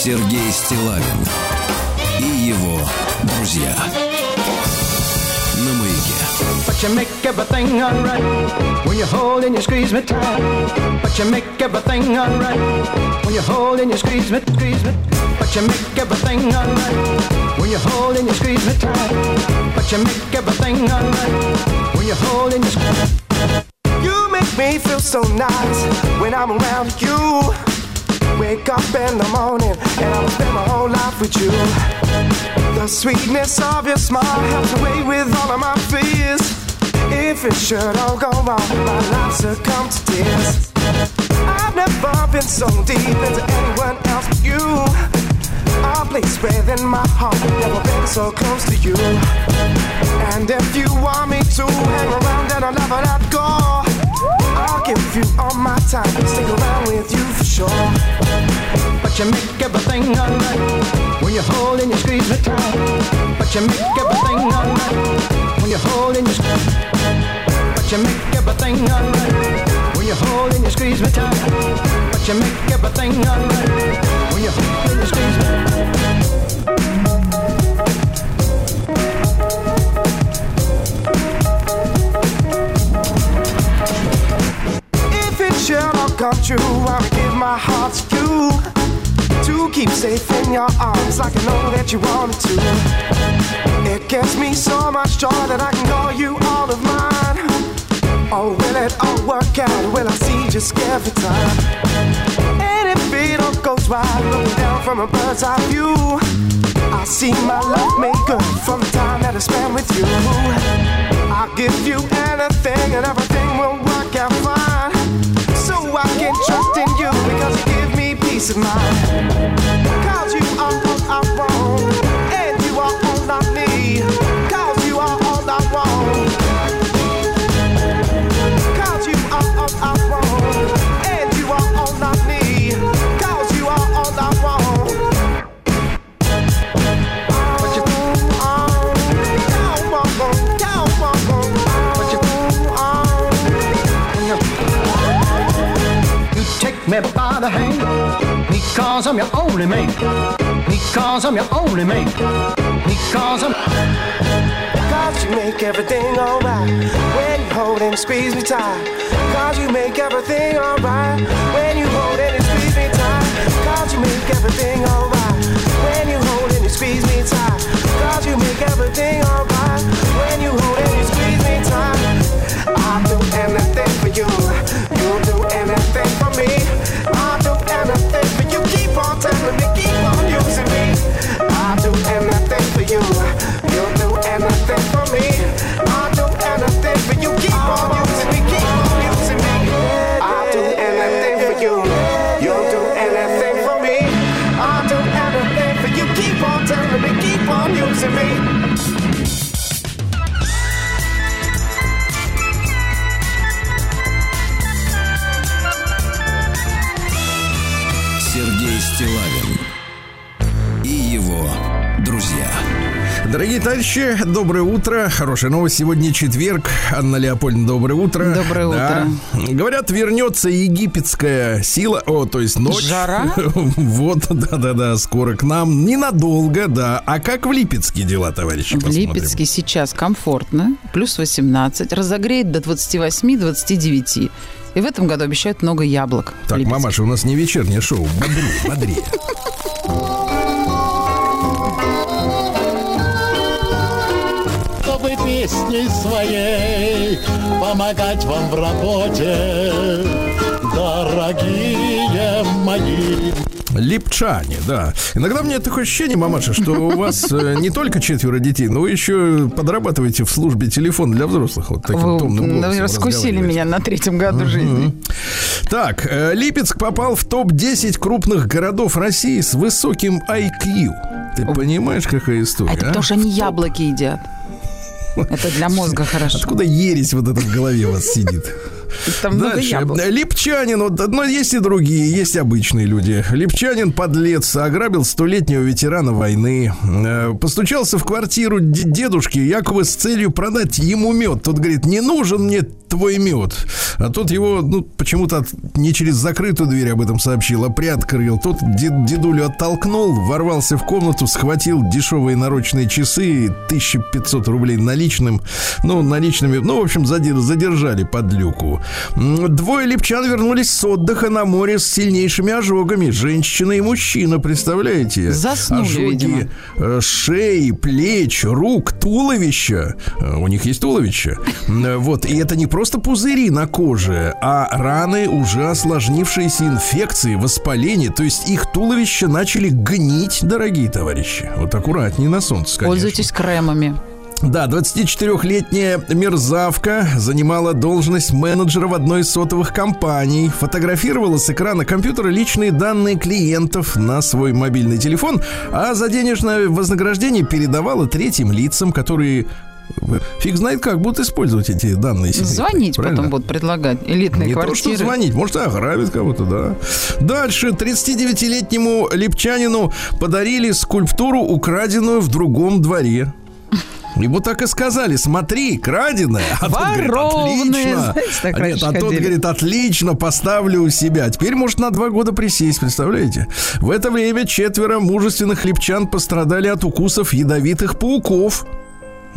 Сергей Стилавин и его друзья. На маяке. But you make everything alright when you hold and you squeeze me tight. But you make everything alright when you hold and you squeeze me, squeeze me. But you make everything alright when you hold and you squeeze me tight. But you make everything alright when you hold and you squeeze. You make me feel so nice when I'm around you. Wake up in the morning and I'll spend my whole life with you. The sweetness of your smile helps away with all of my fears. If it should all go wrong, my life succumb to tears. I've never been so deep into anyone else but you. A place within my heart, never been so close to you. And if you want me to hang around and I'll never let go, give you all my time, stick around with you for sure. But you make everything alright when you hold and you squeeze me tight. But you make everything alright when you hold and you squeeze. But you make everything alright when you hold and you squeeze me tight. But you make everything alright when you hold and you squeeze me. If should all come true, I'll give my heart to you. To keep safe in your arms like I know that you wanted to. It gives me so much joy that I can call you all of mine. Oh, will it all work out? Will I see just every time? And if it all goes right, looking down from a bird's eye view, I see my love make good from the time that I spend with you. I'll give you anything and everything will work out fine. I can trust in you because you give me peace of mind. Cause you are all I want, the hand because I'm your only man. Because I'm your only man. Because I'm. Cause you make everything alright when you hold and squeeze me tight. Cause you make everything alright when you hold and squeeze me tight. Cause you make everything alright when you hold and squeeze me tight. Cause you make everything alright when you hold and squeeze me tight. I'll do anything for you. You'll do anything for me time to make it. Дорогие товарищи, доброе утро. Хорошая новость. Сегодня четверг. Анна Леопольдовна, доброе утро. Доброе Да. Говорят, вернется египетская сила. О, то есть ночь. Жара? Вот, да-да-да, скоро к нам. Ненадолго, да. А как в Липецке дела, товарищи? В Посмотрим. Липецке сейчас комфортно, плюс 18, разогреет до 28-29. И в этом году обещают много яблок. Так, мамаша, у нас не вечернее шоу. Бодрее, бодрее. Песней своей помогать вам в работе, дорогие мои. Липчане, да. Иногда мне такое ощущение, мамаша, что у вас э, не только четверо детей, но вы еще подрабатываете в службе телефон для взрослых. Вот таким Вы томным ну, голосом раскусили меня на третьем году жизни. Так, э, Липецк попал в топ-10 крупных городов России с высоким IQ. Ты понимаешь, какая история? А это а? потому что они яблоки едят. Это для мозга хорошо. Откуда ересь вот эта в голове у вас сидит? Там Дальше. яблок. Липчанин, вот, но есть и другие, есть обычные люди. Липчанин, подлец, ограбил столетнего ветерана войны. Э, Постучался в квартиру дедушки, якобы с целью продать ему мед. Тот говорит, не нужен мне твой мед. А тот его, ну, почему-то не через закрытую дверь об этом сообщил, а приоткрыл. Тот дед- дедулю оттолкнул, ворвался в комнату, схватил дешевые наручные часы, 1500 рублей наличным. Ну, наличными, ну, в общем, задер- задержали под люку. Двое липчан вернулись с отдыха на море с сильнейшими ожогами. Женщина и мужчина, представляете? Заснули, Ожоги видимо. э, шеи, плеч, рук, туловища. Э, У них есть туловище. М, Вот. И это не просто пузыри на коже, а раны, уже осложнившиеся инфекции, воспаления. То есть их туловища начали гнить, дорогие товарищи. Вот аккуратнее на солнце, конечно. Пользуйтесь кремами. Да, 24-летняя мерзавка занимала должность менеджера в одной из сотовых компаний, фотографировала с экрана компьютера личные данные клиентов на свой мобильный телефон, а за денежное вознаграждение передавала третьим лицам, которые э, фиг знает как будут использовать эти данные. секретные, Звонить правильно? потом будут предлагать. Элитные Не то, квартиры. что звонить, может, ограбит кого-то, да. Дальше 39-летнему липчанину подарили скульптуру, украденную в другом дворе. Ему так и сказали, смотри, краденая. А тот говорит, Воровные, отлично. знаете, А Нет, а тот ходили. говорит, отлично, поставлю у себя. Теперь может на два года присесть, представляете? В это время четверо мужественных липчан пострадали от укусов ядовитых пауков.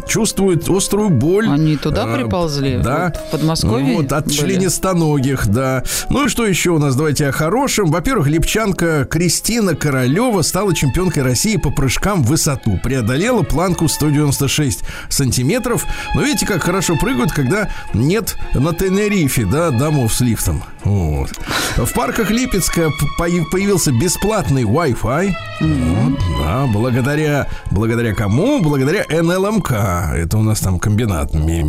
Чувствуют острую боль. Они туда А, приползли? Да. Вот в Подмосковье Вот, от были? членистоногих, да. Ну и что еще у нас? Давайте о хорошем. Во-первых, липчанка Кристина Королева стала чемпионкой России по прыжкам в высоту. Преодолела планку 196 сантиметров. Но видите, как хорошо прыгают, когда нет на Тенерифе, да, домов с лифтом. Вот. В парках Липецка появился бесплатный Wi-Fi. Вот, да, благодаря, благодаря кому? Благодаря НЛМК. Это у нас там комбинат ме-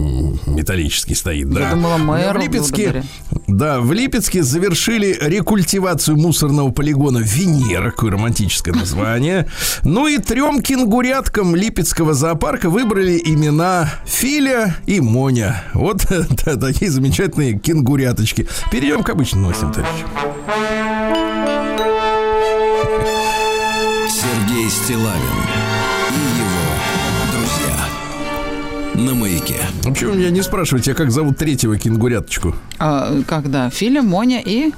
металлический стоит, да. Я думала, мэру в Липецке, да, в Липецке завершили рекультивацию мусорного полигона Венера, какое романтическое название. Ну и трем кенгуряткам Липецкого зоопарка выбрали имена Филя и Моня. Вот да, такие замечательные кенгуряточки. Перейдем к обычным новостям, товарищи. Сергей Стилавин На маяке. Почему вы меня не спрашиваете, а как зовут третьего кенгуряточку? А, когда? Филя, Моня и...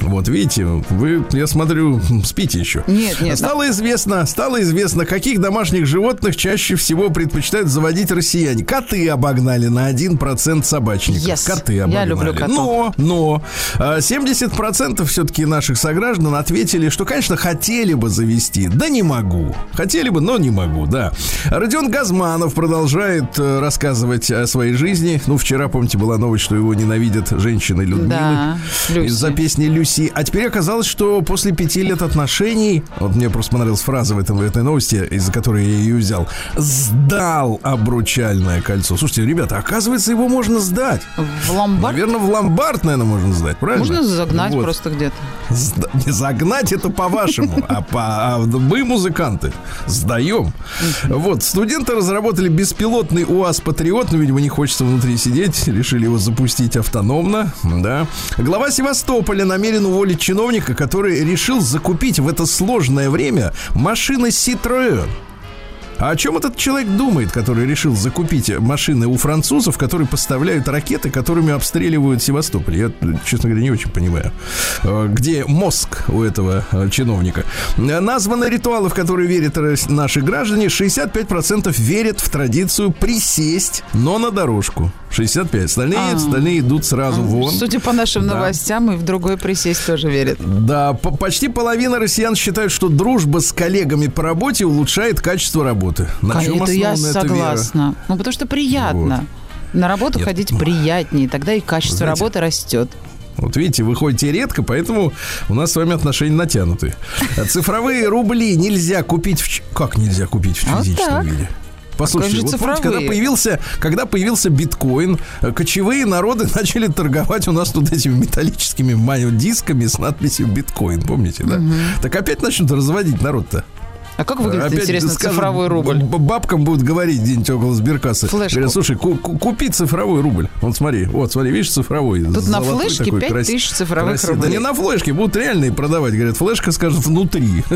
Вот видите, вы, я смотрю, спите еще. Нет, нет. Стало известно, стало известно, каких домашних животных чаще всего предпочитают заводить россияне. Коты обогнали на 1% собачников. Yes. Коты Я обогнали. люблю котов. Но, но а, 70% все-таки наших сограждан ответили, что, конечно, хотели бы завести, да не могу. Хотели бы, но не могу, да. Родион Газманов продолжает э, рассказывать о своей жизни. Ну, вчера, помните, была новость, что его ненавидят женщины Людмилы. Да. Из-за песни Люси. А теперь оказалось, что после пяти лет отношений, вот мне просто понравилась фраза в, этом, в этой новости, из-за которой я ее взял, сдал обручальное кольцо. Слушайте, ребята, оказывается, его можно сдать. В ломбард Наверное, в ломбард, наверное, можно сдать, правильно? можно загнать Вот. просто где-то. Сда- не загнать это по-вашему, а, по, а мы, музыканты, сдаем. Вот, студенты разработали беспилотный УАЗ Патриот, но, видимо, не хочется внутри сидеть, решили его запустить автономно, да. Глава Севастополя намерен уволить чиновника, который решил закупить в это сложное время машины Citroën. А о чем этот человек думает, который решил закупить машины у французов, которые поставляют ракеты, которыми обстреливают Севастополь? Я, честно говоря, не очень понимаю. Э, Где мозг у этого э, чиновника? Э, Названы ритуалы, в которые верят наши граждане. 65% верят в традицию присесть, но на дорожку. 65. Остальные, А. остальные идут сразу вон. Судя по нашим Да. новостям, и в другой присесть тоже верят. Да, по- почти половина россиян считают, что дружба с коллегами по работе улучшает качество работы. На чем это я эта вера? согласна. Ну, потому что приятно. На работу Нет, ходить ну, приятнее, тогда и качество знаете, работы растет. Вот видите, вы ходите редко, поэтому у нас с вами отношения натянуты. Цифровые рубли нельзя купить в... Как нельзя купить в Вот физическом так. виде? Послушайте, вот помните, когда появился, когда появился биткоин, э, кочевые народы начали торговать у нас тут этими металлическими дисками с надписью биткоин, помните, да? Так опять начнут разводить народ-то. А как выглядит, Опять интересно, скажут, цифровой рубль? Бабкам будут говорить где-нибудь около сберкассы. Флешку. Говорят, слушай, ку- ку- купи цифровой рубль. Вот смотри, вот смотри, видишь, цифровой. Тут на флешке такой, 5000 краси- цифровых красивый. Да рублей. не на флешке, будут реальные продавать. Говорят, флешка, скажут, внутри.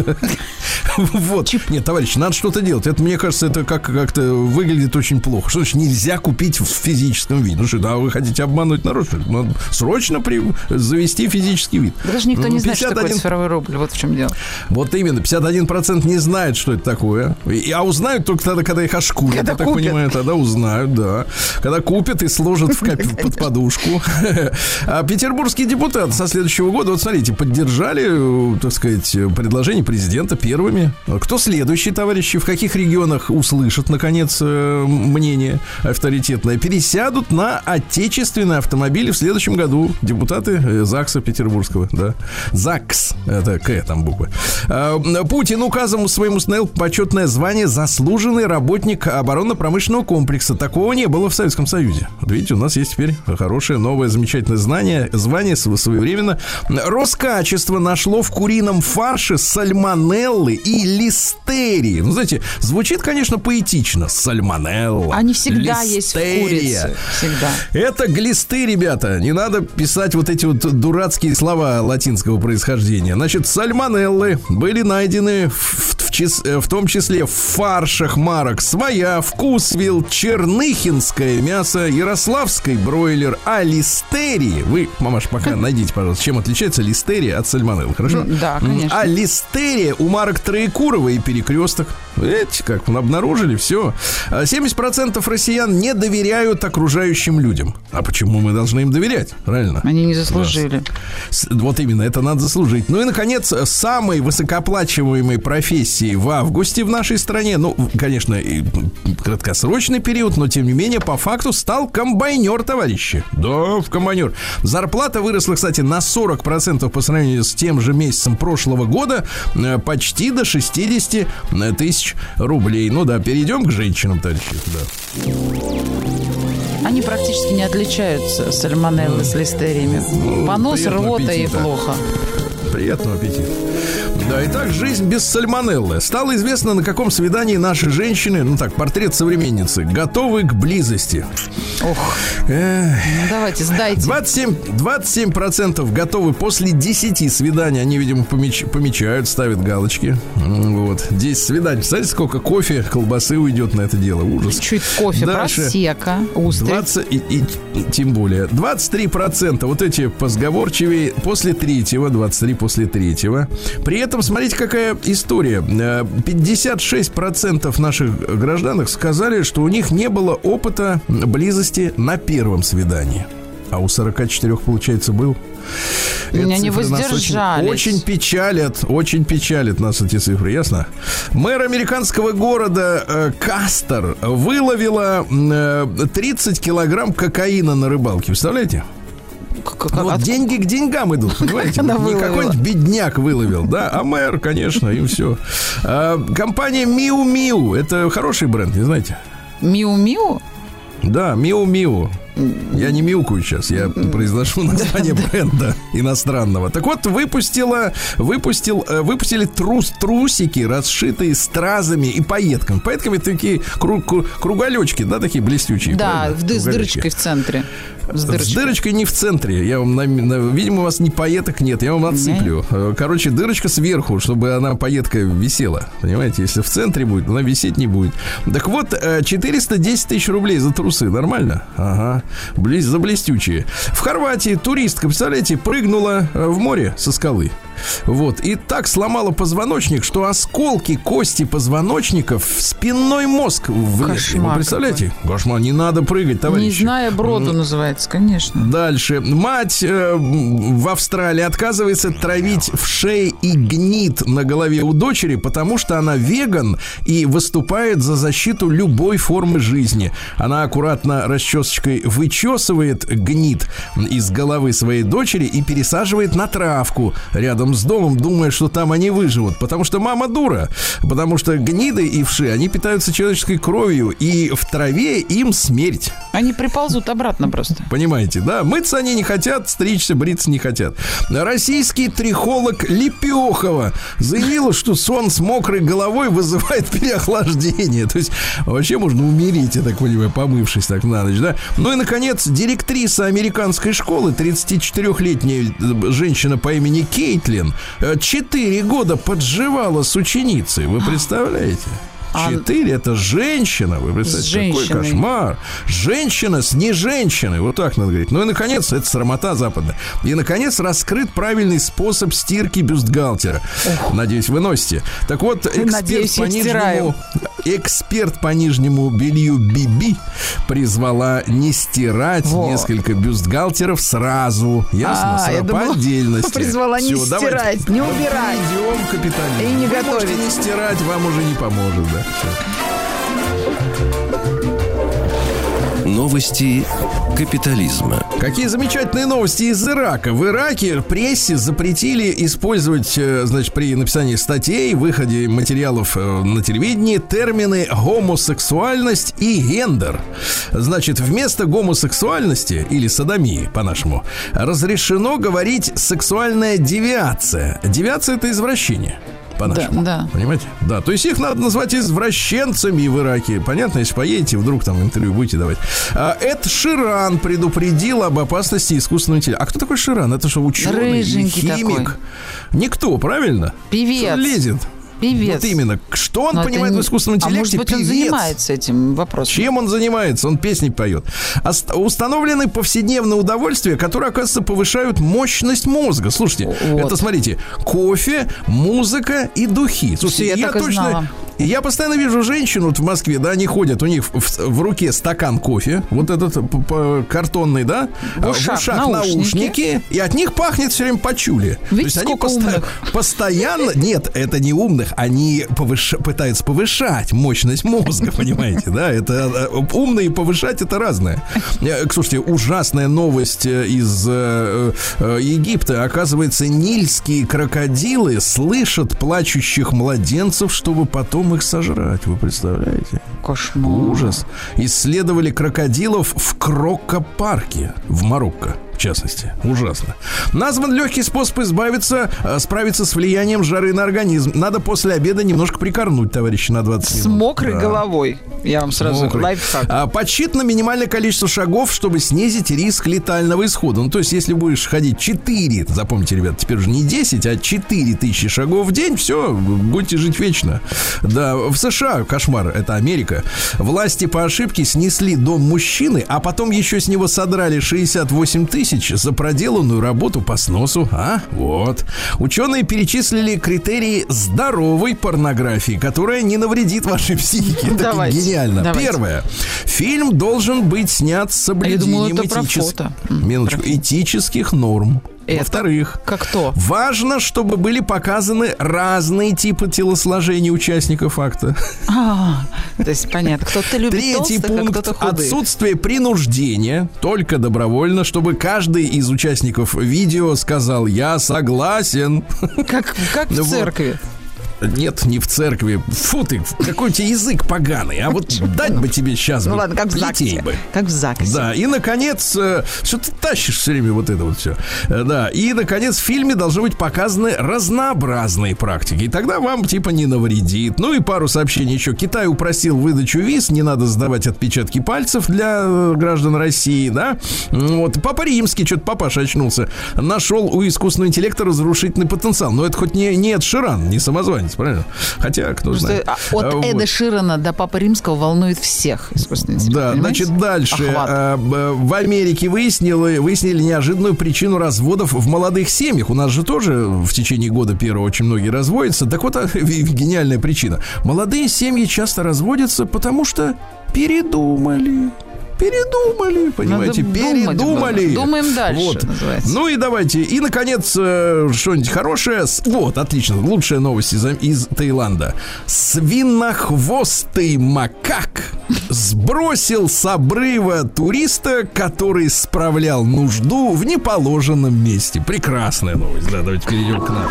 Вот. Нет, товарищи, надо что-то делать. Это, мне кажется, это как- как-то выглядит очень плохо. Что значит нельзя купить в физическом виде? Ну что, да, вы хотите обмануть народ? Надо срочно при- завести физический вид. Даже никто не знает, что такое 51 цифровой рубль. Вот в чем дело. вот именно, 51% не знает, что это такое. И, а узнают только тогда, когда их ошкурят. Когда я так купят. понимаю, тогда узнают, да. Когда купят и сложат в копи- под подушку. А петербургские депутаты со следующего года, вот смотрите, поддержали, так сказать, предложение президента первыми. Кто следующий, товарищи? В каких регионах услышат, наконец, э, мнение авторитетное? Пересядут на отечественные автомобили в следующем году. Депутаты э, ЗАГСа Петербургского, да. ЗАГС, это К там буквы. А, Путин указом своему установил почетное звание заслуженный работник оборонно-промышленного комплекса. Такого не было в Советском Союзе. Вот видите, у нас есть теперь хорошее, новое, замечательное знание, звание св- своевременно. Роскачество нашло в курином фарше сальмонеллы и листерии. Ну, знаете, звучит, конечно, поэтично. Сальмонелла. Они всегда есть в листерия. курице. Всегда. Это глисты, ребята. Не надо писать вот эти вот дурацкие слова латинского происхождения. Значит, сальмонеллы были найдены в, в чис- э, в том числе в фаршах марок «Своя», «Вкусвилл», «Черныхинское мясо», «Ярославский бройлер», а листерии... Вы, мамаш, пока найдите, пожалуйста, чем отличается листерия от сальмонеллы, хорошо? Да, конечно. А листерия у марок Троекурова и Перекресток. Видите, как обнаружили, все. 70% россиян не доверяют окружающим людям. А почему мы должны им доверять? Правильно? Они не заслужили. С- Вот именно, это надо заслужить. Ну и, наконец, самой высокооплачиваемой профессией в августе в нашей стране, ну, конечно, и краткосрочный период, но, тем не менее, по факту стал комбайнер, товарищи. Да, в комбайнер. Зарплата выросла, кстати, на 40% по сравнению с тем же месяцем прошлого года, э, почти до 60 тысяч рублей. Ну да, перейдем к женщинам, товарищи. Да. Они практически не отличаются сальмонеллы с листериями. Понос, приятного рвота и аппетита. плохо. Приятного аппетита. Да, итак, жизнь без сальмонеллы. Стало известно, на каком свидании наши женщины, ну так, портрет современницы, готовы к близости. Ох, Эх, ну давайте, сдайте. 27, 27% готовы после 10 свиданий. Они, видимо, помеч- помечают, ставят галочки. Вот. 10 свиданий. Представляете, сколько кофе, колбасы уйдет на это дело? Ужас. Чуть кофе, Дальше. просека, устриц. 20 и, и- и тем более 23% вот эти позговорчивые после третьего 23 после третьего при этом смотрите какая история Э, 56% наших гражданок сказали что у них не было опыта близости на первом свидании а у 44 получается был меня Эти не нас очень- воздержались. Очень, печалят, очень печалят нас эти цифры, ясно? Мэр американского города э, Кастер выловила э, 30 килограмм кокаина на рыбалке. Представляете? Как- вот от- деньги к деньгам идут, понимаете? Не какой-нибудь бедняк выловил, да, а мэр, конечно, и все. компания Миу Миу, это хороший бренд, не знаете? Миу-миу? Да, Миу Миу. Я не мяукаю сейчас, я произношу название бренда иностранного. Так вот, выпустила, выпустил, э, выпустили трус, трусики, расшитые стразами и пайетками. Пайетками такие кру- кру- круголечки, да, такие блестючие. Да, в с дырочкой в центре. С С дырочкой. дырочкой не в центре. Я вам, на- на- видимо, у вас не пайеток нет. Я вам отсыплю. Э, Короче, дырочка сверху, чтобы она пайетка висела. Понимаете, если в центре будет, она висеть не будет. Так вот, э, 410 тысяч рублей за трусы. Нормально? Ага. Близ, за блестючие. В Хорватии туристка, представляете, прыгнула э, в море со скалы. Вот. И так сломала позвоночник, что осколки кости позвоночников в спинной мозг влезли. Вы представляете? Кошмар. Не надо прыгать, товарищи. Не зная броду называется, конечно. Дальше. Мать э, в Австралии отказывается травить в шее и гнит на голове у дочери, потому что она веган и выступает за защиту любой формы жизни. Она аккуратно расчесочкой вычесывает гнит из головы своей дочери и пересаживает на травку рядом с домом, думая, что там они выживут. Потому что мама дура. Потому что гниды и вши, они питаются человеческой кровью. И в траве им смерть. Они приползут обратно просто. Понимаете, да? Мыться они не хотят, стричься, бриться не хотят. Российский трихолог Лепехова заявила, что сон с мокрой головой вызывает переохлаждение. То есть вообще можно умереть, я так понимаю, помывшись так на ночь, да? Ну и, наконец, директриса американской школы, 34-летняя женщина по имени Кейтлин, 4 года подживала с ученицей. Вы представляете? А- Четыре это женщина. Вы представляете, какой кошмар. Женщина с не женщиной. Вот так надо говорить. Ну и наконец, это срамота западная. И наконец раскрыт правильный способ стирки бюстгальтера. Надеюсь, вы носите. Так вот, эксперт Надеюсь, по нижнему эксперт по нижнему белью Биби призвала не стирать Во. несколько бюстгальтеров сразу. Ясно? А, я по отдельности. призвала не Всё, давайте. стирать, не убирать. Идем, капитализм. И не Вы готовить. не стирать, вам уже не поможет, да. Новости капитализма. Какие замечательные новости из Ирака. В Ираке прессе запретили использовать, э, значит, при написании статей, выходе материалов э, на телевидении термины гомосексуальность и гендер. Значит, вместо гомосексуальности или садомии, по-нашему, разрешено говорить сексуальная девиация. Девиация это извращение. По-нашему. Да, да. Понимаете? Да, то есть их надо назвать извращенцами в Ираке. Понятно, если поедете, вдруг там интервью будете давать. А, Эд Ширан предупредил об опасности искусственного интеллекта. А кто такой Ширан? Это что, ученый Рыженький химик? такой. Никто, правильно? Певец. Что лезет? Певец. Вот именно. Что он Но понимает не- в искусственном А может интеллекте? быть, он Певец. занимается этим вопросом? Чем он занимается? Он песни поет. Ост- установлены повседневные удовольствия, которые, оказывается, повышают мощность мозга. Слушайте, Вот. это, смотрите, кофе, музыка и духи. Слушайте, Всё, я так и знала. Я постоянно вижу женщин вот в Москве, да, они ходят, у них в, в руке стакан кофе, вот этот п- п- картонный, да, В ушах наушники. наушники, и от них пахнет все время почули. Видите, сколько умных. постоянно, нет, это не умных, они повыш- пытаются повышать мощность мозга, понимаете, да, это э, умные повышать это разное. Э, Слушайте, ужасная новость э, из э, э, Египта. Оказывается, нильские крокодилы слышат плачущих младенцев, чтобы потом их сожрать. Вы представляете? Кошмар. Ужас. Исследовали крокодилов в Крокопарке в Марокко. В частности, ужасно. Назван легкий способ избавиться, э, справиться с влиянием жары на организм. Надо после обеда немножко прикорнуть, товарищи, на 20 минут. С мокрой Да. головой. Я вам сразу Мокрый. лайфхак. А, подсчитано минимальное количество шагов, чтобы снизить риск летального исхода. Ну, то есть, если будешь ходить 4, запомните, ребят, теперь уже не 10, а 4 тысячи шагов в день, все, будете жить вечно. Да, в США, кошмар, это Америка, власти по ошибке снесли дом мужчины, а потом еще с него содрали 68 тысяч за проделанную работу по сносу. А, вот. Ученые перечислили критерии здоровой порнографии, которая не навредит вашей психике. Это Давайте, гениально. давайте. Первое. Фильм должен быть снят с соблюдением думала, это про этичес- фото. М, Минуточку. этических норм. Это Во-вторых, Как то? важно, чтобы были показаны разные типы телосложения участников акта. А, то есть понятно. Кто-то любит Третий толстых, а пункт кто-то худых. отсутствие принуждения, только добровольно, чтобы каждый из участников видео сказал «Я согласен». Как, как в церкви. Нет, не в церкви. Фу ты, какой у тебя язык поганый. А вот дать бы тебе сейчас Ну бы ладно, как в ЗАГСе. бы. Как в ЗАГСе. Да, и, наконец, э, что ты тащишь все время вот это вот все. Да, и, наконец, в фильме должны быть показаны разнообразные практики. И тогда вам, типа, не навредит. Ну и пару сообщений еще. Китай упростил выдачу виз, не надо сдавать отпечатки пальцев для э, граждан России, да. Вот, Папа Римский, что-то папаша очнулся, нашел у искусственного интеллекта разрушительный потенциал. Но это хоть не, не Эд Ширан, не самозванец, правильно? Хотя, кто Просто, знает. а, от А, вот. Эда Ширана до Папы Римского волнует всех искусственный интеллект, Да, понимаете? значит, дальше. Охват. А, В Америке выяснили, выяснили неожиданную причину разводов в молодых семьях. У нас же тоже в течение года первого очень многие разводятся. Так вот, гениальная причина. Молодые семьи часто разводятся, потому что передумали. Передумали, понимаете, Надо передумали. Думаем дальше, называется. Ну и давайте. И, наконец, э, что-нибудь хорошее. Вот, отлично. Лучшая новость из, из Таиланда. Свинохвостый макак сбросил с обрыва туриста, который справлял нужду в неположенном месте. Прекрасная новость. Да, давайте перейдем к нам.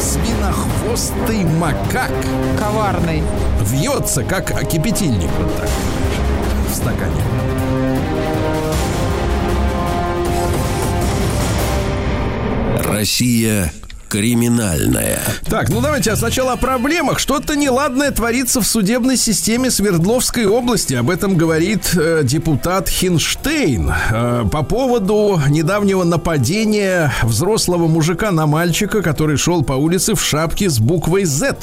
Свинохвостый макак Коварный. вьется, как кипятильник. Вот так. В стакане. Россия криминальная. Так, ну давайте а сначала о проблемах. Что-то неладное творится в судебной системе Свердловской области. Об этом говорит э, депутат Хинштейн э, по поводу недавнего нападения взрослого мужика на мальчика, который шел по улице в шапке с буквой Z.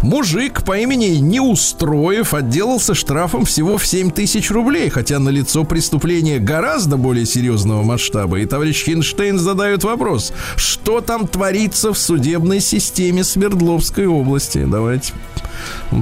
Мужик по имени Неустроев отделался штрафом всего в 7 тысяч рублей, хотя на лицо преступление гораздо более серьезного масштаба. И товарищ Хинштейн задает вопрос, что там творится в судебной системе Свердловской области. Давайте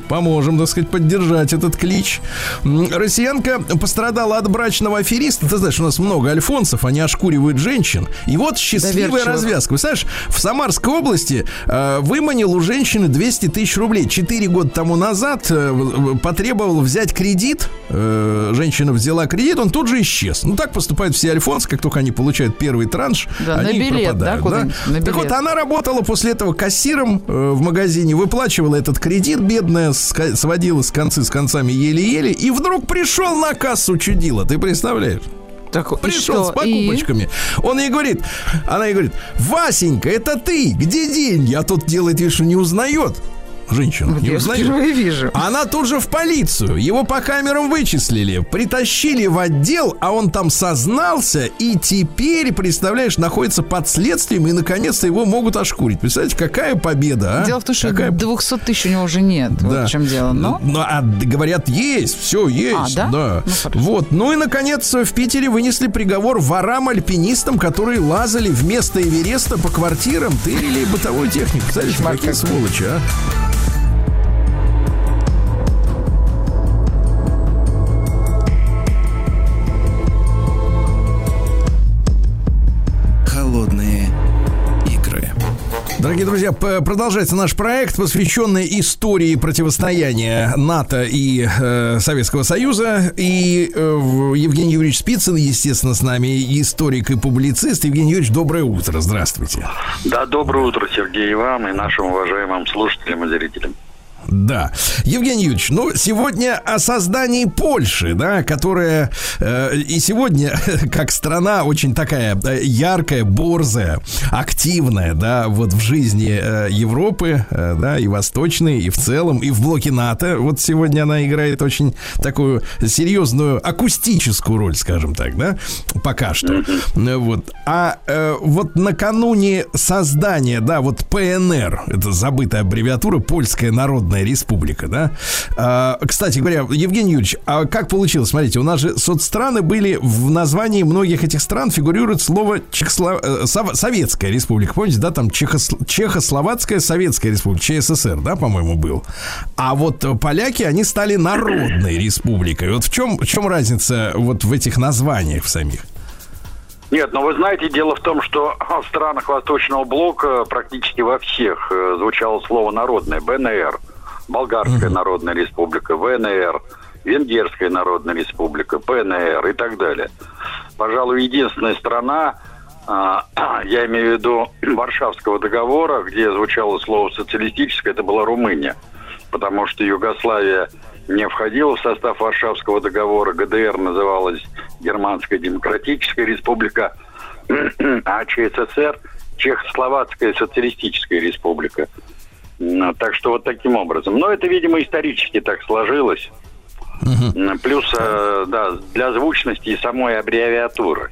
поможем, так сказать, поддержать этот клич. Россиянка пострадала от брачного афериста. Ты знаешь, у нас много альфонсов, они ошкуривают женщин. И вот счастливая Доверчивых. развязка. Знаешь, в Самарской области э, выманил у женщины 200 тысяч рублей. Четыре года тому назад э, потребовал взять кредит. Э, женщина взяла кредит, он тут же исчез. Ну, так поступают все альфонсы, как только они получают первый транш, Да, на они билет, да, пропадают. куда-нибудь? На Так вот, билет. она работала после этого кассиром э, в магазине, выплачивала этот кредит, бедная, ска- сводила с концы с концами еле-еле, и вдруг пришел на кассу чудило, ты представляешь? Так, и Пришел что? с покупочками. Он ей говорит, она ей говорит, Васенька, это ты, где деньги? А тот делает вид, что не узнает. Женщину Вот не я узнает. впервые вижу. Она тут же в полицию. Его по камерам вычислили. Притащили в отдел, а он там сознался. И теперь, представляешь, находится под следствием. И, наконец-то, его могут ошкурить. Представляете, какая победа, а? Дело в том, что Какая 200 тысяч у него уже нет. Вот в чем дело. Но Ну, а говорят, есть, все есть. А, да? Ну, хорошо. вот. Ну и, наконец, в Питере вынесли приговор ворам-альпинистам, которые лазали вместо Эвереста по квартирам, тырили бытовую технику. Кошмар какие сволочи, а? Дорогие друзья, продолжается наш проект, посвященный истории противостояния НАТО и э, Советского Союза. И э, Евгений Юрьевич Спицын, естественно, с нами историк и публицист. Евгений Юрьевич, доброе утро, здравствуйте. Да, доброе утро, Сергей, и вам, и нашим уважаемым слушателям и зрителям. Да. Евгений Юрьевич, ну, сегодня о создании Польши, да, которая э, и сегодня, как страна очень такая э, яркая, борзая, активная, да, вот в жизни э, Европы, э, да, и восточной, и в целом, и в блоке НАТО. Вот сегодня она играет очень такую серьезную акустическую роль, скажем так, да, пока что. Э, Вот. А э, вот накануне создания, да, вот ПНР, это забытая аббревиатура, Польская Народная Республика, да. А, кстати говоря, Евгений Юрьевич, а как получилось? Смотрите, у нас же соцстраны были, в названии многих этих стран фигурирует слово Чехосло- э, Сов- Советская Республика. Помните, да, там Чехос- Чехословацкая Советская Республика, ЧССР, да, по-моему, был. А вот поляки, они стали Народной Республикой. Вот в чем, в чем разница вот в этих названиях в самих? Нет, но вы знаете, дело в том, что в странах Восточного блока практически во всех э, звучало слово «народное» – БНР, Болгарская Народная Республика, ВНР, Венгерская Народная Республика, ПНР и так далее. Пожалуй, единственная страна, а, я имею в виду Варшавского договора, где звучало слово «социалистическое», это была Румыния, потому что Югославия не входила в состав Варшавского договора, ГДР называлась Германская Демократическая Республика, а ЧССР Чехословацкая Социалистическая Республика. Так что вот таким образом. Но это, видимо, исторически так сложилось. М, Плюс, э, да, для звучности и самой аббревиатуры.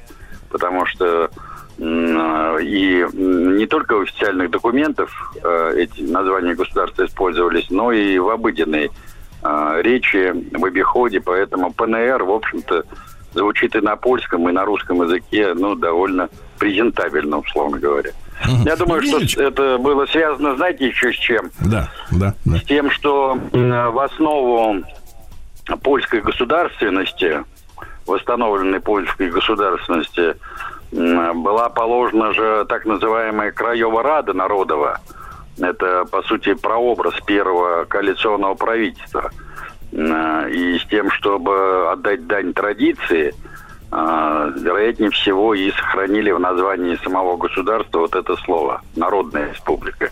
Потому что э, и не только в официальных документах э, эти названия государства использовались, но и в обыденной речи, в обиходе. Поэтому ПНР, в общем-то, звучит и на польском, и на русском языке, ну, довольно презентабельно, условно говоря. Я думаю, что Ильич. это было связано, знаете, еще с чем? Да, да, да. с тем, что в основу польской государственности, восстановленной польской государственности, была положена же так называемая Краева Рада Народова. Это, по сути, прообраз первого коалиционного правительства. и с тем, чтобы отдать дань традиции, вероятнее всего и сохранили в названии самого государства вот это слово «Народная республика».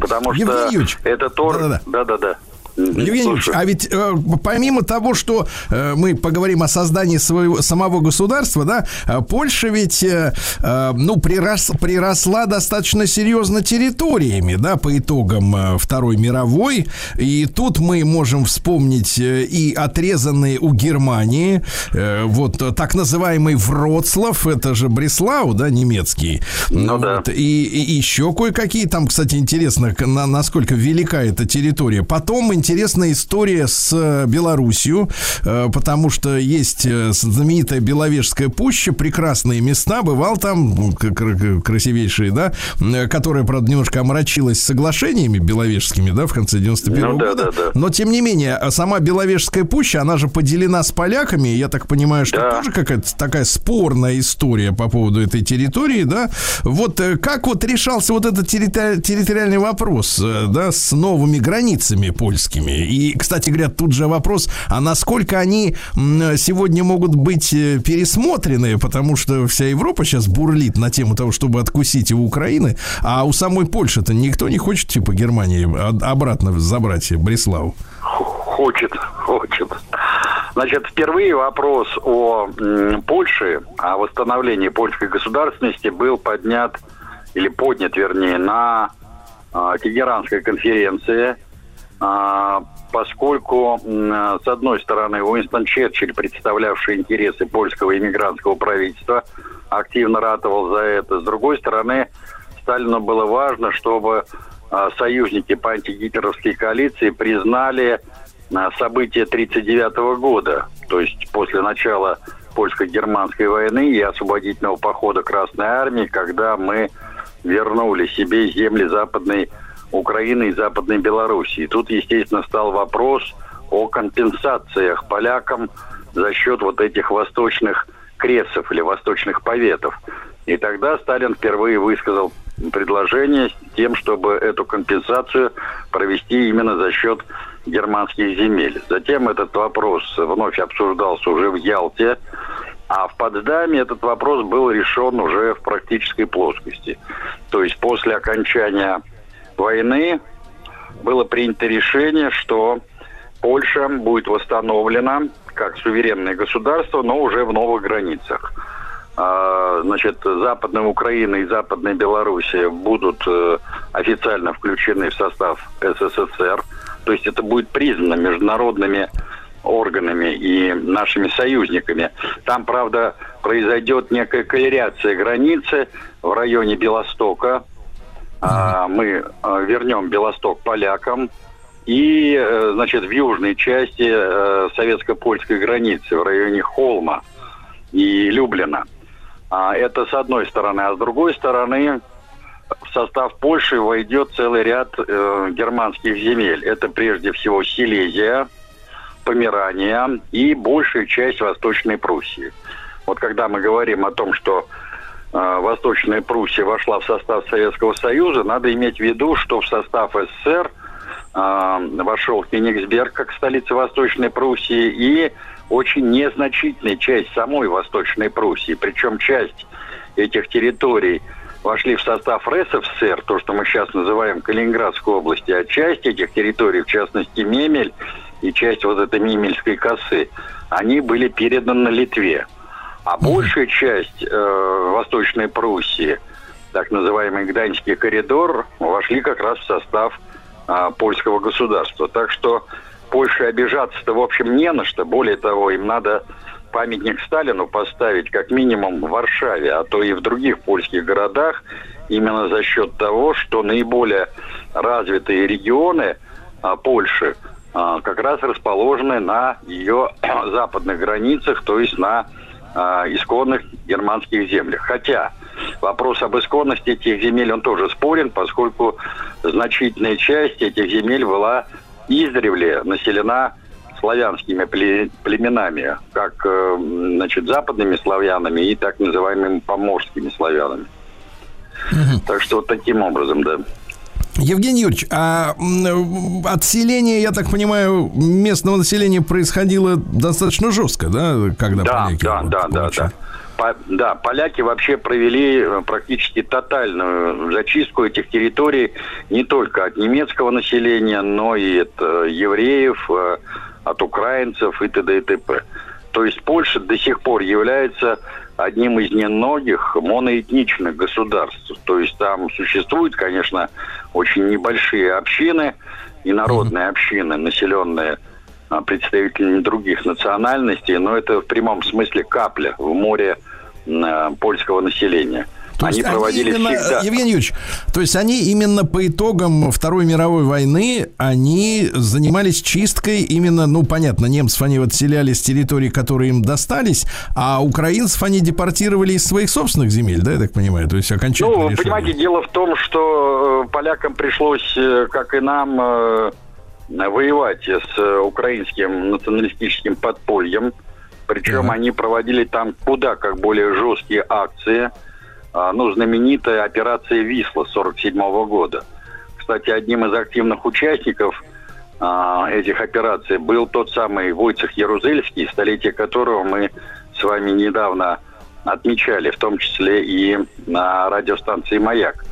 Потому что Евгений Юрьевич, это тоже... да-да-да. Евгений а ведь э, помимо того, что э, мы поговорим о создании своего самого государства, да, э, Польша ведь, э, э, ну, прирос, приросла достаточно серьезно территориями, да, по итогам э, Второй мировой. И тут мы можем вспомнить э, и отрезанные у Германии, э, вот так называемый Вроцлав, это же Бреслау, да, немецкий. Ну да. Вот, и, и еще кое-какие там, кстати, интересно, на- насколько велика эта территория. Потом интересная история с э, Белоруссию, э, потому что есть э, знаменитая Беловежская пуща, прекрасные места, бывал там, ну, красивейшие, да, которая, правда, немножко омрачилась соглашениями беловежскими, да, в конце 91 Ну да, года. да, да. Но, тем не менее, а сама Беловежская пуща, она же поделена с поляками, я так понимаю, что Да. тоже какая-то такая спорная история по поводу этой территории, да. Вот как вот решался вот этот территори- территориальный вопрос, да, с новыми границами польскими? И, кстати говоря, тут же вопрос, а насколько они сегодня могут быть э, пересмотрены, потому что вся Европа сейчас бурлит на тему того, чтобы откусить у Украины, а у самой Польши-то никто не хочет, типа, Германии обратно забрать Бреславу. Хочет, хочет. Значит, впервые вопрос о Польше, о восстановлении польской государственности был поднят, или поднят, вернее, на а, Тегеранской конференции, поскольку, м, с одной стороны, Уинстон Черчилль, представлявший интересы польского иммигрантского правительства, активно ратовал за это. С другой стороны, Сталину было важно, чтобы а, союзники по антигитлеровской коалиции признали а, события 1939 года, то есть после начала польско-германской войны и освободительного похода Красной Армии, когда мы вернули себе земли Западной Украины и Западной Белоруссии. Тут, естественно, стал вопрос о компенсациях полякам за счет вот этих восточных кресов или восточных поветов. И тогда Сталин впервые высказал предложение тем, чтобы эту компенсацию провести именно за счет германских земель. Затем этот вопрос вновь обсуждался уже в Ялте, а в Потсдаме этот вопрос был решен уже в практической плоскости. То есть после окончания войны было принято решение, что Польша будет восстановлена как суверенное государство, но уже в новых границах. А, Значит, Западная Украина и Западная Белоруссия будут э, официально включены в состав СССР. То есть это будет признано международными органами и нашими союзниками. Там, правда, произойдет некая колеряция границы в районе Белостока. А, мы а, вернем Белосток полякам. И, э, значит, в южной части э, советско-польской границы, в районе Холма и Люблина. А, это с одной стороны. А с другой стороны, в состав Польши войдет целый ряд э, германских земель. Это прежде всего Силезия, Померания и большая часть Восточной Пруссии. Вот когда мы говорим о том, что Восточная Пруссия вошла в состав Советского Союза, надо иметь в виду, что в состав СССР э, вошел Кенигсберг как столица Восточной Пруссии и очень незначительная часть самой Восточной Пруссии. Причем часть этих территорий вошли в состав РСФСР, то, что мы сейчас называем Калининградской области, а часть этих территорий, в частности Мемель и часть вот этой Мемельской косы, они были переданы Литве. А большая часть э, Восточной Пруссии, так называемый Гданьский коридор, вошли как раз в состав э, польского государства. Так что Польше обижаться-то, в общем, не на что. Более того, им надо памятник Сталину поставить как минимум в Варшаве, а то и в других польских городах, именно за счет того, что наиболее развитые регионы а, Польши а, как раз расположены на ее западных границах, то есть на а, исконных германских землях. Хотя вопрос об исконности этих земель, он тоже спорен, поскольку значительная часть этих земель была издревле населена славянскими пле- племенами, как э, значит, западными славянами и так называемыми поморскими славянами. Так что вот таким образом, да. Евгений Юрьевич, а отселение, я так понимаю, местного населения происходило достаточно жестко, да, когда Да, поляки да, вот да, да, да. По- да, поляки вообще провели э, практически тотальную зачистку этих территорий не только от немецкого населения, но и от э, евреев, э, от украинцев и т.д. и т.п. То есть Польша до сих пор является одним из немногих моноэтничных государств. То есть там существуют, конечно, очень небольшие общины и народные общины, населенные а, представителями других национальностей, но это в прямом смысле капля в море м, польского населения. То они есть проводили именно, всегда. Евгений Юрьевич, то есть они именно по итогам Второй мировой войны, они занимались чисткой именно, ну, понятно, немцев они вот отселяли с территорий, которые им достались, а украинцев они депортировали из своих собственных земель, да, я так понимаю? То есть окончательно Ну, решили. понимаете, дело в том, что э, полякам пришлось, э, как и нам, э, воевать с украинским националистическим подпольем. Причем они проводили там куда как более жесткие акции. А, Ну, знаменитая операция «Висла» 47 года. Кстати, одним из активных участников а, этих операций был тот самый Войцех Ярузельский, столетие которого мы с вами недавно отмечали, в том числе и на радиостанции «Маяк».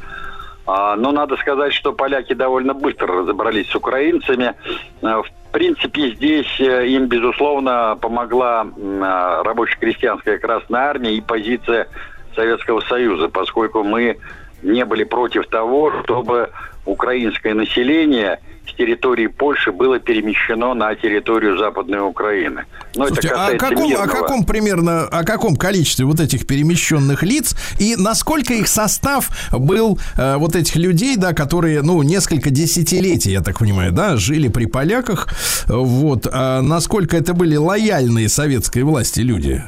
А, Но надо сказать, что поляки довольно быстро разобрались с украинцами. А, В принципе, здесь э, им, безусловно, помогла а, рабоче-крестьянская Красная Армия и позиция Советского Союза, поскольку мы не были против того, чтобы украинское население с территории Польши было перемещено на территорию Западной Украины. Но Слушайте, это а о каком, о мирного. каком примерно, о каком количестве вот этих перемещенных лиц и насколько их состав был э, вот этих людей, да, которые, ну, несколько десятилетий, я так понимаю, да, жили при поляках, вот, а насколько это были лояльные советской власти люди?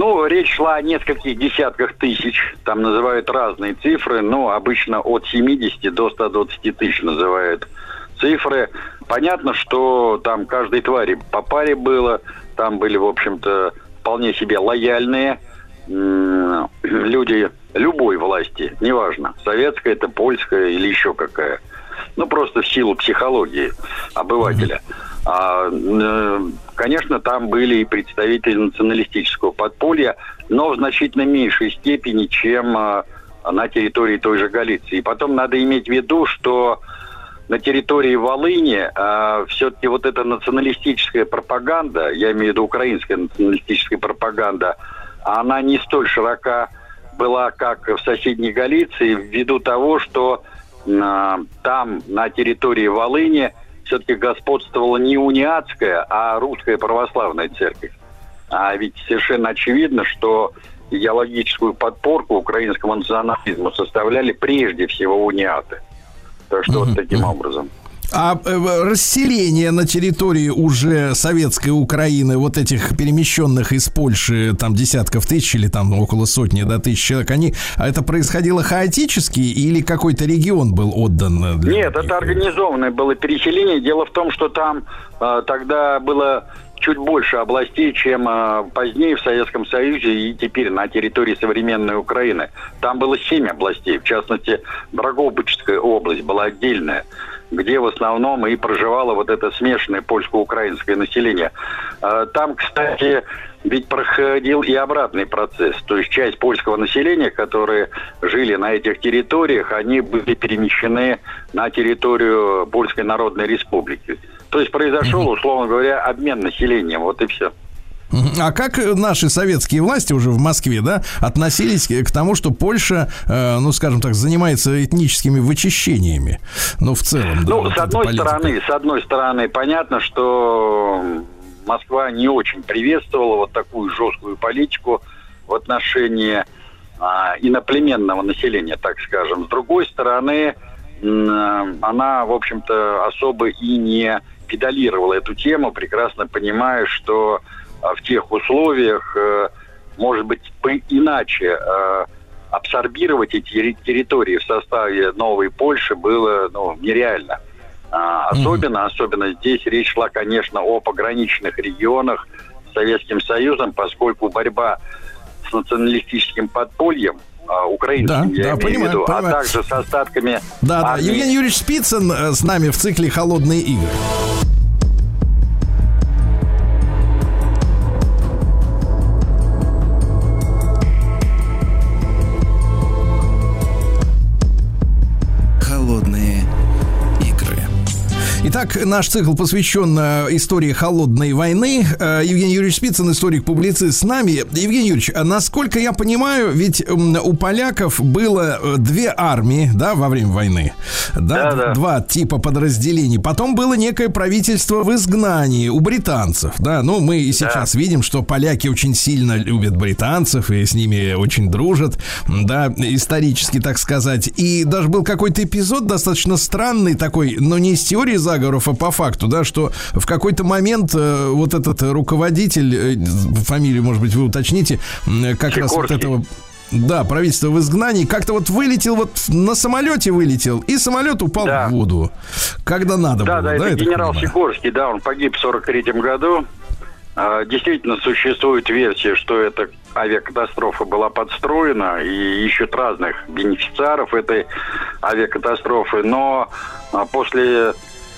Ну, речь шла о нескольких десятках тысяч. Там называют разные цифры, но обычно от 70 до 120 тысяч называют цифры. Понятно, что там каждой твари по паре было. Там были, в общем-то, вполне себе лояльные люди любой власти, неважно, советская это, польская или еще какая. Ну, просто в силу психологии обывателя. Э, конечно, там были и представители националистического подполья, но в значительно меньшей степени, чем а, на территории той же Галиции. И потом надо иметь в виду, что на территории Волыни все-таки вот эта националистическая пропаганда, я имею в виду украинская националистическая пропаганда, она не столь широка была, как в соседней Галиции, ввиду того, что а, там, на территории Волыни, все-таки господствовала не униатская, а русская православная церковь. А ведь совершенно очевидно, что идеологическую подпорку украинскому национализму составляли прежде всего униаты. Так что вот таким образом. А э, расселение на территории уже советской Украины вот этих перемещенных из Польши там десятков тысяч или там около сотни да, тысяч человек, они, а это происходило хаотически или какой-то регион был отдан? э, Для Нет, них? это организованное было переселение. Дело в том, что там э, тогда было чуть больше областей, чем э, позднее в Советском Союзе и теперь на территории современной Украины. Там было семь областей, в частности, Драгобычская область была отдельная где в основном и проживало вот это смешанное польско-украинское население. Э, Там, кстати, ведь проходил и обратный процесс. То есть часть польского населения, которые жили на этих территориях, они были перемещены на территорию Польской Народной Республики. То есть произошел, условно говоря, обмен населением. Вот и все. А как наши советские власти уже в Москве, да, относились к тому, что Польша, э, ну, скажем так, занимается этническими вычищениями? Ну, в целом, да. Ну, вот с одной политика. стороны, с одной стороны, понятно, что Москва не очень приветствовала вот такую жесткую политику в отношении а, иноплеменного населения, так скажем. С другой стороны, она, в общем-то, особо и не педалировала эту тему, прекрасно понимая, что в тех условиях, э, может быть, бы иначе э, абсорбировать эти терри- территории в составе новой Польши было ну, нереально. А, особенно, особенно здесь речь шла, конечно, о пограничных регионах с Советским Союзом, поскольку борьба с националистическим подпольем а, украинским, Да, я да, имею в понимаю, виду, понимаю. а также с остатками Да, да. армии. Евгений Юрьевич Спицын э, с нами в цикле «Холодные игры». Итак, наш цикл посвящен э, истории холодной войны. Э, Евгений Юрьевич Спицын, историк-публицист с нами. Евгений Юрьевич, а насколько я понимаю, ведь у поляков было э, две армии, да, во время войны. Да, Да, да. Два типа подразделений. Потом было некое правительство в изгнании у британцев, да. Ну, мы и сейчас видим, что поляки очень сильно любят британцев и с ними очень дружат, да, исторически, так сказать. И даже был какой-то эпизод достаточно странный такой, но не из теории заговоров, а по факту, да, что в какой-то момент э, вот этот руководитель, э, фамилию, может быть, вы уточните, м, как раз вот этого да, правительство в изгнании. Как-то вот вылетел, вот на самолете вылетел, и самолет упал Да. в воду. Когда надо Да, было, да, да? это так генерал понимаю? Сикорский, да, он погиб в 43 году. А, Действительно, существует версия, что эта авиакатастрофа была подстроена, и ищут разных бенефициаров этой авиакатастрофы, но а, после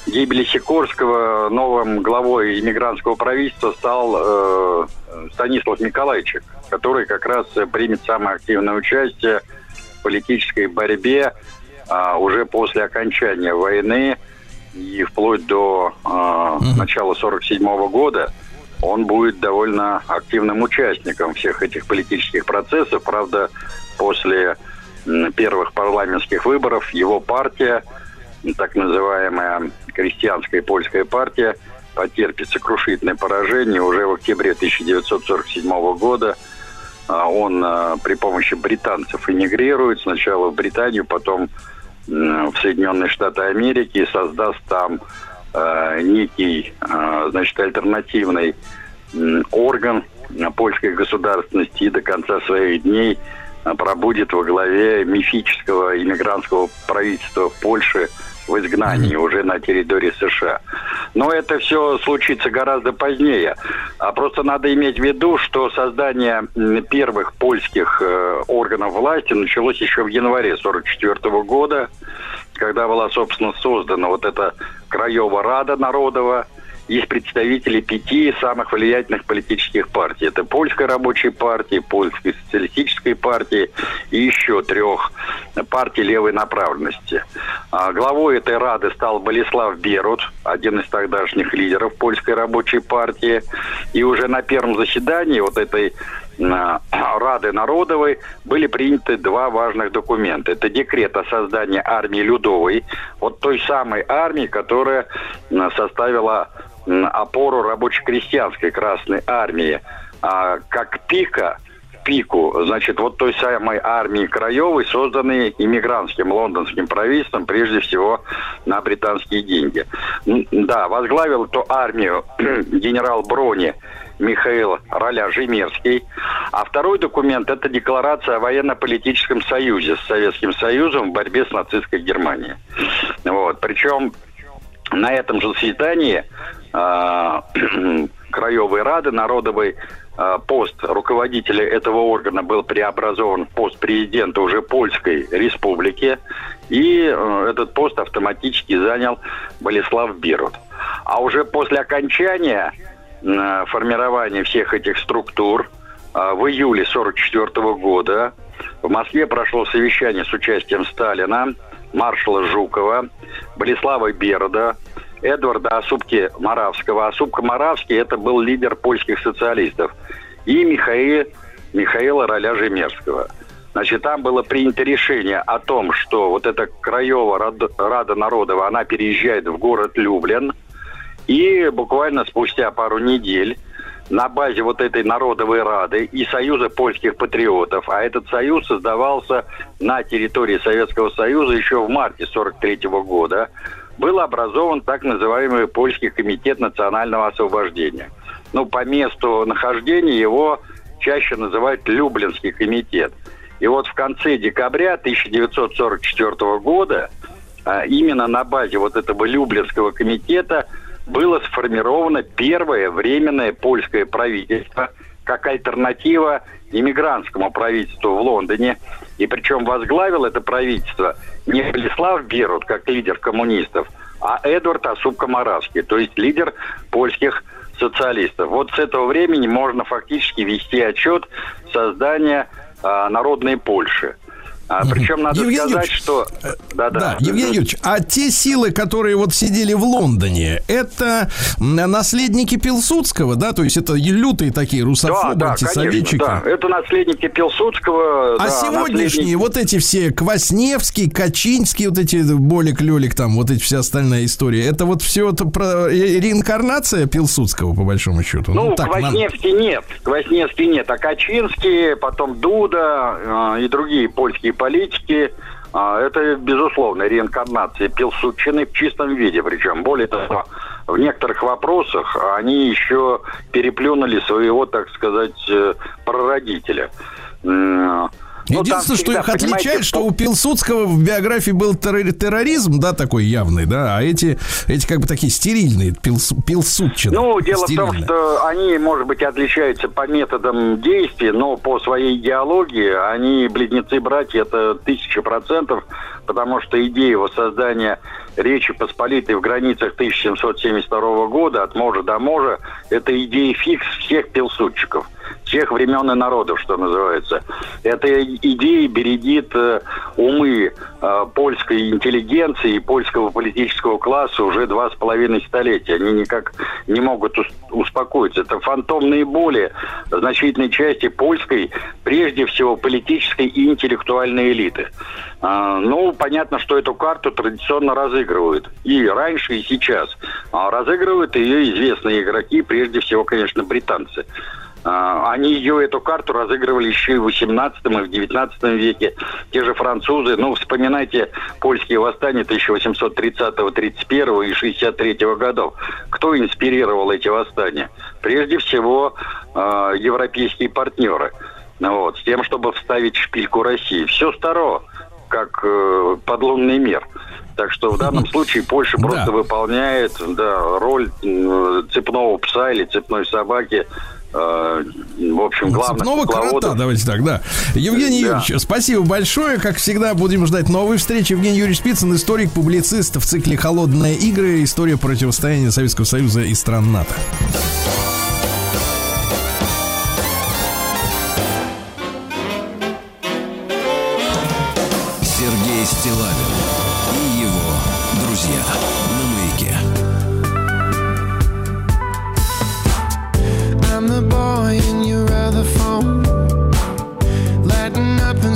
гибели Сикорского новым главой иммигрантского правительства стал э, Станислав Николайчик, который как раз э, примет самое активное участие в политической борьбе а, уже после окончания войны и вплоть до а, начала 47 года он будет довольно активным участником всех этих политических процессов. Правда, после первых парламентских выборов его партия, так называемая крестьянская польская партия, потерпит сокрушительное поражение уже в октябре 1947 года. А, Он а, при помощи британцев эмигрирует сначала в Британию, потом в Соединенные Штаты Америки и создаст там э, некий, значит, альтернативный орган польской государственности и до конца своих дней пробудет во главе мифического иммигрантского правительства Польши в изгнании уже на территории США. Но это все случится гораздо позднее. А просто надо иметь в виду, что создание первых польских э, органов власти началось еще в январе 1944 года, когда была, собственно, создана вот эта Краева Рада Народова, из представителей пяти самых влиятельных политических партий. Это Польская рабочая партия, Польская социалистическая партия и еще трех партий левой направленности. А главой этой Рады стал Болеслав Берут, один из тогдашних лидеров Польской рабочей партии. И уже на первом заседании вот этой а, Рады Народовой были приняты два важных документа. Это декрет о создании армии Людовой, вот той самой армии, которая составила опору рабоче-крестьянской Красной Армии, а, как пика пику, значит, вот той самой армии Краевой, созданной иммигрантским лондонским правительством, прежде всего на британские деньги. Да, возглавил эту армию генерал Брони Михаил Роля Жемерский. А второй документ – это декларация о военно-политическом союзе с Советским Союзом в борьбе с нацистской Германией. Вот. Причем на этом же заседании а, Краевой Рады Народовой а, пост руководителя этого органа был преобразован в пост президента уже Польской Республики, и э, этот пост автоматически занял Болеслав Берут. А уже после окончания э, формирования всех этих структур а, в июле 1944 года в Москве прошло совещание с участием Сталина, маршала Жукова, Болеслава Берда, Эдварда Осупки Моравского. Осупка Моравский это был лидер польских социалистов. И Михаил, Михаила Роля Жемерского. Значит, там было принято решение о том, что вот эта Краева Рада, Народова, она переезжает в город Люблин. И буквально спустя пару недель на базе вот этой Народовой Рады и Союза польских патриотов, а этот союз создавался на территории Советского Союза еще в марте 43 года, был образован так называемый Польский комитет национального освобождения. Ну, по месту нахождения его чаще называют Люблинский комитет. И вот в конце декабря 1944 года а, именно на базе вот этого Люблинского комитета было сформировано первое временное польское правительство, как альтернатива иммигрантскому правительству в Лондоне. И причем возглавил это правительство не Влислав Берут, как лидер коммунистов, а Эдвард Асуб-Комаравский, то есть лидер польских социалистов. Вот с этого времени можно фактически вести отчет создания а, народной Польши. А, причем надо Евгений сказать, Юрьевич, что... Да, да. Да, Евгений Юрьевич, а те силы, которые вот сидели в Лондоне, это наследники Пилсудского, да? То есть это лютые такие Да, русофобы, да, антисоветчики. конечно, да. Это наследники Пилсудского. А да, сегодняшние вот эти все Квасневский, Качинский, вот эти Болик, Лелик, там, вот эти вся остальная история, это вот все это про ре- реинкарнация Пилсудского, по большому счету. Ну, так, надо- Квасневский нет. Квасневский нет. А Качинский, потом Дуда э, и другие польские политики, э, это, безусловно, реинкарнация Пилсудчины в чистом виде. Причем, более того, в некоторых вопросах они еще переплюнули своего, так сказать, э, прародителя. Ну, Единственное, что всегда, их отличает, что у Пилсудского в биографии был террори- терроризм, да, такой явный, да, а эти, эти как бы такие стерильные, пилс, пилсудчины. Ну, дело в том, стерильные. что они, может быть, отличаются по методам действий, но по своей идеологии они близнецы-братья, это тысяча процентов, потому что идея воссоздания Речи Посполитой в границах 1772 года от можа до можа, это идея фикс всех пилсудчиков, всех времен и народов, что называется. Эта идея бередит э, умы э, польской интеллигенции и польского политического класса уже два с половиной столетия. Они никак не могут ус- успокоиться. Это фантомные боли значительной части польской, прежде всего, политической и интеллектуальной элиты. А, ну, понятно, что эту карту традиционно разыгрывают. И раньше, и сейчас. А разыгрывают ее известные игроки, прежде всего, конечно, британцы. А, Они ее, эту карту, разыгрывали еще и в 18 и в 19 веке. Те же французы, ну, вспоминайте польские восстания 1830, 31 и 63 годов. Кто инспирировал эти восстания? Прежде всего, э, европейские партнеры. Ну Вот, с тем, чтобы вставить шпильку России. Все старо, как э, подлунный мир. Так что в данном случае Польша Да. просто выполняет да, роль цепного пса или цепной собаки. Э, в общем, главных Цепного крота, давайте так, да. Евгений Да. Юрьевич, спасибо большое. Как всегда, будем ждать новой встречи. Евгений Юрьевич Спицын, историк, публицист в цикле «Холодные игры. История противостояния Советского Союза и стран НАТО».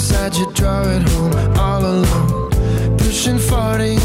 Inside your drawer at home, all alone. Pushing 40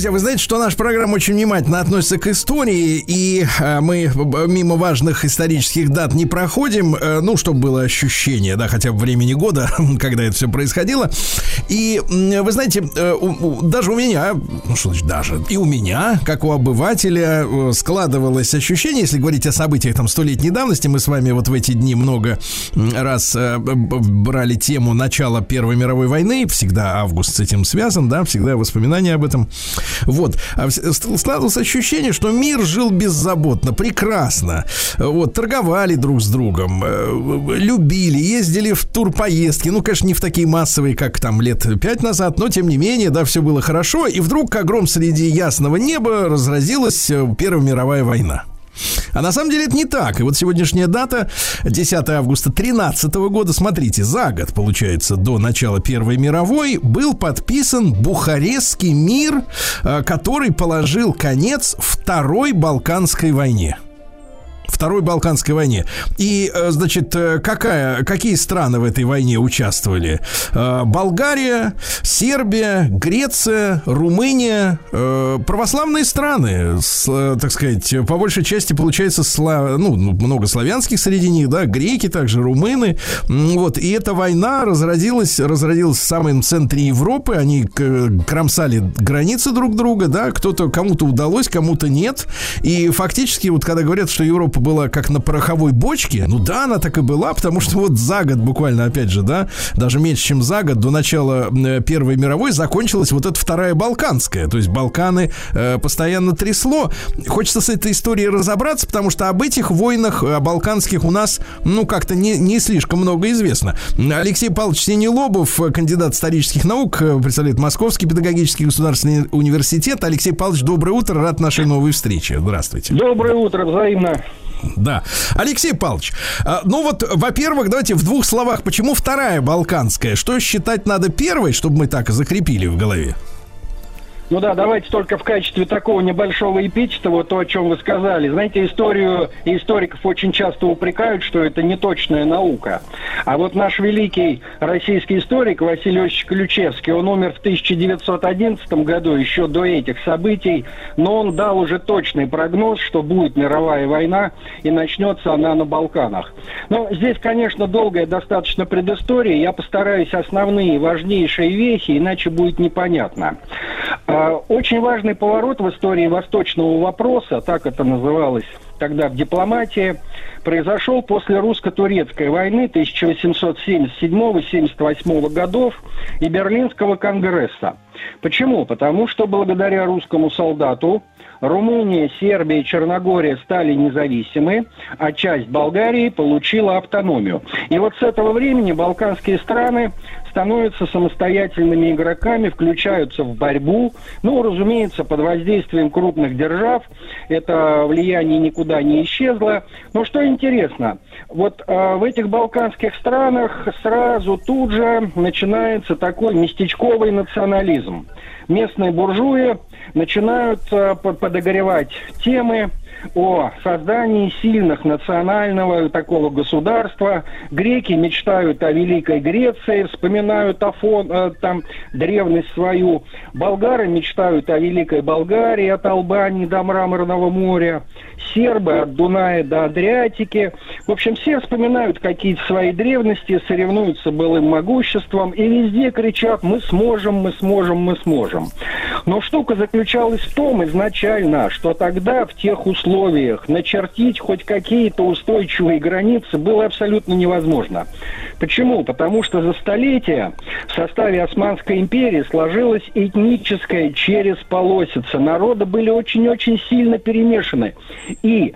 друзья, вы знаете, что наша программа очень внимательно относится к истории, и э, мы мимо важных исторических дат не проходим, э, ну, чтобы было ощущение, да, хотя бы времени года, когда это все происходило. И вы знаете, э, даже у меня, ну что значит даже, и у меня, как у обывателя, складывалось ощущение, если говорить о событиях там столетней давности, мы с вами вот в эти дни много раз брали тему начала Первой мировой войны, всегда август с этим связан, да, всегда воспоминания об этом. Вот. А Складывалось ощущение, что мир жил беззаботно, прекрасно. Вот, торговали друг с другом, э, любили, ездили в турпоездки. Ну, конечно, не в такие массовые, как там лет пять назад, но тем не менее, да, все было хорошо. И вдруг, как гром среди ясного неба, разразилась э, Первая мировая война. А на самом деле это не так. И вот сегодняшняя дата, 10 августа 13 года, смотрите, за год, получается, до начала Первой мировой, был подписан Бухарестский мир, э, который положил конец Второй Балканской войне. Второй Балканской войне. И, э, значит, э, какая, какие страны в этой войне участвовали? Э, Болгария, Сербия, Греция, Румыния, православные страны, так сказать, по большей части, получается, сла- ну, много славянских среди них, да, греки также, румыны. Вот, и эта война разродилась, разродилась в самом центре Европы, они кромсали границы друг друга, да, кто-то, кому-то удалось, кому-то нет. И фактически, вот когда говорят, что Европа была как на пороховой бочке, ну да, она так и была, потому что вот за год буквально, опять же, да, даже меньше, чем за год до начала э, Первой мировой закончилась вот эта вторая Балканская. То есть Балканы э, постоянно трясло. Хочется с этой историей разобраться, потому что об этих войнах э, балканских у нас, ну, как-то не, не слишком много известно. Алексей Павлович Синелобов, э, кандидат исторических наук, представляет Московский педагогический государственный университет. Алексей Павлович, доброе утро, рад нашей новой встрече. Здравствуйте. Доброе утро, взаимно. Да. Алексей Павлович, а, ну вот, во-первых, давайте в двух словах, почему вторая балканская? Что считать надо первой, чтобы мы так закрепили в голове? Ну да, давайте только в качестве такого небольшого эпитета, вот то, о чем вы сказали. Знаете, историю историков очень часто упрекают, что это неточная наука. А вот наш великий российский историк Василий Иосифович Ключевский, он умер в 1911 году, еще до этих событий, но он дал уже точный прогноз, что будет мировая война и начнется она на Балканах. Но здесь, конечно, долгая достаточно предыстория. Я постараюсь основные, важнейшие вехи, иначе будет непонятно. А, Очень важный поворот в истории восточного вопроса, так это называлось тогда в дипломатии, произошел после русско-турецкой войны 1877-78 годов и Берлинского конгресса. Почему? Потому что благодаря русскому солдату Румыния, Сербия и Черногория стали независимы, а часть Болгарии получила автономию. И вот с этого времени балканские страны становятся самостоятельными игроками, включаются в борьбу. Ну, разумеется, под воздействием крупных держав это влияние никуда не исчезло. Но что интересно, вот э, в этих балканских странах сразу тут же начинается такой местечковый национализм. Местные буржуи начинают э, под- подогревать темы о создании сильных национального такого государства. Греки мечтают о Великой Греции, вспоминают Афон, э, там древность свою. Болгары мечтают о Великой Болгарии, от Албании до Мраморного моря. Сербы от Дуная до Адриатики. В общем, все вспоминают какие-то свои древности, соревнуются былым могуществом и везде кричат «мы сможем, мы сможем, мы сможем». Но штука заключалась в том изначально, что тогда в тех условиях начертить хоть какие-то устойчивые границы было абсолютно невозможно. Почему? Потому что за столетия в составе Османской империи сложилась этническая через полосица. Народы были очень-очень сильно перемешаны. И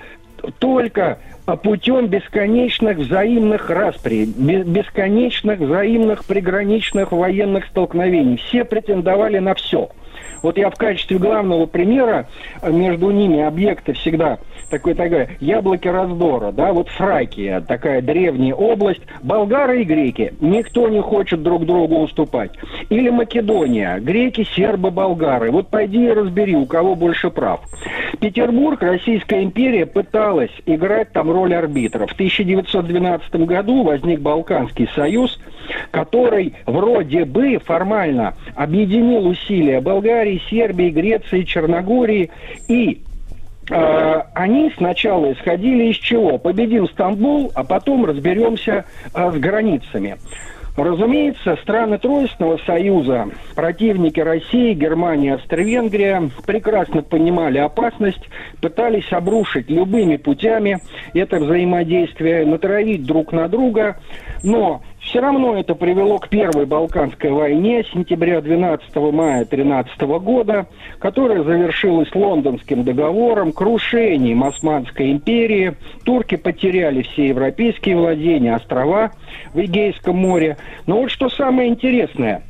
только путем бесконечных взаимных распри, бе- бесконечных взаимных приграничных военных столкновений. Все претендовали на все. Вот я в качестве главного примера э, между ними объекта всегда такой такой яблоки раздора, да, вот Фракия, такая древняя область, болгары и греки, никто не хочет друг другу уступать. Или Македония, греки, сербы, болгары, вот пойди и разбери, у кого больше прав. Петербург, Российская империя пыталась играть там роль арбитра. В 1912 году возник Балканский союз, который вроде бы формально объединил усилия Болгарии, Сербии, Греции, Черногории и э, они сначала исходили из чего? Победим Стамбул, а потом разберемся э, с границами. Разумеется, страны Троицкого союза, противники России, Германия, Австро-Венгрия прекрасно понимали опасность, пытались обрушить любыми путями это взаимодействие, натравить друг на друга, но все равно это привело к Первой Балканской войне сентября 12 мая 13 года, которая завершилась Лондонским договором, крушением Османской империи. Турки потеряли все европейские владения, острова в Эгейском море. Но вот что самое интересное,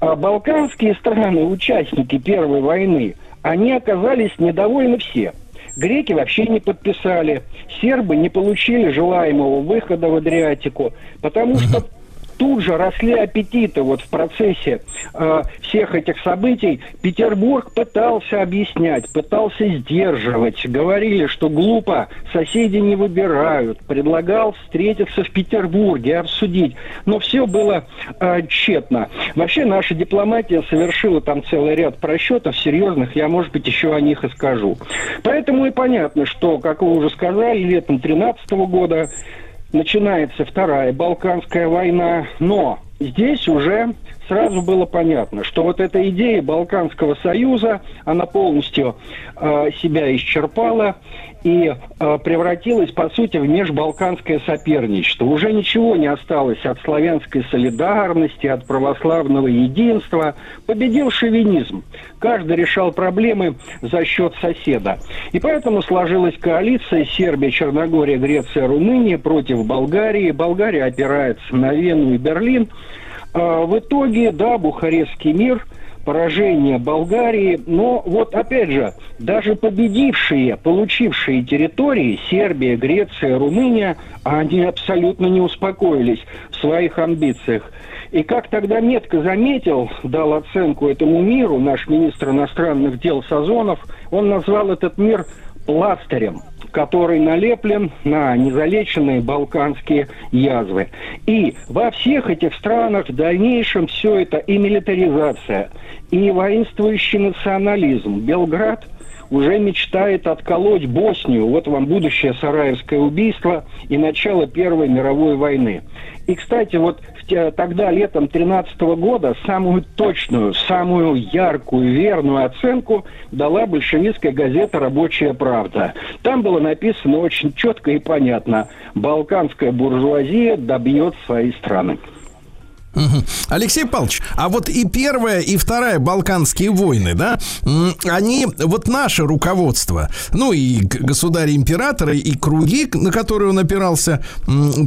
а балканские страны, участники Первой войны, они оказались недовольны все – Греки вообще не подписали, сербы не получили желаемого выхода в Адриатику, потому что тут же росли аппетиты вот в процессе э, всех этих событий. Петербург пытался объяснять, пытался сдерживать. Говорили, что глупо, соседи не выбирают. Предлагал встретиться в Петербурге, обсудить. Но все было э, тщетно. Вообще наша дипломатия совершила там целый ряд просчетов серьезных. Я, может быть, еще о них и скажу. Поэтому и понятно, что, как вы уже сказали, летом 2013 года начинается Вторая Балканская война, но здесь уже сразу было понятно, что вот эта идея Балканского союза, она полностью э, себя исчерпала и э, превратилась, по сути, в межбалканское соперничество. Уже ничего не осталось от славянской солидарности, от православного единства. Победил шовинизм. Каждый решал проблемы за счет соседа. И поэтому сложилась коалиция Сербия, Черногория, Греция, Румыния против Болгарии. Болгария опирается на Вену и Берлин. А, в итоге, да, Бухарестский мир – поражение Болгарии. Но вот опять же, даже победившие, получившие территории, Сербия, Греция, Румыния, они абсолютно не успокоились в своих амбициях. И как тогда метко заметил, дал оценку этому миру наш министр иностранных дел Сазонов, он назвал этот мир пластырем – который налеплен на незалеченные балканские язвы. И во всех этих странах в дальнейшем все это и милитаризация, и воинствующий национализм. Белград уже мечтает отколоть Боснию. Вот вам будущее Сараевское убийство и начало Первой мировой войны. И, кстати, вот тогда, летом 2013 года, самую точную, самую яркую, верную оценку дала большевистская газета «Рабочая правда». Там было написано очень четко и понятно. Балканская буржуазия добьет своей страны. Алексей Павлович, а вот и первая, и вторая Балканские войны, да, они, вот наше руководство, ну и государи-императоры, и круги, на которые он опирался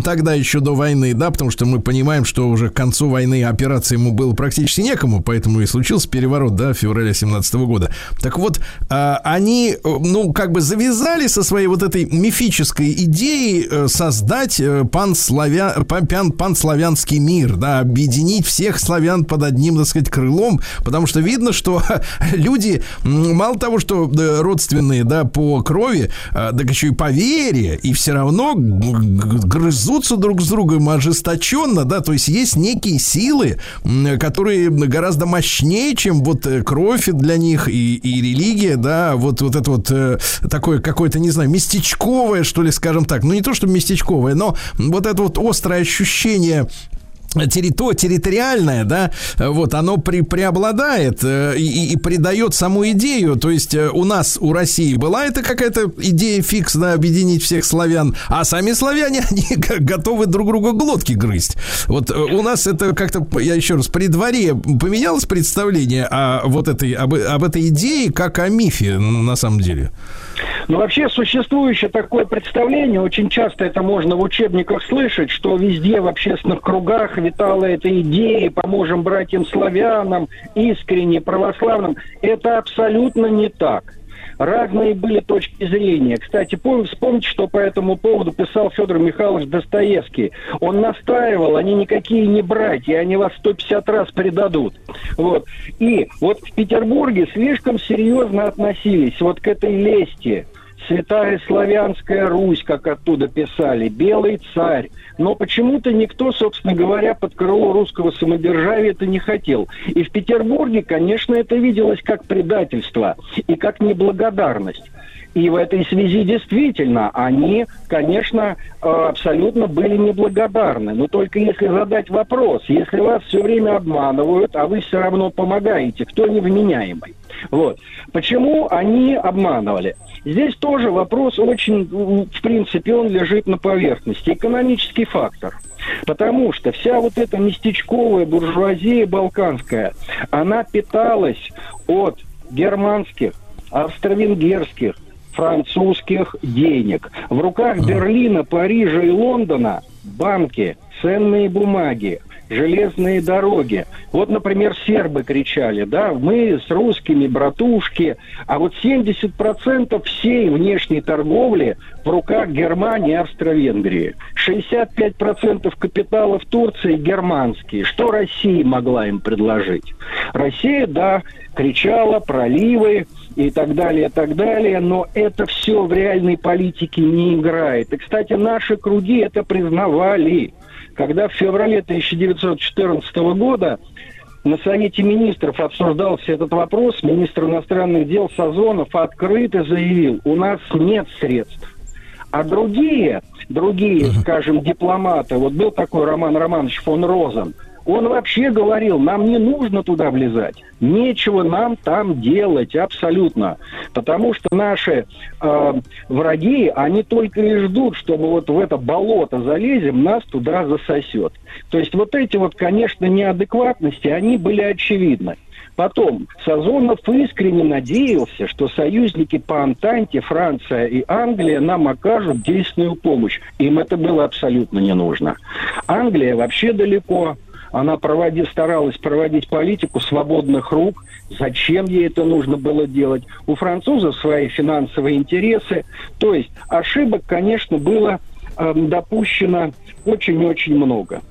тогда еще до войны, да, потому что мы понимаем, что уже к концу войны опираться ему было практически некому, поэтому и случился переворот, да, в феврале 17 года. Так вот, а, они, ну, как бы завязали со своей вот этой мифической идеей э, создать э, панславя... пан, панславянский мир, да, объединить всех славян под одним, так сказать, крылом, потому что видно, что люди, мало того, что родственные, да, по крови, а, так еще и по вере, и все равно грызутся друг с другом ожесточенно, да, то есть есть некие силы, которые гораздо мощнее, чем вот э, кровь для них и, и религия, да, вот, вот это вот э, такое какое-то, не знаю, местечковое, что ли, скажем так, ну не то, что местечковое, но вот это вот острое ощущение территория, территориальное, да, вот, оно при, преобладает э, и, и придает саму идею. То есть э, у нас, у России была это какая-то идея фикс, да, объединить всех славян, а сами славяне, они готовы друг друга глотки грызть. Вот э, у нас это как-то, я еще раз, при дворе поменялось представление о вот этой, об, об этой идее, как о мифе на самом деле. Но вообще существующее такое представление, очень часто это можно в учебниках слышать, что везде в общественных кругах витала эта идея «поможем братьям-славянам», искренне, православным. Это абсолютно не так разные были точки зрения. Кстати, помните, вспомните, что по этому поводу писал Федор Михайлович Достоевский. Он настаивал, они никакие не братья, они вас 150 раз предадут. Вот. И вот в Петербурге слишком серьезно относились вот к этой лести Святая Славянская Русь, как оттуда писали, Белый царь. Но почему-то никто, собственно говоря, под крыло русского самодержавия это не хотел. И в Петербурге, конечно, это виделось как предательство и как неблагодарность. И в этой связи действительно они, конечно, э, абсолютно были неблагодарны. Но только если задать вопрос, если вас все время обманывают, а вы все равно помогаете, кто невменяемый? Вот. Почему они обманывали? Здесь тоже вопрос очень, в принципе, он лежит на поверхности. Экономический фактор. Потому что вся вот эта местечковая буржуазия балканская, она питалась от германских, австро-венгерских, французских денег. В руках Берлина, Парижа и Лондона банки, ценные бумаги, железные дороги. Вот, например, сербы кричали, да, мы с русскими братушки, а вот 70% всей внешней торговли в руках Германии и Австро-Венгрии. 65% капитала в Турции германские. Что Россия могла им предложить? Россия, да, кричала проливы и так далее, и так далее, но это все в реальной политике не играет. И, кстати, наши круги это признавали когда в феврале 1914 года на Совете Министров обсуждался этот вопрос, министр иностранных дел Сазонов открыто заявил, у нас нет средств. А другие, другие, скажем, дипломаты, вот был такой Роман Романович фон Розен – он вообще говорил, нам не нужно туда влезать, нечего нам там делать абсолютно, потому что наши э, враги, они только и ждут, чтобы вот в это болото залезем, нас туда засосет. То есть вот эти вот, конечно, неадекватности, они были очевидны. Потом, Сазонов искренне надеялся, что союзники по Антанте, Франция и Англия нам окажут действенную помощь. Им это было абсолютно не нужно. Англия вообще далеко, она проводи, старалась проводить политику свободных рук. Зачем ей это нужно было делать? У французов свои финансовые интересы. То есть ошибок, конечно, было э, допущено очень-очень много.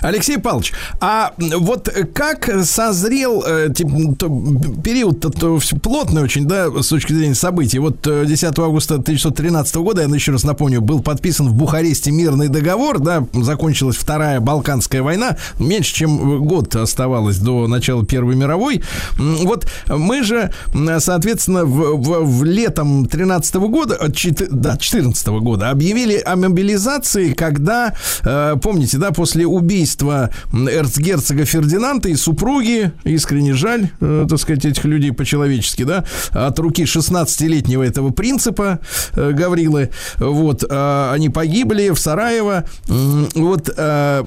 Алексей Павлович, а вот как созрел э, период то, то, плотный очень, да, с точки зрения событий. Вот 10 э, августа 1913 года, я еще раз напомню, был подписан в Бухаресте мирный договор, да, закончилась Вторая Балканская война, меньше чем год оставалось до начала Первой мировой. Вот мы же, соответственно, в, в, в летом 13 года, э, да, 14 года объявили о мобилизации, когда, помните, да, после после убийства эрцгерцога Фердинанда и супруги, искренне жаль, э, так сказать, этих людей по-человечески, да, от руки 16-летнего этого принципа э, Гаврилы, вот, э, они погибли в Сараево, вот, э,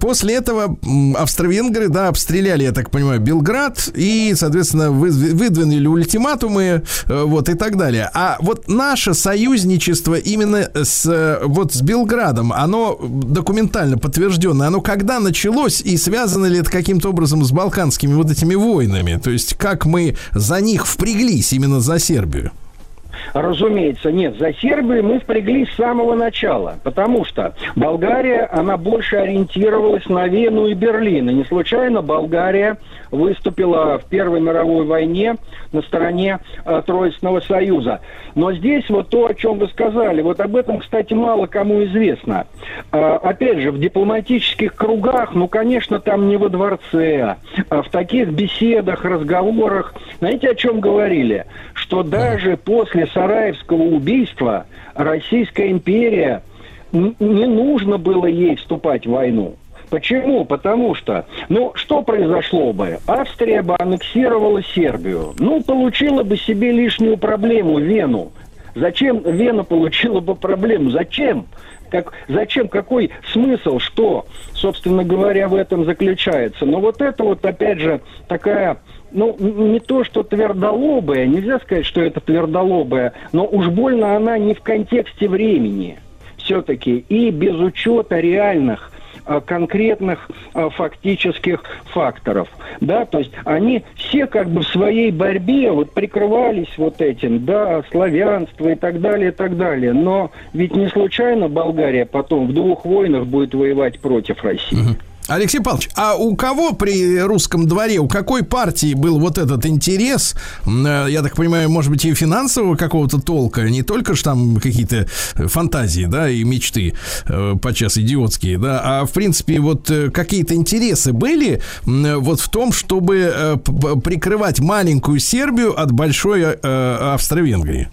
после этого австро-венгры, да, обстреляли, я так понимаю, Белград и, соответственно, вы, выдвинули ультиматумы, э, вот, и так далее. А вот наше союзничество именно с, вот, с Белградом, оно документально подтверждено подтвержденное, оно когда началось и связано ли это каким-то образом с балканскими вот этими войнами? То есть как мы за них впряглись именно за Сербию? Разумеется, нет. За Сербию мы впряглись с самого начала, потому что Болгария, она больше ориентировалась на Вену и Берлин. И не случайно Болгария выступила в Первой мировой войне на стороне э, Троицкого союза. Но здесь вот то, о чем вы сказали, вот об этом, кстати, мало кому известно. Э, опять же, в дипломатических кругах, ну, конечно, там не во дворце, а в таких беседах, разговорах, знаете, о чем говорили? Что даже после Сараевского убийства Российская империя не нужно было ей вступать в войну. Почему? Потому что, ну, что произошло бы? Австрия бы аннексировала Сербию. Ну, получила бы себе лишнюю проблему, Вену. Зачем Вена получила бы проблему? Зачем? Как, зачем? Какой смысл? Что, собственно говоря, в этом заключается? Но вот это вот, опять же, такая ну, не то, что твердолобая, нельзя сказать, что это твердолобая, но уж больно она не в контексте времени все-таки и без учета реальных а, конкретных а, фактических факторов. Да, то есть они все как бы в своей борьбе вот прикрывались вот этим, да, славянство и так далее, и так далее. Но ведь не случайно Болгария потом в двух войнах будет воевать против России. Алексей Павлович, а у кого при русском дворе, у какой партии был вот этот интерес, э, я так понимаю, может быть, и финансового какого-то толка, не только ж там какие-то фантазии, да, и мечты, э, подчас идиотские, да, а в принципе вот э, какие-то интересы были вот в том, чтобы прикрывать маленькую Сербию от большой Австро-Венгрии?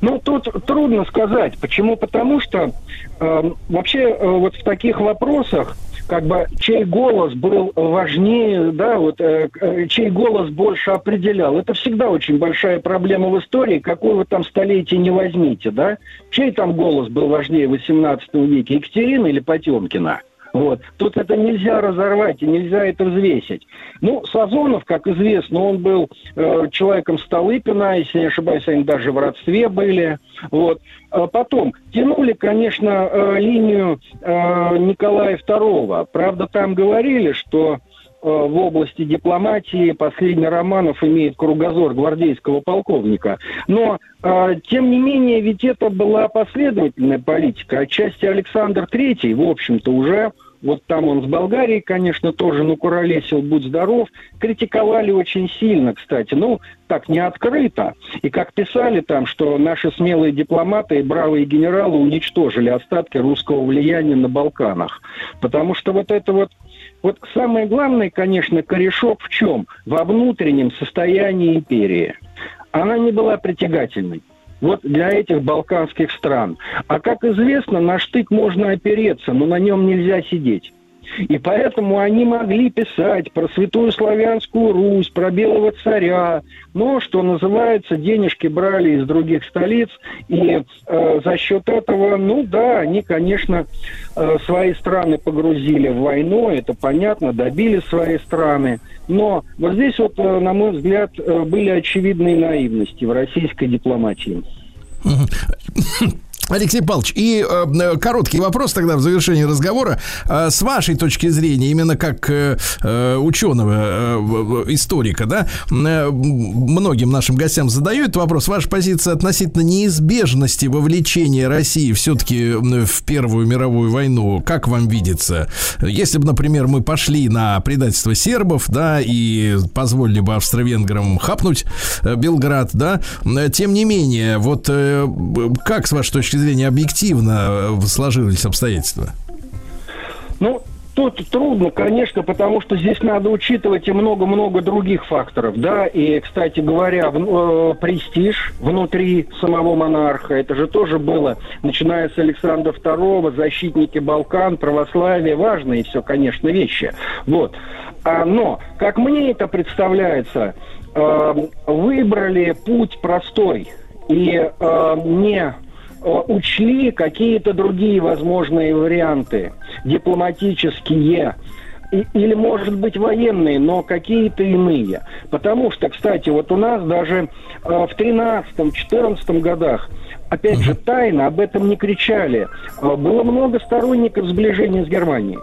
Ну, тут трудно сказать. Почему? Потому что э, вообще э, вот в таких вопросах как бы чей голос был важнее, да, вот э, э, чей голос больше определял. Это всегда очень большая проблема в истории, какое вы там столетие не возьмите, да. Чей там голос был важнее в 18 веке, Екатерина или Потемкина? Вот. Тут это нельзя разорвать и нельзя это взвесить. Ну, Сазонов, как известно, он был э, человеком Столыпина, если не ошибаюсь, они даже в родстве были. Вот. А потом тянули, конечно, э, линию э, Николая II. Правда, там говорили, что в области дипломатии последний Романов имеет кругозор гвардейского полковника. Но, э, тем не менее, ведь это была последовательная политика. Отчасти Александр III, в общем-то, уже вот там он с Болгарией, конечно, тоже накуролесил, будь здоров. Критиковали очень сильно, кстати. Ну, так, не открыто. И как писали там, что наши смелые дипломаты и бравые генералы уничтожили остатки русского влияния на Балканах. Потому что вот это вот вот самое главное, конечно, корешок в чем? Во внутреннем состоянии империи. Она не была притягательной. Вот для этих балканских стран. А как известно, на штык можно опереться, но на нем нельзя сидеть. И поэтому они могли писать про святую славянскую Русь, про белого царя, но, что называется, денежки брали из других столиц, и э, за счет этого, ну да, они, конечно, э, свои страны погрузили в войну, это понятно, добили свои страны, но вот здесь вот, э, на мой взгляд, э, были очевидные наивности в российской дипломатии. Алексей Павлович, и э, короткий вопрос тогда в завершении разговора. Э, с вашей точки зрения, именно как э, э, ученого, э, историка, да, э, многим нашим гостям задаю этот вопрос. Ваша позиция относительно неизбежности вовлечения России все-таки в Первую мировую войну, как вам видится? Если бы, например, мы пошли на предательство сербов, да, и позволили бы австро-венграм хапнуть э, Белград, да, э, тем не менее, вот э, как с вашей точки зрения объективно э, сложились обстоятельства? Ну, тут трудно, конечно, потому что здесь надо учитывать и много-много других факторов, да, и, кстати говоря, в- э, престиж внутри самого монарха, это же тоже было, начиная с Александра II, защитники Балкан, православие, важные все, конечно, вещи, вот. А, но, как мне это представляется, э, выбрали путь простой и э, не учли какие-то другие возможные варианты, дипломатические, или, может быть, военные, но какие-то иные. Потому что, кстати, вот у нас даже э, в 13-14 годах, опять же, тайно об этом не кричали. Э, было много сторонников сближения с Германией.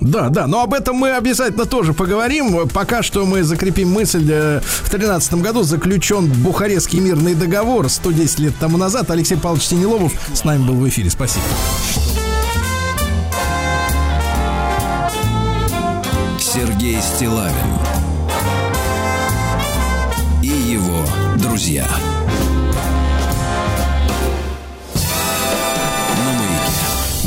Да, да, но об этом мы обязательно тоже поговорим. Пока что мы закрепим мысль. э, В 2013 году заключен Бухарестский мирный договор 110 лет тому назад. Алексей Павлович Тенеловов с нами был в эфире. Спасибо. Сергей Стилавин и его друзья.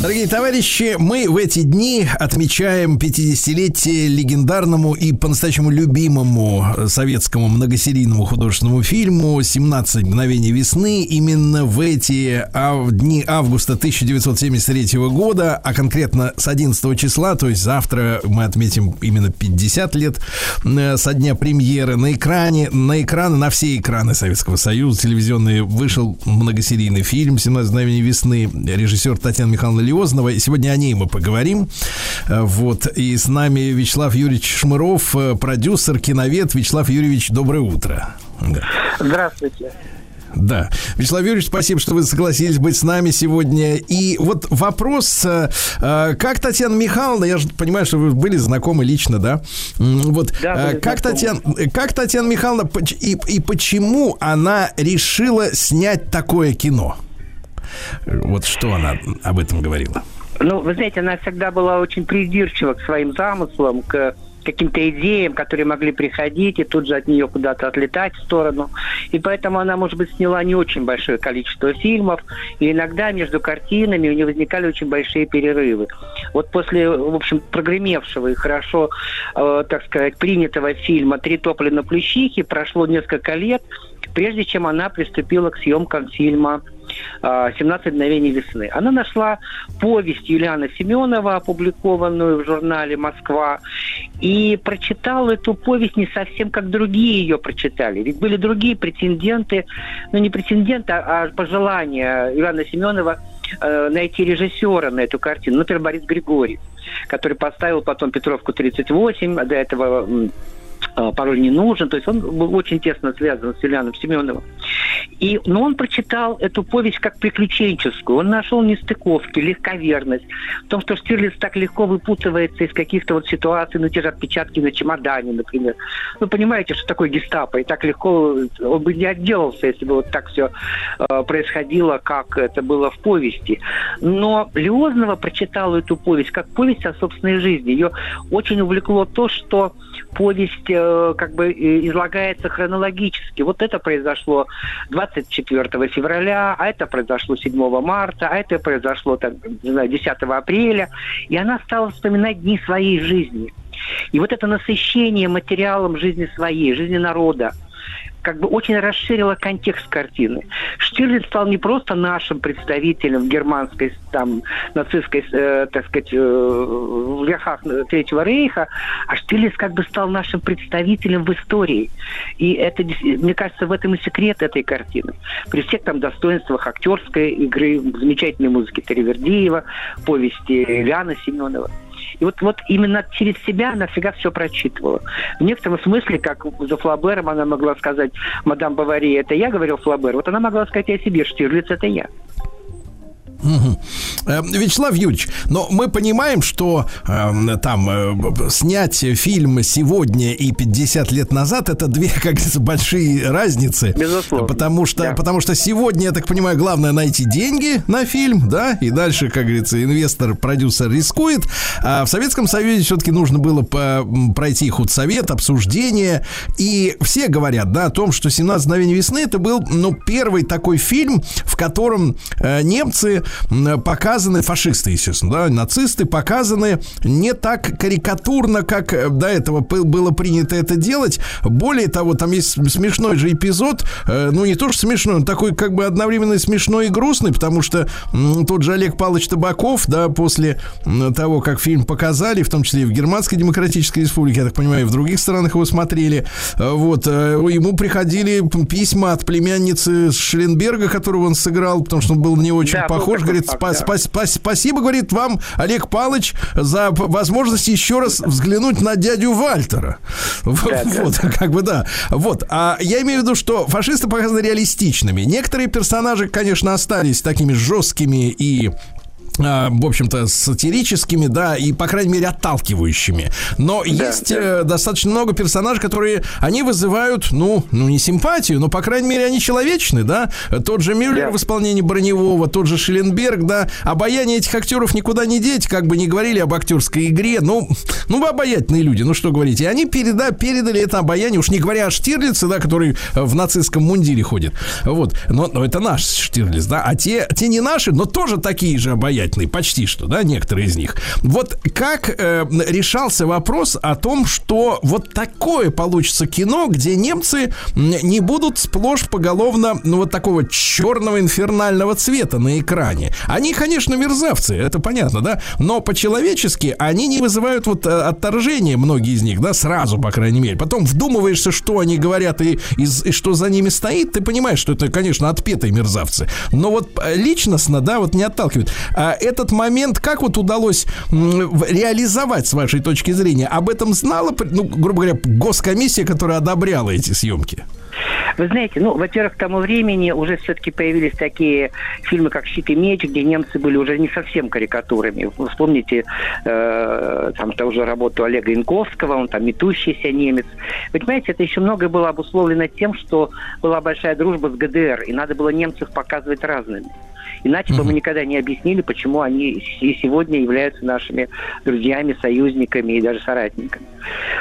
Дорогие товарищи, мы в эти дни отмечаем 50-летие легендарному и по-настоящему любимому советскому многосерийному художественному фильму «17 мгновений весны». Именно в эти ав- дни августа 1973 года, а конкретно с 11 числа, то есть завтра мы отметим именно 50 лет э, со дня премьеры, на экране, на экраны, на все экраны Советского Союза телевизионные вышел многосерийный фильм «17 мгновений весны». Режиссер Татьяна Михайловна Лиозного. И сегодня о ней мы поговорим. Э, Вот. И с нами Вячеслав Юрьевич Шмыров, э, продюсер, киновед. Вячеслав Юрьевич, доброе утро. Здравствуйте. Да. Вячеслав Юрьевич, спасибо, что вы согласились быть с нами сегодня. И вот вопрос, э, как Татьяна Михайловна, я же понимаю, что вы были знакомы лично, да? Вот, Да, как. Татьяна, как Татьяна Михайловна и, и почему она решила снять такое кино? Вот что она об этом говорила? Ну, вы знаете, она всегда была очень придирчива к своим замыслам, к каким-то идеям, которые могли приходить и тут же от нее куда-то отлетать в сторону. И поэтому она, может быть, сняла не очень большое количество фильмов, и иногда между картинами у нее возникали очень большие перерывы. Вот после, в общем, прогремевшего и хорошо, э, так сказать, принятого фильма «Три тополя на плющихе» прошло несколько лет, прежде чем она приступила к съемкам фильма «17 мгновений весны». Она нашла повесть Юлиана Семенова, опубликованную в журнале «Москва», и прочитала эту повесть не совсем как другие ее прочитали. Ведь были другие претенденты, ну не претенденты, а, а пожелания Ивана Семенова э, найти режиссера на эту картину. Например, Борис Григорьев, который поставил потом Петровку 38, а до этого пароль не нужен. То есть он был очень тесно связан с Ильяном Семеновым. И, но он прочитал эту повесть как приключенческую. Он нашел нестыковки, легковерность. В том, что Штирлиц так легко выпутывается из каких-то вот ситуаций, ну, те же отпечатки на чемодане, например. Вы понимаете, что такое гестапо, и так легко он бы не отделался, если бы вот так все э, происходило, как это было в повести. Но Лиознова прочитала эту повесть как повесть о собственной жизни. Ее очень увлекло то, что повесть э, как бы э, излагается хронологически. Вот это произошло 24 февраля, а это произошло 7 марта, а это произошло там, не знаю, 10 апреля. И она стала вспоминать дни своей жизни. И вот это насыщение материалом жизни своей, жизни народа, как бы очень расширило контекст картины. Штирлиц стал не просто нашим представителем в германской, там, нацистской, э, так сказать, э, в верхах Третьего Рейха, а Штирлиц как бы стал нашим представителем в истории. И это, мне кажется, в этом и секрет этой картины. При всех там достоинствах актерской игры, замечательной музыки Теревердиева, повести Ильяна Семенова. И вот, вот именно через себя она всегда все прочитывала. В некотором смысле, как за Флабером она могла сказать, мадам Бавари, это я говорил Флабер, вот она могла сказать о себе, Штирлиц, это я. Мгм. Э, Вячеслав Юрьевич, но мы понимаем, что э, там э, снять фильм сегодня и 50 лет назад это две, как говорится, большие разницы. Безусловно. Потому что, Да. потому что сегодня, я так понимаю, главное найти деньги на фильм, да, и дальше, как говорится, инвестор, продюсер рискует. А в Советском Союзе все-таки нужно было по- пройти худсовет, обсуждение. И все говорят, да, о том, что 17 мгновений весны это был, ну, первый такой фильм, в котором э, немцы м, показаны, фашисты, естественно, да, нацисты показаны не так карикатурно, как э, до этого было принято это делать. Более того, там есть смешной же эпизод, э, ну, не то что смешной, он такой как бы одновременно смешной и грустный, потому что тот же Олег Павлович Табаков, да, после того, как фильм показали, в том числе и в Германской Демократической Республике, я так понимаю, и в других странах его смотрели, э, вот, ему приходили письма от племянницы Шелленберга, которого он сыграл, потому что он был не очень Да, похож, говорит, факт, «Спа- да. Спа- спа- спасибо, говорит, вам, Олег Павлович, за возможность еще раз взглянуть на дядю Вальтера. Да. Вот, как бы да. Вот. А я имею в виду, что фашисты показаны реалистичными. Некоторые персонажи, конечно, остались такими жесткими и в общем-то, сатирическими, да, и, по крайней мере, отталкивающими. Но есть э, достаточно много персонажей, которые, они вызывают, ну, ну, не симпатию, но, по крайней мере, они человечны, да. Тот же Мюллер Да. в исполнении Броневого, тот же Шелленберг, да. Обаяние этих актеров никуда не деть, как бы не говорили об актерской игре. Ну, ну, вы обаятельные люди, ну, что говорить. И они переда, передали это обаяние, уж не говоря о Штирлице, да, который э, в нацистском мундире ходит. Вот. Но, но это наш Штирлиц, да. А те, те не наши, но тоже такие же обаятельные, почти что, да, некоторые из них. Вот как э, решался вопрос о том, что вот такое получится кино, где немцы не будут сплошь поголовно, ну, вот такого черного инфернального цвета на экране. Они, конечно, мерзавцы, это понятно, да, но по-человечески они не вызывают вот э, отторжения, многие из них, да, сразу, по крайней мере. Потом вдумываешься, что они говорят и, из- и что за ними стоит, ты понимаешь, что это, конечно, отпетые мерзавцы. Но вот э, личностно, да, вот не отталкивает. А этот момент как вот удалось реализовать с вашей точки зрения? Об этом знала, ну, грубо говоря, госкомиссия, которая одобряла эти съемки? Вы знаете, ну, во-первых, к тому времени уже все-таки появились такие фильмы, как «Щит и меч», где немцы были уже не совсем карикатурами. Вы вспомните э, там того же работу Олега Янковского, он там «Метущийся немец». Вы понимаете, это еще многое было обусловлено тем, что была большая дружба с ГДР, и надо было немцев показывать разными. Иначе бы мы никогда не объяснили, почему они и сегодня являются нашими друзьями, союзниками и даже соратниками.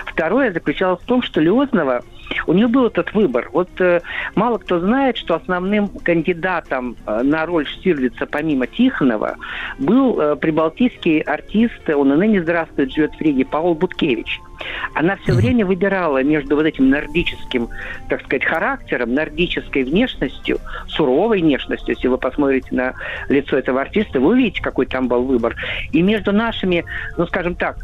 Второе заключалось в том, что Леознова, у нее был этот выбор. Вот э, мало кто знает, что основным кандидатом э, на роль Штирлица, помимо Тихонова, был э, прибалтийский артист, он и ныне здравствует, живет в Риге, Павел Буткевич. Она все время выбирала между вот этим нордическим, так сказать, характером, нордической внешностью, суровой внешностью. Если вы посмотрите на лицо этого артиста, вы увидите, какой там был выбор. И между нашими, ну, скажем так,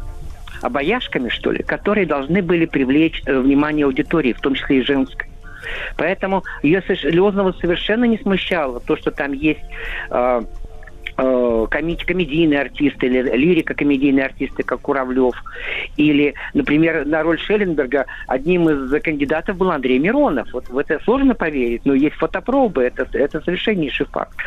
обаяшками, что ли, которые должны были привлечь э, внимание аудитории, в том числе и женской. Поэтому ее Леознова совершенно не смущало то, что там есть э, э, коми- комедийные артисты или лирико-комедийные артисты, как Куравлев. Или, например, на роль Шелленберга одним из кандидатов был Андрей Миронов. Вот в это сложно поверить, но есть фотопробы, это, это совершеннейший факт.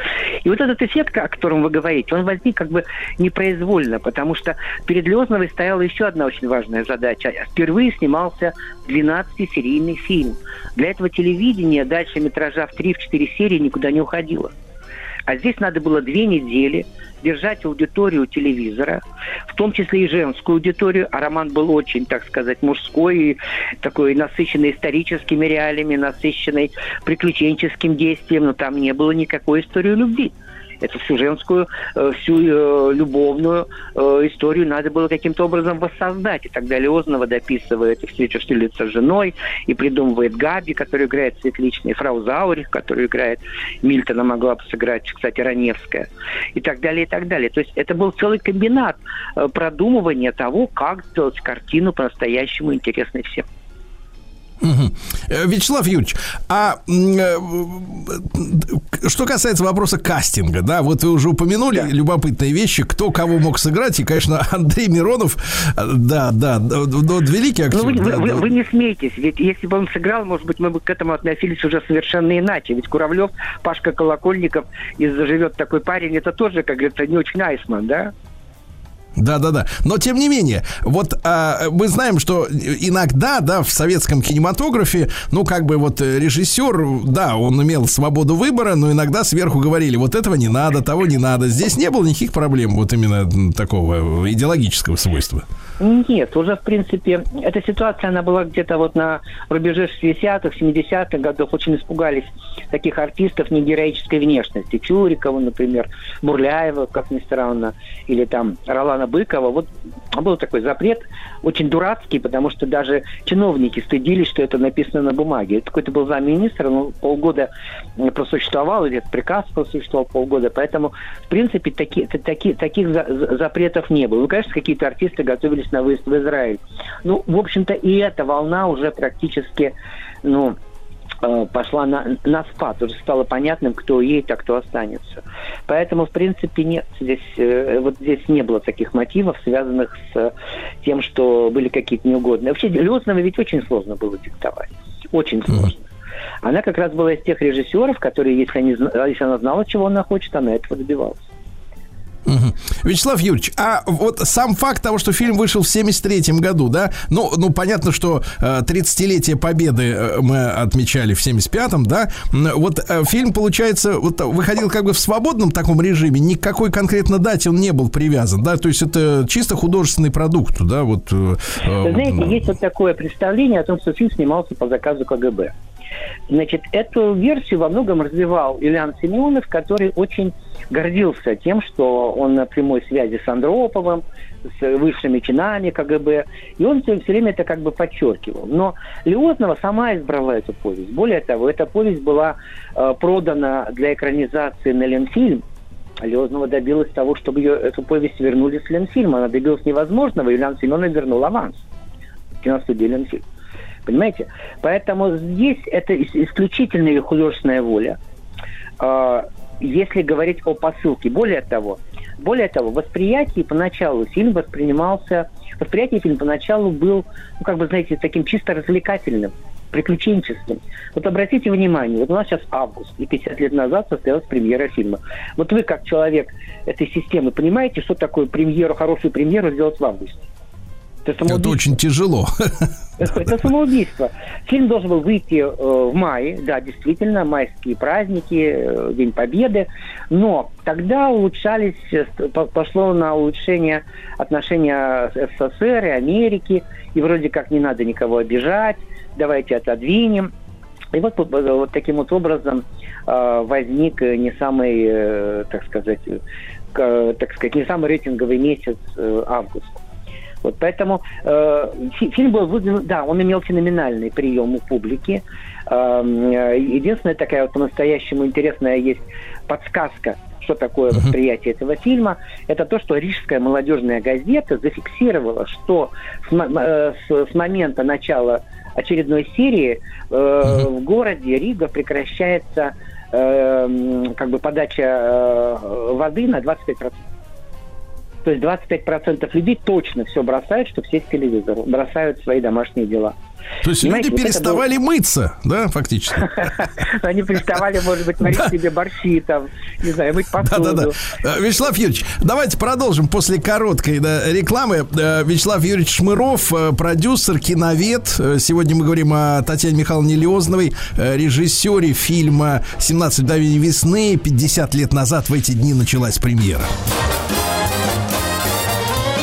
И вот этот эффект, о котором вы говорите, он возник как бы непроизвольно, потому что перед Лезновой стояла еще одна очень важная задача. Впервые снимался 12-серийный фильм. Для этого телевидение дальше метража в 3-4 серии никуда не уходило. А здесь надо было две недели держать аудиторию телевизора, в том числе и женскую аудиторию, а роман был очень, так сказать, мужской, и такой насыщенный историческими реалиями, насыщенный приключенческим действием, но там не было никакой истории любви. Эту всю женскую, э, всю э, любовную э, историю надо было каким-то образом воссоздать. И тогда Леознова дописывает встречу Штирлица с женой, и придумывает Габи, которую играет Светличный, фрау Заурих, которую играет Мильтона, могла бы сыграть, кстати, Раневская, и так далее, и так далее. То есть это был целый комбинат продумывания того, как сделать картину по-настоящему интересной всем. Э, Вячеслав Юрьевич, а э, что касается вопроса кастинга, да, вот вы уже упомянули любопытные вещи, кто кого мог сыграть, и, конечно, Андрей Миронов, э, да, да, да, вот великий актер. Ну, вы, да, вы- да. вы не смейтесь, ведь если бы он сыграл, может быть, мы бы к этому относились уже совершенно иначе. Ведь Куравлев, Пашка Колокольников из «Заживет такой парень» это тоже, как говорится, не очень айсман, да? Да, да, да. Но тем не менее, вот а, мы знаем, что иногда, да, в советском кинематографе, ну, как бы вот режиссер, да, он имел свободу выбора, но иногда сверху говорили, вот этого не надо, того не надо. Здесь не было никаких проблем вот именно такого идеологического свойства. Нет, уже, в принципе, эта ситуация, она была где-то вот на рубеже 60-х, 70-х годов. Очень испугались таких артистов негероической внешности. Чурикова, например, Бурляева, как ни странно, или там Ролана Быкова. Вот был такой запрет, очень дурацкий, потому что даже чиновники стыдились, что это написано на бумаге. Какой-то был замминистра, но полгода просуществовал, или этот приказ просуществовал полгода, поэтому, в принципе, таки, таки, таких за- за- запретов не было. Ну, конечно, какие-то артисты готовились на выезд в Израиль. Ну, в общем-то, и эта волна уже практически, ну, э, пошла на, на спад. Уже стало понятным, кто уедет, а кто останется. Поэтому, в принципе, нет. Здесь, э, вот здесь не было таких мотивов, связанных с э, тем, что были какие-то неугодные. Вообще, Лёзновой ведь очень сложно было диктовать. Очень сложно. Она как раз была из тех режиссеров, которые, если, они, если она знала, чего она хочет, она этого добивалась. Вячеслав Юрьевич, а вот сам факт того, что фильм вышел в 73 году, да, ну, ну понятно, что э, 30-летие Победы э, мы отмечали в 75-м, да, вот э, фильм, получается, вот выходил как бы в свободном таком режиме, никакой конкретно дате он не был привязан, да, то есть это чисто художественный продукт, да, вот. э, э, Вы знаете, есть вот такое представление о том, что фильм снимался по заказу КГБ. Значит, эту версию во многом развивал Ильян Семенов, который очень гордился тем, что он на прямой связи с Андроповым, с высшими чинами КГБ, и он все, все время это как бы подчеркивал. Но Леознова сама избрала эту повесть. Более того, эта повесть была э, продана для экранизации на Ленфильм, Леознова добилась того, чтобы ее, эту повесть вернули с Ленфильма. Она добилась невозможного, и Ильян Семенов вернул аванс киностудии Ленфильм. Понимаете? Поэтому здесь это ис- исключительно ее художественная воля. Если говорить о посылке, более того, Более того, восприятие поначалу фильм воспринимался, восприятие фильма поначалу был, ну, как бы, знаете, таким чисто развлекательным, приключенческим. Вот обратите внимание, вот у нас сейчас август, и 50 лет назад состоялась премьера фильма. Вот вы, как человек этой системы, понимаете, что такое премьеру, хорошую премьеру сделать в августе? Это, это очень тяжело. Это самоубийство. Фильм должен был выйти э, в мае, да, действительно, майские праздники, э, День Победы, но тогда улучшались, э, пошло на улучшение отношения СССР и Америки, и вроде как не надо никого обижать, давайте отодвинем. И вот, вот таким вот образом возник не самый, так сказать, так сказать, не самый рейтинговый месяц август. Вот поэтому э, фильм был вызван, да, он имел феноменальный прием у публики. Эм, э, единственная такая вот по-настоящему интересная есть подсказка, что такое восприятие этого фильма, это то, что Рижская молодежная газета зафиксировала, что с, э, с, с момента начала очередной серии э, в городе Рига прекращается э, как бы подача э, воды на 25%. То есть 25% людей точно все бросают, чтобы сесть к телевизору. Бросают свои домашние дела. То есть Понимаете, люди переставали было... мыться, да, фактически? Они переставали, может быть, варить себе борщи, там, не знаю, мыть посуду. Да-да-да. Э, Вячеслав Юрьевич, давайте продолжим после короткой рекламы. Э, Вячеслав Юрьевич Шмыров, э, продюсер, киновед. Сегодня мы говорим о Татьяне Михайловне Лиозновой, режиссере фильма «17 мгновений весны». 50 лет назад в эти дни началась премьера.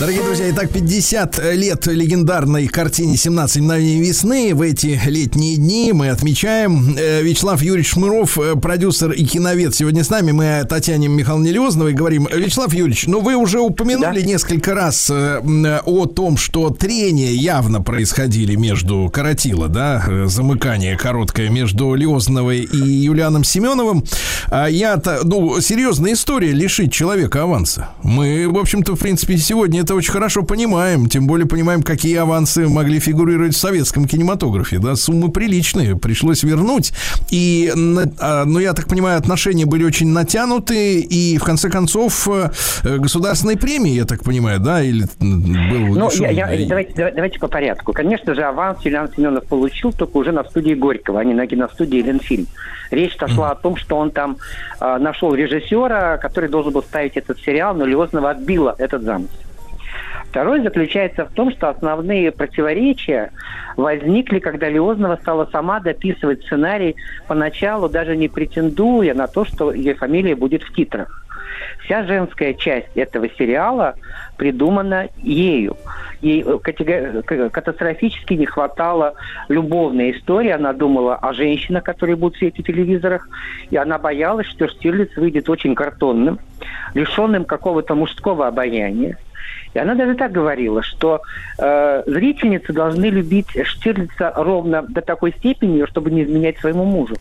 Дорогие друзья, итак, 50 лет легендарной картине «17 мгновений весны». В эти летние дни мы отмечаем. Э, Вячеслав Юрьевич Шмыров, э, продюсер и киновед, сегодня с нами. Мы о Татьяне Михайловне Леозновой говорим. Вячеслав Юрьевич, ну вы уже упомянули да? несколько раз э, о том, что трения явно происходили между Каратила, да, замыкание короткое между Леозновой и Юлианом Семеновым. А я-то, ну, серьезная история лишить человека аванса. Мы, в общем-то, в принципе, сегодня это очень хорошо понимаем, тем более понимаем, какие авансы могли фигурировать в советском кинематографе. Да, суммы приличные, пришлось вернуть. И, а, ну, я так понимаю, отношения были очень натянуты, и в конце концов э, государственной премии, я так понимаю, да, или был Ну, я, я, давайте, давайте по порядку. Конечно же, аванс Юлиан Семенов получил только уже на студии Горького, а не на киностудии Ленфильм. Речь шла mm. о том, что он там э, нашел режиссера, который должен был ставить этот сериал, но Леознова отбила этот замысел. Второй заключается в том, что основные противоречия возникли, когда Леознова стала сама дописывать сценарий поначалу, даже не претендуя на то, что ее фамилия будет в титрах. Вся женская часть этого сериала придумана ею. Ей э, катастрофически не хватало любовной истории. Она думала о женщинах, которые будут сидеть в телевизорах, и она боялась, что Штирлиц выйдет очень картонным, лишенным какого-то мужского обаяния. И она даже так говорила, что э, зрительницы должны любить Штирлица ровно до такой степени, чтобы не изменять своему мужу.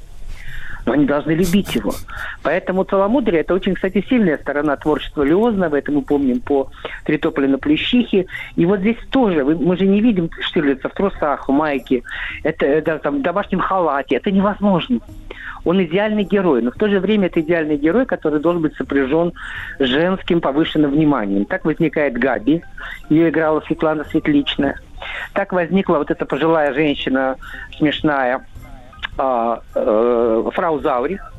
Но они должны любить его. Поэтому целомудрие – это очень, кстати, сильная сторона творчества Леознова. Это мы помним по «Тритополе на Плющихе». И вот здесь тоже, мы же не видим Штирлица в трусах, в майке, это, это там, в домашнем халате. Это невозможно. Он идеальный герой, но в то же время это идеальный герой, который должен быть сопряжен с женским повышенным вниманием. Так возникает Габи, ее играла Светлана Светличная. Так возникла вот эта пожилая женщина смешная, э, э, фрау Заурих,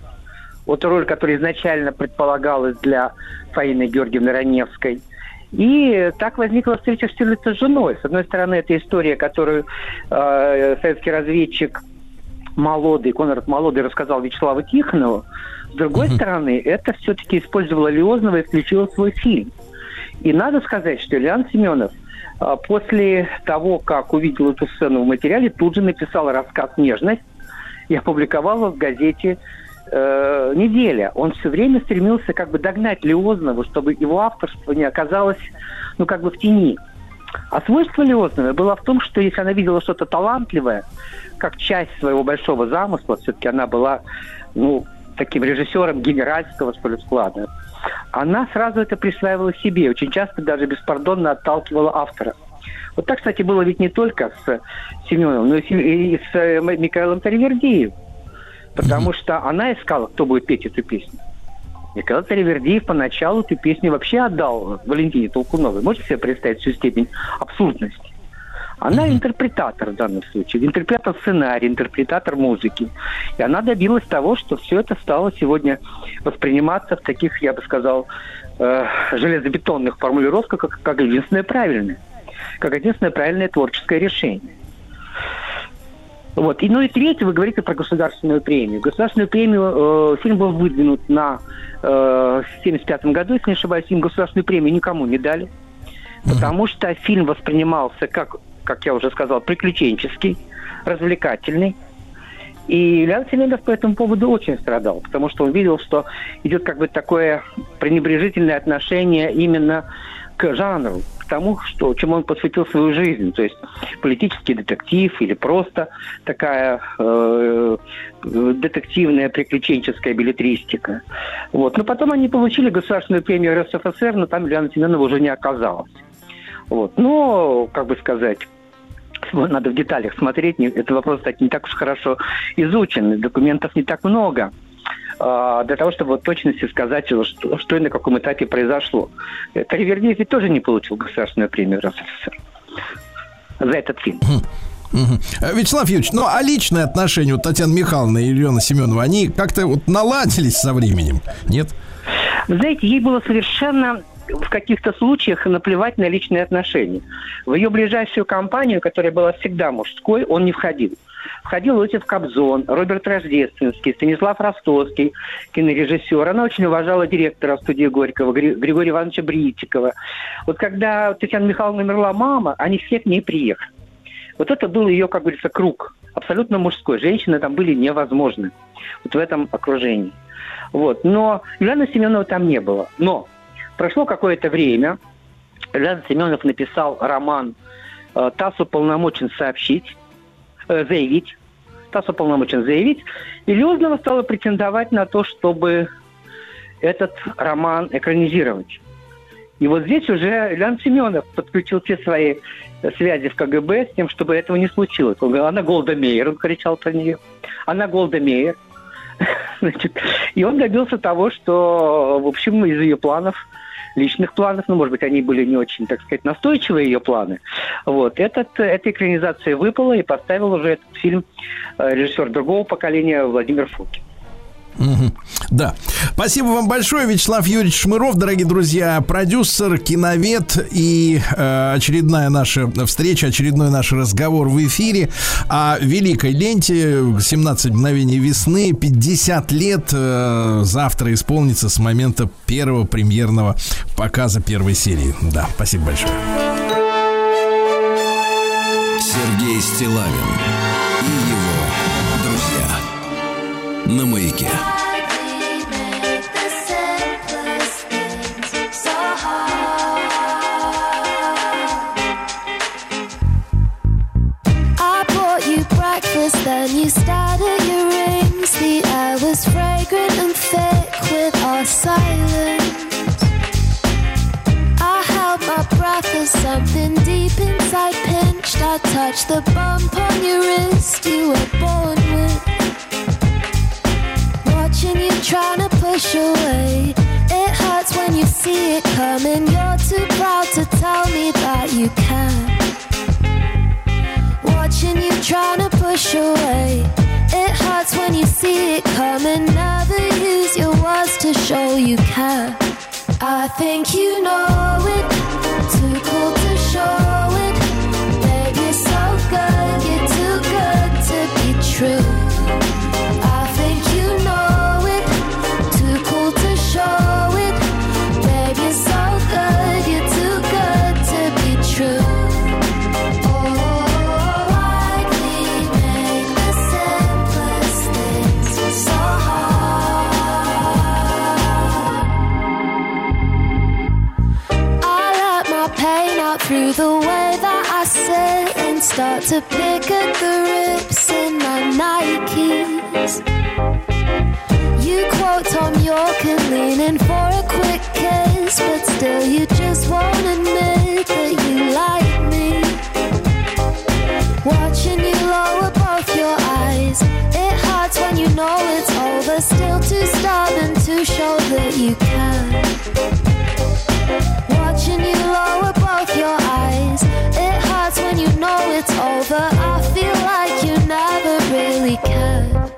вот роль, которая изначально предполагалась для Фаины Георгиевны Раневской. И так возникла встреча Штирлица с женой. С одной стороны, это история, которую э, советский разведчик Молодый, Конрад Молодый рассказал Вячеславу Тихонову. С другой uh-huh. стороны, это все-таки использовала Леознова и включила в свой фильм. И надо сказать, что Ильян Семенов а, после того, как увидел эту сцену в материале, тут же написал рассказ «Нежность» и опубликовал его в газете э, «Неделя». Он все время стремился как бы догнать Леознова, чтобы его авторство не оказалось, ну, как бы в тени. А свойство Леознова было в том, что если она видела что-то талантливое, как часть своего большого замысла, все-таки она была, ну, таким режиссером генеральского, что ли, склада, она сразу это присваивала себе, очень часто даже беспардонно отталкивала автора. Вот так, кстати, было ведь не только с Семеновым, но и с Михаилом Таривердиевым. Потому что она искала, кто будет петь эту песню. Михаил Таривердиев поначалу эту песню вообще отдал Валентине Толкуновой. Можете себе представить всю степень абсурдности? Она интерпретатор в данном случае, интерпретатор сценария, интерпретатор музыки. И она добилась того, что все это стало сегодня восприниматься в таких, я бы сказал, э, железобетонных формулировках, как, как единственное правильное. Как единственное правильное творческое решение. Вот. И, ну и третье, вы говорите про государственную премию. Государственную премию, э, фильм был выдвинут на э, 75 году, если не ошибаюсь, им государственную премию никому не дали. Потому что фильм воспринимался как как я уже сказал, приключенческий, развлекательный. И Илья Семенов по этому поводу очень страдал, потому что он видел, что идет как бы такое пренебрежительное отношение именно к жанру, к тому, что, чему он посвятил свою жизнь. То есть политический детектив или просто такая э, детективная приключенческая билетристика. Вот. Но потом они получили государственную премию РСФСР, но там Ильяна Семенова уже не оказалось. Вот. Но, как бы сказать, надо в деталях смотреть. Это вопрос, кстати, не так уж хорошо изучен. Документов не так много для того, чтобы в точности сказать, что, что и на каком этапе произошло. Таривердиев ведь тоже не получил государственную премию РСФСР за этот фильм. Вячеслав Юрьевич, ну а личные отношения у Татьяны Михайловны и Елены Семеновой, они как-то вот наладились со временем, нет? Знаете, ей было совершенно в каких-то случаях наплевать на личные отношения. В ее ближайшую компанию, которая была всегда мужской, он не входил. Входил Иосиф Кобзон, Роберт Рождественский, Станислав Ростовский, кинорежиссер. Она очень уважала директора студии Горького, Григория Ивановича Бритикова. Вот когда Татьяна Михайловна умерла мама, они все к ней приехали. Вот это был ее, как говорится, круг. Абсолютно мужской. Женщины там были невозможны. Вот в этом окружении. Вот. Но Юлиана Семенова там не было. Но Прошло какое-то время. Илья Семенов написал роман э, «ТАСС уполномочен сообщить», заявить, ТАСС уполномочен заявить, и Лезнова стала претендовать на то, чтобы этот роман экранизировать. И вот здесь уже Ильян Семенов подключил все свои связи в КГБ с тем, чтобы этого не случилось. Он говорил, она Голда Мейер, он кричал про нее. Она Голда Мейер. Значит, и он добился того, что, в общем, из ее планов – личных планов, ну, может быть, они были не очень, так сказать, настойчивые ее планы. Вот. Этот, эта экранизация выпала и поставил уже этот фильм э, режиссер другого поколения Владимир Фокин. Да. Спасибо вам большое, Вячеслав Юрьевич Шмыров, дорогие друзья, продюсер, киновед и э, очередная наша встреча, очередной наш разговор в эфире о великой ленте 17 мгновений весны, 50 лет э, завтра исполнится с момента первого премьерного показа первой серии. Да, спасибо большое. Сергей Стилавин и его на маяке. Then you started your rings. The air was fragrant and thick with our silence. I held my breath as something deep inside pinched. I touched the bump on your wrist you were trying to push away. It hurts when you see it coming. You're too proud to tell me that you can. Watching you trying to push away. It hurts when you see it coming. Never use your words to show you care. I think you know it. Too cool to show start to pick at the rips in my Nikes. You quote Tom York and lean in for a quick kiss, but still you just won't admit that you like me. Watching you lower both your eyes. It hurts when you know it's over. Still too stubborn to show that you care. It's over. I feel like you never really cared.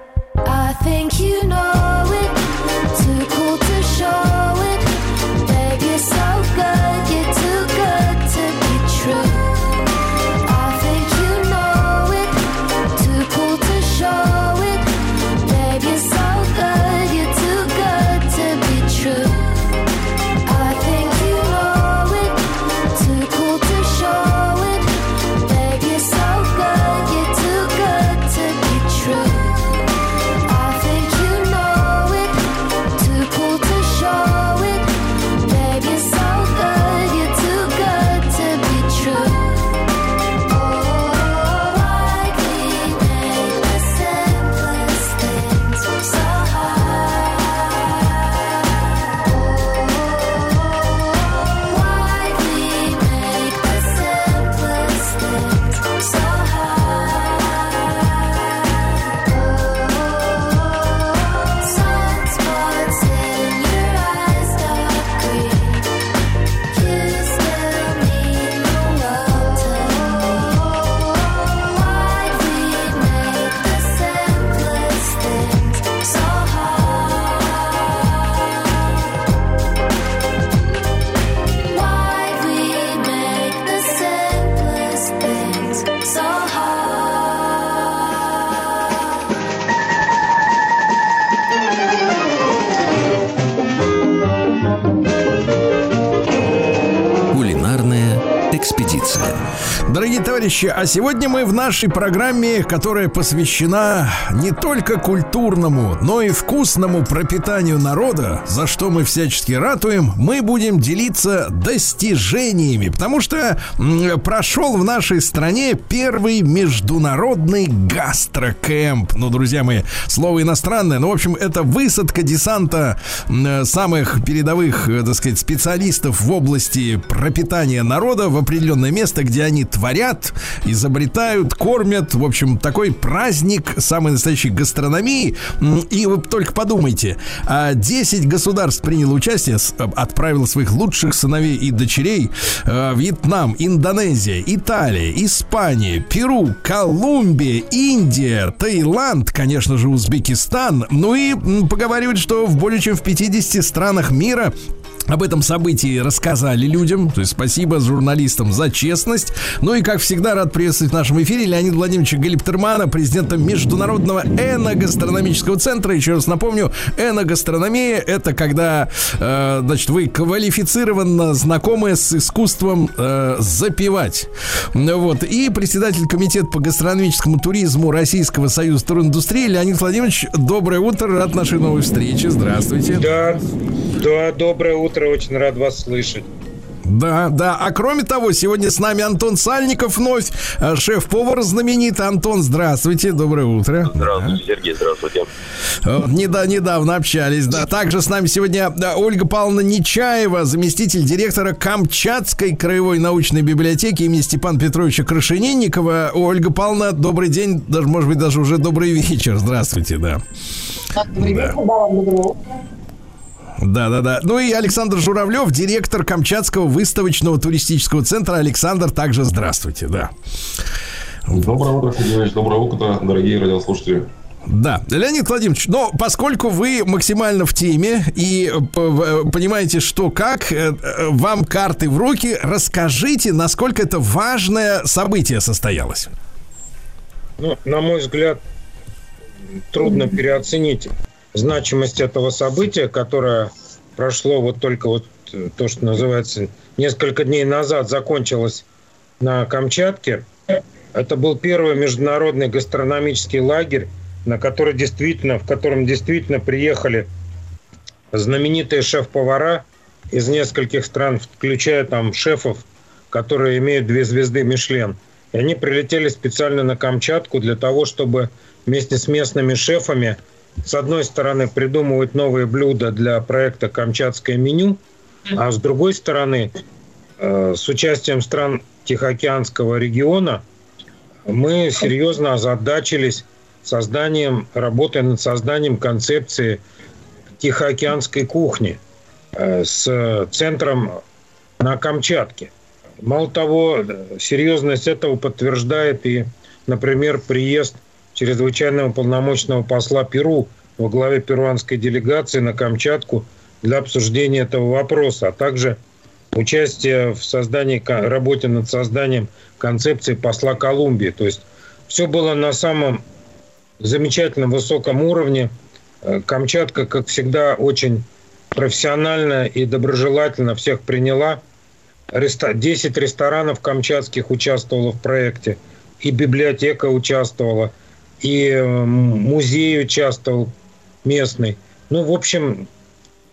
Товарищи, а сегодня мы в нашей программе, которая посвящена не только культурному, но и вкусному пропитанию народа, за что мы всячески ратуем, мы будем делиться достижениями, потому что прошел в нашей стране первый международный гастрокэмп. Ну, друзья мои, слово иностранное, но, в общем, это высадка десанта самых передовых, э, так сказать, специалистов в области пропитания народа в определенное место, где они творят, изобретают, кормят. В общем, такой праздник самой настоящей гастрономии. И вы только подумайте, а 10 государств приняло участие, с- отправило своих лучших сыновей и дочерей. Э, Вьетнам, Индонезия, Италия, Испания, Перу, Колумбия, Индия, Таиланд, конечно же, Узбекистан. Ну и поговаривают, что в более чем в 50 странах мира об этом событии рассказали людям. То есть спасибо журналистам за честность. Ну и, как всегда, рад приветствовать в нашем эфире Леонида Владимировича Галиптермана, президента Международного эногастрономического центра. Еще раз напомню, эногастрономия – это когда, э, значит, вы квалифицированно знакомы с искусством э, запивать. Вот. И председатель комитета по гастрономическому туризму Российского союза туриндустрии Леонид Владимирович, доброе утро, рад нашей новой встрече. Здравствуйте. Да, да, доброе утро, очень рад вас слышать. Да, да. А кроме того, сегодня с нами Антон Сальников вновь, э, шеф-повар знаменитый. Антон, здравствуйте, доброе утро. Здравствуйте, Сергей, здравствуйте. Э, Неда, недавно общались, да. Также с нами сегодня Ольга Павловна Нечаева, заместитель директора Камчатской краевой научной библиотеки имени Степана Петровича Крашенинникова. Ольга Павловна, добрый день, даже, может быть, даже уже добрый вечер. Здравствуйте, да. Да. Да, да, да. Ну и Александр Журавлев, директор Камчатского выставочного туристического центра. Александр, также здравствуйте, да. Доброе утро, Сергей. Доброе утро, дорогие радиослушатели. Да, Леонид Владимирович, но поскольку вы максимально в теме и э, в- понимаете, что как, э, э, вам карты в руки, расскажите, насколько это важное событие состоялось. Ну, на мой взгляд, трудно переоценить значимость этого события, которое прошло вот только вот э, то, что называется, несколько дней назад закончилось на Камчатке. Это был первый международный гастрономический лагерь, на который действительно, в котором действительно приехали знаменитые шеф-повара из нескольких стран, включая там шефов, которые имеют две звезды Мишлен. И они прилетели специально на Камчатку для того, чтобы вместе с местными шефами с одной стороны придумывать новые блюда для проекта «Камчатское меню», а с другой стороны э, с участием стран Тихоокеанского региона мы серьезно озадачились созданием, работой над созданием концепции Тихоокеанской кухни э, с центром на Камчатке. Мало того, серьезность этого подтверждает и, например, приезд чрезвычайного полномочного посла Перу во главе перуанской делегации на Камчатку для обсуждения этого вопроса, а также участие в создании, работе над созданием концепции посла Колумбии. То есть все было на самом замечательном высоком уровне. Э, Камчатка, как всегда, очень профессионально и доброжелательно всех приняла. 10 ресторанов камчатских участвовало в проекте, и библиотека участвовала, и музей участвовал местный. Ну, в общем,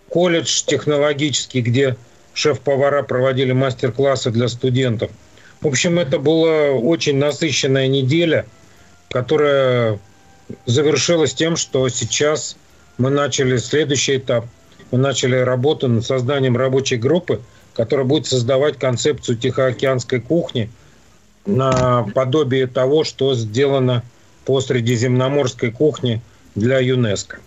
колледж технологический, где шеф-повара проводили мастер-классы для студентов. В общем, это была очень насыщенная неделя, которая завершилась тем, что сейчас мы начали следующий этап. Мы начали работу над созданием рабочей группы, которая будет создавать концепцию тихоокеанской кухни на подобие того, что сделано по средиземноморской кухне для ЮНЕСКО.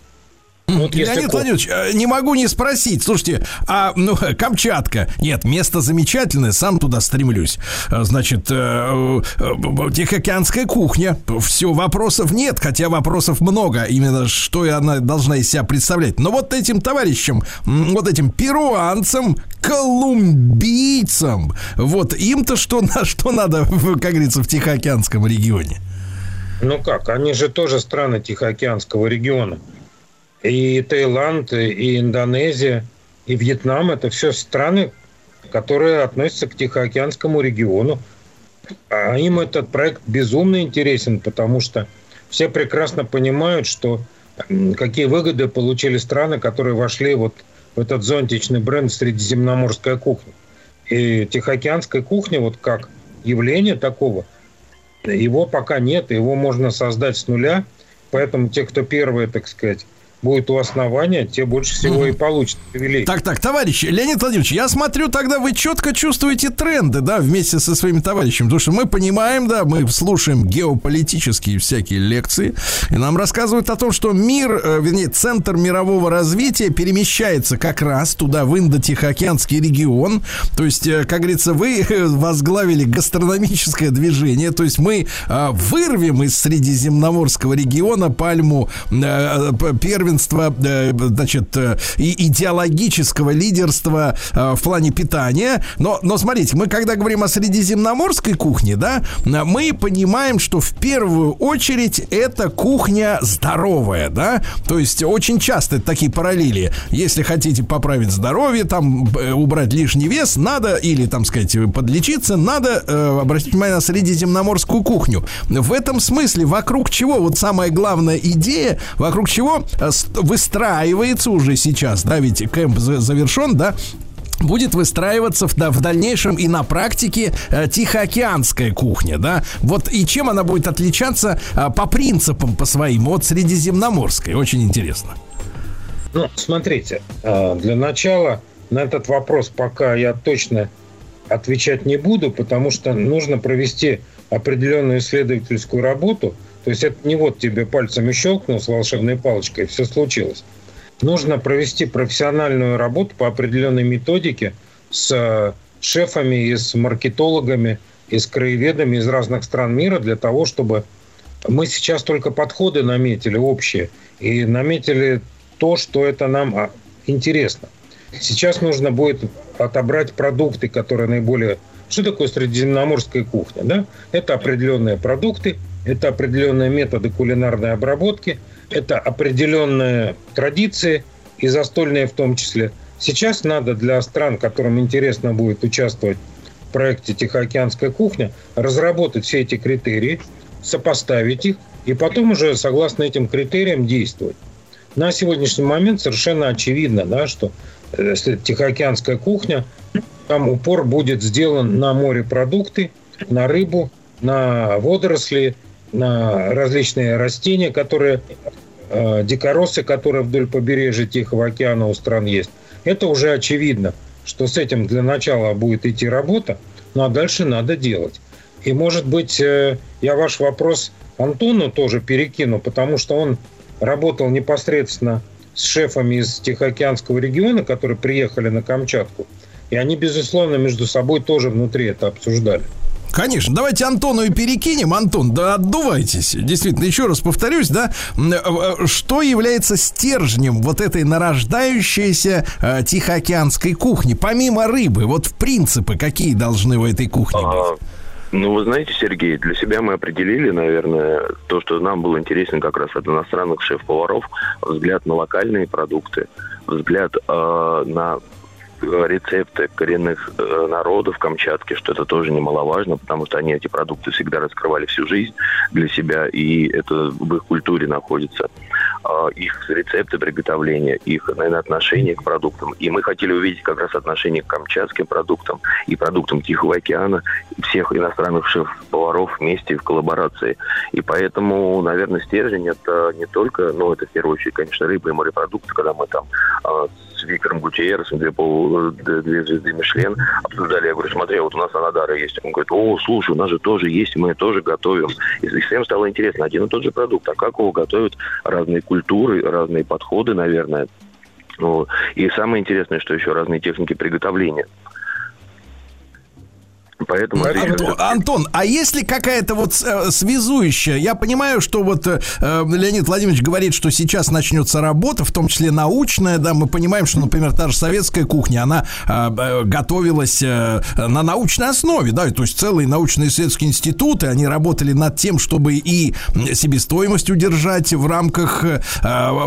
Вот Леонид Владимирович, э, не могу не спросить. Слушайте, а ну, Камчатка, нет, место замечательное, сам туда стремлюсь. А, значит, э, э, Тихоокеанская кухня, все, вопросов нет, хотя вопросов много, именно что она должна из себя представлять. Но вот этим товарищам, вот этим перуанцам, колумбийцам, вот им-то что, на, что надо, как говорится, в Тихоокеанском регионе? Ну как, они же тоже страны Тихоокеанского региона и Таиланд, и Индонезия, и Вьетнам. Это все страны, которые относятся к Тихоокеанскому региону. А им этот проект безумно интересен, потому что все прекрасно понимают, что какие выгоды получили страны, которые вошли вот в этот зонтичный бренд средиземноморская кухня. И Тихоокеанская кухня, вот как явление такого, его пока нет, его можно создать с нуля. Поэтому те, кто первые, так сказать, будет у основания, те больше всего mm. и получат привилегии. Так, так, товарищи, Леонид Владимирович, я смотрю, тогда вы четко чувствуете тренды, да, вместе со своими товарищами, потому что мы понимаем, да, мы слушаем геополитические всякие лекции, и нам рассказывают о том, что мир, э, вернее, центр мирового развития перемещается как раз туда, в Индо-Тихоокеанский регион, то есть, э, как говорится, вы возглавили гастрономическое движение, то есть мы э, вырвем из Средиземноморского региона пальму первенства равенства, э, значит, э, идеологического лидерства э, в плане питания. Но, но смотрите, мы когда говорим о средиземноморской кухне, да, мы понимаем, что в первую очередь это кухня здоровая, да, то есть очень часто такие параллели. Если хотите поправить здоровье, там убрать лишний вес, надо, или, там сказать, подлечиться, надо э, обратить внимание на средиземноморскую кухню. В этом смысле, вокруг чего, вот самая главная идея, вокруг чего выстраивается уже сейчас, да, ведь кемп завершен, да, будет выстраиваться в, да, в дальнейшем и на практике э, тихоокеанская кухня, да? Вот и чем она будет отличаться э, по принципам по своим от средиземноморской? Очень интересно. Ну, смотрите, э, для начала на этот вопрос пока я точно отвечать не буду, потому что нужно провести определенную исследовательскую работу – то есть это не вот тебе пальцами щелкнул с волшебной палочкой, все случилось. Нужно провести профессиональную работу по определенной методике с э, шефами и с маркетологами, и с краеведами из разных стран мира для того, чтобы мы сейчас только подходы наметили общие и наметили то, что это нам а, интересно. Сейчас нужно будет отобрать продукты, которые наиболее... Что такое средиземноморская кухня? Да? Это определенные продукты, это определенные методы кулинарной обработки, это определенные традиции, и застольные в том числе. Сейчас надо для стран, которым интересно будет участвовать в проекте «Тихоокеанская кухня», разработать все эти критерии, сопоставить их, и потом уже согласно этим критериям действовать. На сегодняшний момент совершенно очевидно, да, что если Тихоокеанская кухня, там упор будет сделан на морепродукты, на рыбу, на водоросли, на различные растения, которые э, дикоросы, которые вдоль побережья Тихого океана у стран есть. Это уже очевидно, что с этим для начала будет идти работа, ну а дальше надо делать. И, может быть, э, я ваш вопрос Антону тоже перекину, потому что он работал непосредственно с шефами из Тихоокеанского региона, которые приехали на Камчатку. И они, безусловно, между собой тоже внутри это обсуждали. Конечно, давайте Антону и перекинем. Антон, да отдувайтесь. Действительно, еще раз повторюсь, да, э, что является стержнем вот этой нарождающейся э, тихоокеанской кухни, помимо рыбы, вот в принципы какие должны в этой кухне быть? Ну, вы знаете, Сергей, для себя мы определили, наверное, то, что нам было интересно как раз от иностранных шеф-поваров, взгляд на локальные продукты, взгляд э, на рецепты коренных э, народов Камчатки, что это тоже немаловажно, потому что они эти продукты всегда раскрывали всю жизнь для себя, и это в их культуре находится. Э, их рецепты приготовления, их, наверное, отношение к продуктам. И мы хотели увидеть как раз отношение к камчатским продуктам и продуктам Тихого океана, всех иностранных шеф-поваров вместе в коллаборации. И поэтому, наверное, стержень это не только, ну, это в первую очередь, конечно, рыба и морепродукты, когда мы там э, Виктором Гутиересом, две, пол, две звезды Мишлен, обсуждали. Я говорю, смотри, вот у нас Анадара есть. Он говорит, о, слушай, у нас же тоже есть, мы тоже готовим. И всем стало интересно, один и тот же продукт, а как его готовят разные культуры, разные подходы, наверное. И самое интересное, что еще разные техники приготовления. Поэтому Антон, Антон, а есть ли какая-то вот э, связующая? Я понимаю, что вот э, Леонид Владимирович говорит, что сейчас начнется работа, в том числе научная, да, мы понимаем, что, например, та же советская кухня, она э, э готовилась э, на научной основе, да, то есть целые научно-исследовательские институты, они работали над тем, чтобы и себестоимость удержать в рамках э,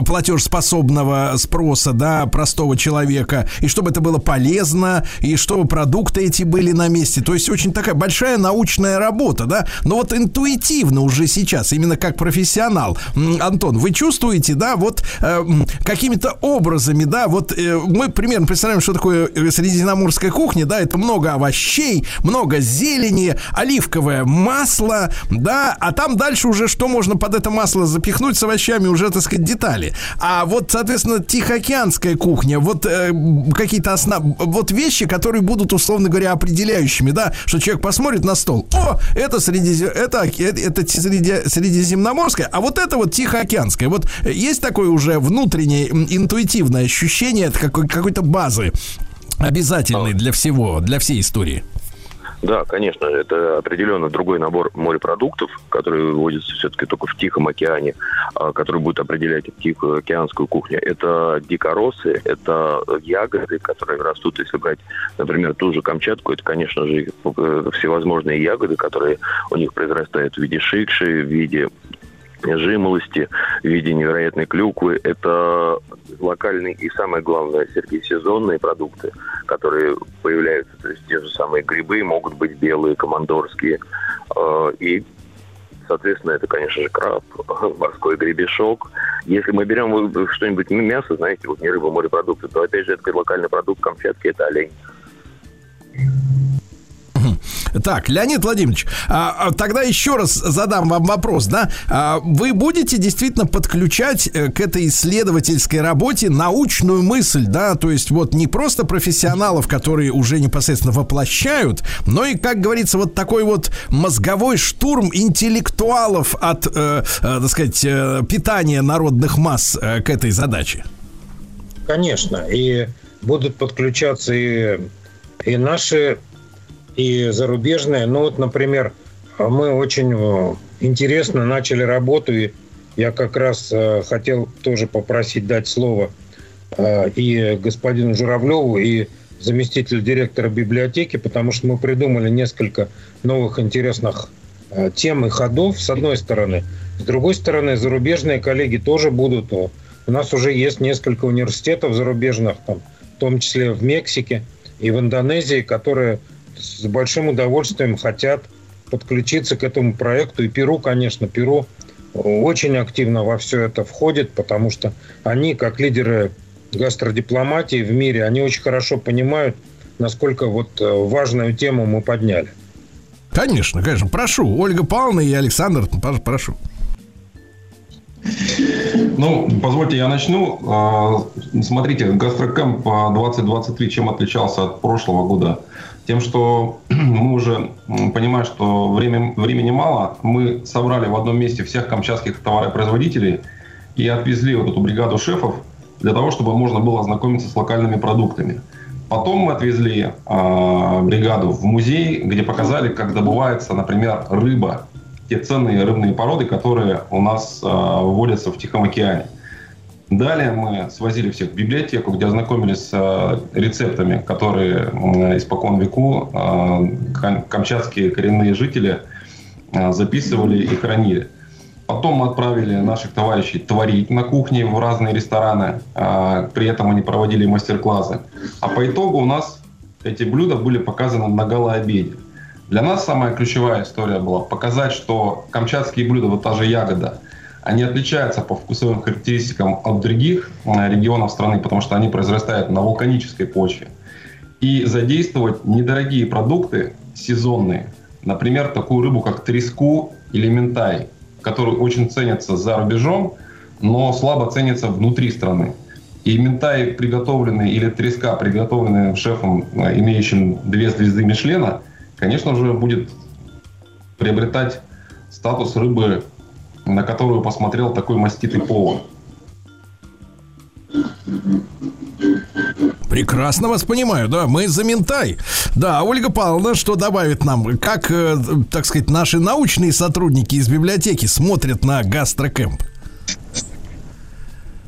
платежеспособного спроса, да, простого человека, и чтобы это было полезно, и чтобы продукты эти были на месте, то есть очень такая большая научная работа, да, но вот интуитивно уже сейчас, именно как профессионал, Антон, вы чувствуете, да, вот э, какими-то образами, да, вот э, мы примерно представляем, что такое э, средиземноморская кухня, да, это много овощей, много зелени, оливковое масло, да, а там дальше уже что можно под это масло запихнуть с овощами, уже, так сказать, детали. А вот, соответственно, тихоокеанская кухня, вот э, какие-то основ... вот вещи, которые будут, условно говоря, определяющими, да, что человек посмотрит на стол, о, это, среди, это, это, это среди, средиземноморское, а вот это вот тихоокеанское. Вот есть такое уже внутреннее интуитивное ощущение какой- какой-то базы обязательной для всего, для всей истории. Да, конечно, это определенно другой набор морепродуктов, который выводится все-таки только в Тихом океане, а, который будет определять Тихоокеанскую кухню. Это дикоросы, это ягоды, которые растут, если брать, например, ту же Камчатку, это, конечно же, э, всевозможные ягоды, которые у них произрастают в виде шикши, в виде жимолости в виде невероятной клюквы. Это локальные и, самое главное, Сергей, сезонные продукты, которые появляются. То есть те же самые грибы могут быть белые, командорские. Э, и соответственно, это, конечно же, краб, морской гребешок. Если мы берем что-нибудь мясо, знаете, вот не рыба, морепродукты, то, опять же, это локальный продукт Камчатки, это олень. Так, Леонид Владимирович, а, а, тогда еще раз задам вам вопрос, да? А, вы будете действительно подключать э, к этой исследовательской работе научную мысль, да? То есть вот не просто профессионалов, которые уже непосредственно воплощают, но и, как говорится, вот такой вот мозговой штурм интеллектуалов от, э, э, так сказать, э, питания народных масс э, к этой задаче. Конечно, и будут подключаться и, и наши и зарубежные. Ну вот, например, мы очень э, интересно начали работу, и я как раз э, хотел тоже попросить дать слово э, и господину Журавлеву, и заместителю директора библиотеки, потому что мы придумали несколько новых интересных тем и ходов, с одной стороны. С другой стороны, зарубежные коллеги тоже будут. У нас уже есть несколько университетов зарубежных, там, в том числе в Мексике и в Индонезии, которые с большим удовольствием хотят подключиться к этому проекту. И Перу, конечно, Перу очень активно во все это входит, потому что они, как лидеры гастродипломатии в мире, они очень хорошо понимают, насколько вот э, важную тему мы подняли. Конечно, конечно. Прошу, Ольга Павловна и Александр, прошу. Ну, позвольте, я начну. А, Смотрите, гастрокэмп 2023 чем отличался от прошлого года? Тем, что мы уже м, понимая, что время, времени мало, мы собрали в одном месте всех камчатских товаропроизводителей и отвезли вот эту бригаду шефов для того, чтобы можно было ознакомиться с локальными продуктами. Потом мы отвезли а, бригаду в музей, где показали, как добывается, например, рыба, те ценные рыбные породы, которые у нас а, выводятся в Тихом океане. Далее мы свозили всех в библиотеку, где ознакомились с а, рецептами, которые испокон веку кам- камчатские коренные жители а, записывали и хранили. Потом мы отправили наших товарищей творить на кухне в разные рестораны. При этом они проводили мастер-классы. А по итогу у нас эти блюда были показаны на гала-обеде. Для нас самая ключевая история была показать, что камчатские блюда, вот та же ягода, они отличаются по вкусовым характеристикам от других э, регионов страны, потому что они произрастают на вулканической почве. И задействовать недорогие продукты сезонные, например, такую рыбу, как треску или ментай, который очень ценится за рубежом, но слабо ценится внутри страны. И ментай, приготовленный, или треска, приготовленный шефом, э, имеющим две звезды Мишлена, конечно же, будет приобретать статус рыбы, на которую посмотрел такой маститый повар. Прекрасно вас понимаю, да, мы за ментай. Да, Ольга Павловна, что добавит нам? Как, э, так сказать, наши научные сотрудники из библиотеки смотрят на гастрокэмп?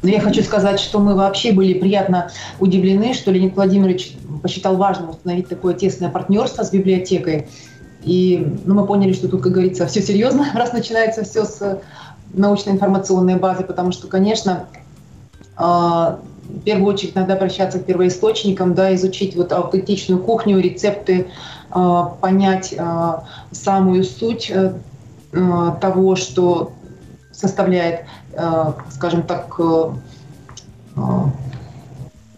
Но я хочу сказать, что мы вообще были приятно удивлены, что Леонид Владимирович посчитал важным установить такое тесное партнерство с библиотекой. И ну, мы поняли, что тут, как говорится, все серьезно, раз начинается все с научно-информационной базы, потому что, конечно, э, в первую очередь надо обращаться к первоисточникам, да, изучить вот аутентичную кухню, рецепты, э, понять э, самую суть э, э, того, что составляет, э, скажем так, э, э,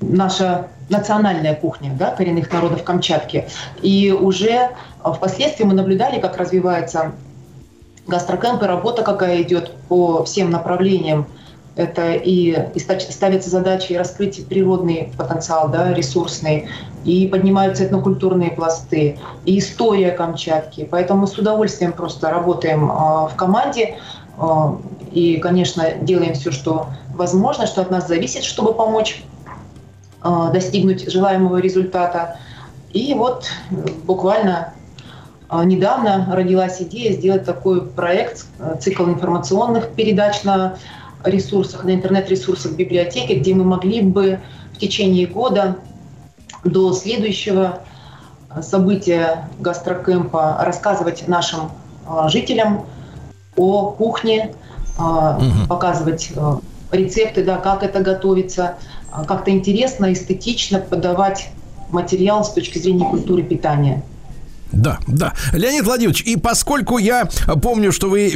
наша национальная кухня да, коренных народов Камчатки. И уже впоследствии мы наблюдали, как развивается гастрокэмп и работа какая идет по всем направлениям. Это и, и ставятся задачи раскрыть природный потенциал, да, ресурсный, и поднимаются этнокультурные пласты, и история Камчатки. Поэтому мы с удовольствием просто работаем э, в команде э, и, конечно, делаем все, что возможно, что от нас зависит, чтобы помочь достигнуть желаемого результата. И вот буквально недавно родилась идея сделать такой проект, цикл информационных передач на ресурсах, на интернет-ресурсах библиотеки, где мы могли бы в течение года до следующего события гастрокэмпа рассказывать нашим жителям о кухне, угу. показывать рецепты, да, как это готовится, как-то интересно, эстетично подавать материал с точки зрения культуры питания. Да, да. Леонид Владимирович, и поскольку я помню, что вы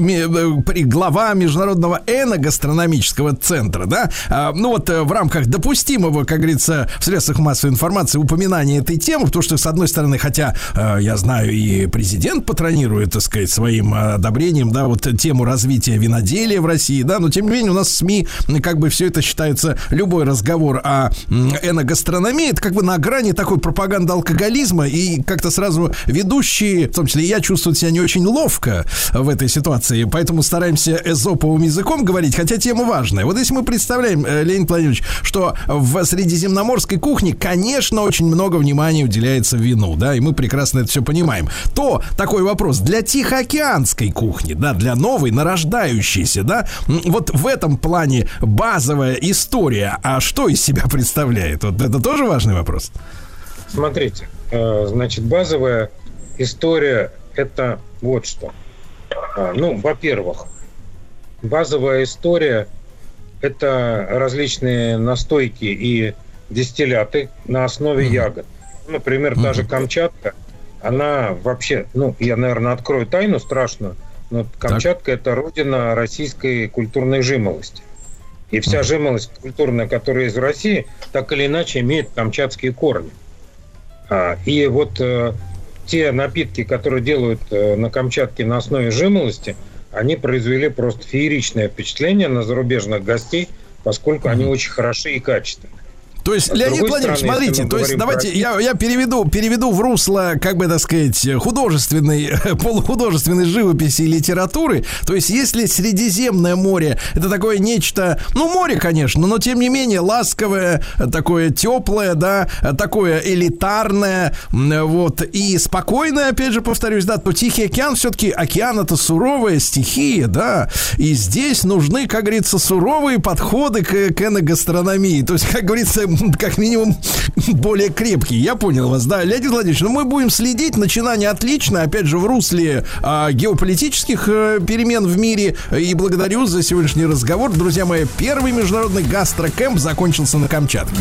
глава Международного эногастрономического центра, да, ну вот в рамках допустимого, как говорится, в средствах массовой информации упоминания этой темы, потому что, с одной стороны, хотя я знаю, и президент патронирует, так сказать, своим одобрением, да, вот тему развития виноделия в России, да, но тем не менее у нас в СМИ как бы все это считается, любой разговор о эногастрономии, это как бы на грани такой пропаганды алкоголизма, и как-то сразу ведущие, в том числе я, чувствуют себя не очень ловко в этой ситуации, поэтому стараемся эзоповым языком говорить, хотя тема важная. Вот если мы представляем, Леонид Владимирович, что в средиземноморской кухне, конечно, очень много внимания уделяется вину, да, и мы прекрасно это все понимаем, то такой вопрос для тихоокеанской кухни, да, для новой, нарождающейся, да, вот в этом плане базовая история, а что из себя представляет? Вот это тоже важный вопрос. Смотрите, значит, базовая история – это вот что. Ну, во-первых, базовая история – это различные настойки и дистилляты на основе mm-hmm. ягод. Например, mm-hmm. та же Камчатка, она вообще, ну, я, наверное, открою тайну страшную, но Камчатка это родина российской культурной жимолости. И вся mm-hmm. жимолость культурная, которая из России, так или иначе имеет камчатские корни. А, и вот э, те напитки, которые делают э, на Камчатке на основе жимолости, они произвели просто фееричное впечатление на зарубежных гостей, поскольку они очень хороши и качественны. То есть, А Леонид Владимирович, стороны, смотрите, то есть давайте про я, я переведу, переведу в русло, как бы так сказать, художественной, полухудожественной живописи и литературы. То есть, если Средиземное море это такое нечто, ну, море, конечно, но тем не менее ласковое, такое теплое, да, такое элитарное, вот, и спокойное, опять же, повторюсь, да, то Тихий океан все-таки океан это суровая стихия, да, и здесь нужны, как говорится, суровые подходы к, к эногастрономии. То есть, как говорится, как минимум более крепкие. Я понял вас, да, Леонид Владимирович, ну мы будем следить, начинание отлично, опять же, в русле а, геополитических э, перемен в мире. И благодарю за сегодняшний разговор. Друзья мои, первый международный гастрокэмп закончился на Камчатке.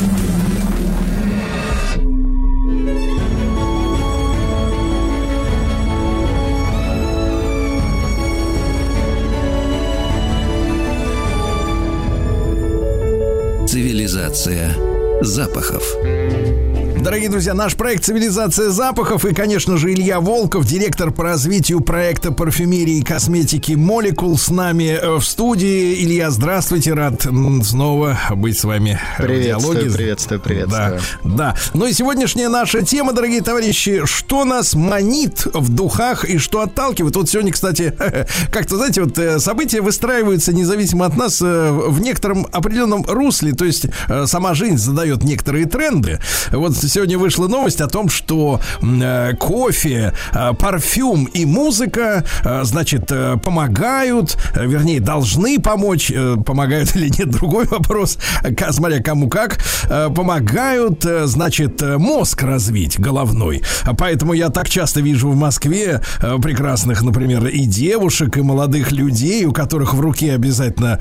Цивилизация запахов. Дорогие друзья, наш проект «Цивилизация запахов» и, конечно же, Илья Волков, директор по развитию проекта парфюмерии и косметики «Молекул» с нами э, в студии. Илья, здравствуйте, рад снова быть с вами в Приветствую, диалоге. приветствую, приветствую. Да, да. Ну и сегодняшняя наша тема, дорогие товарищи, что нас манит в духах и что отталкивает. Вот сегодня, кстати, как-то, знаете, вот э, события выстраиваются независимо от нас э, в некотором определенном русле, то есть сама жизнь задает некоторые тренды. Вот сегодня вышла новость о том, что э, кофе, э, парфюм и музыка, э, значит, э, помогают, э, вернее, должны помочь, э, помогают или нет, другой вопрос, Ка- смотря кому как, э, помогают, э, значит, э, мозг развить головной. Поэтому я так часто вижу в Москве э, прекрасных, например, и девушек, и молодых людей, у которых в руке обязательно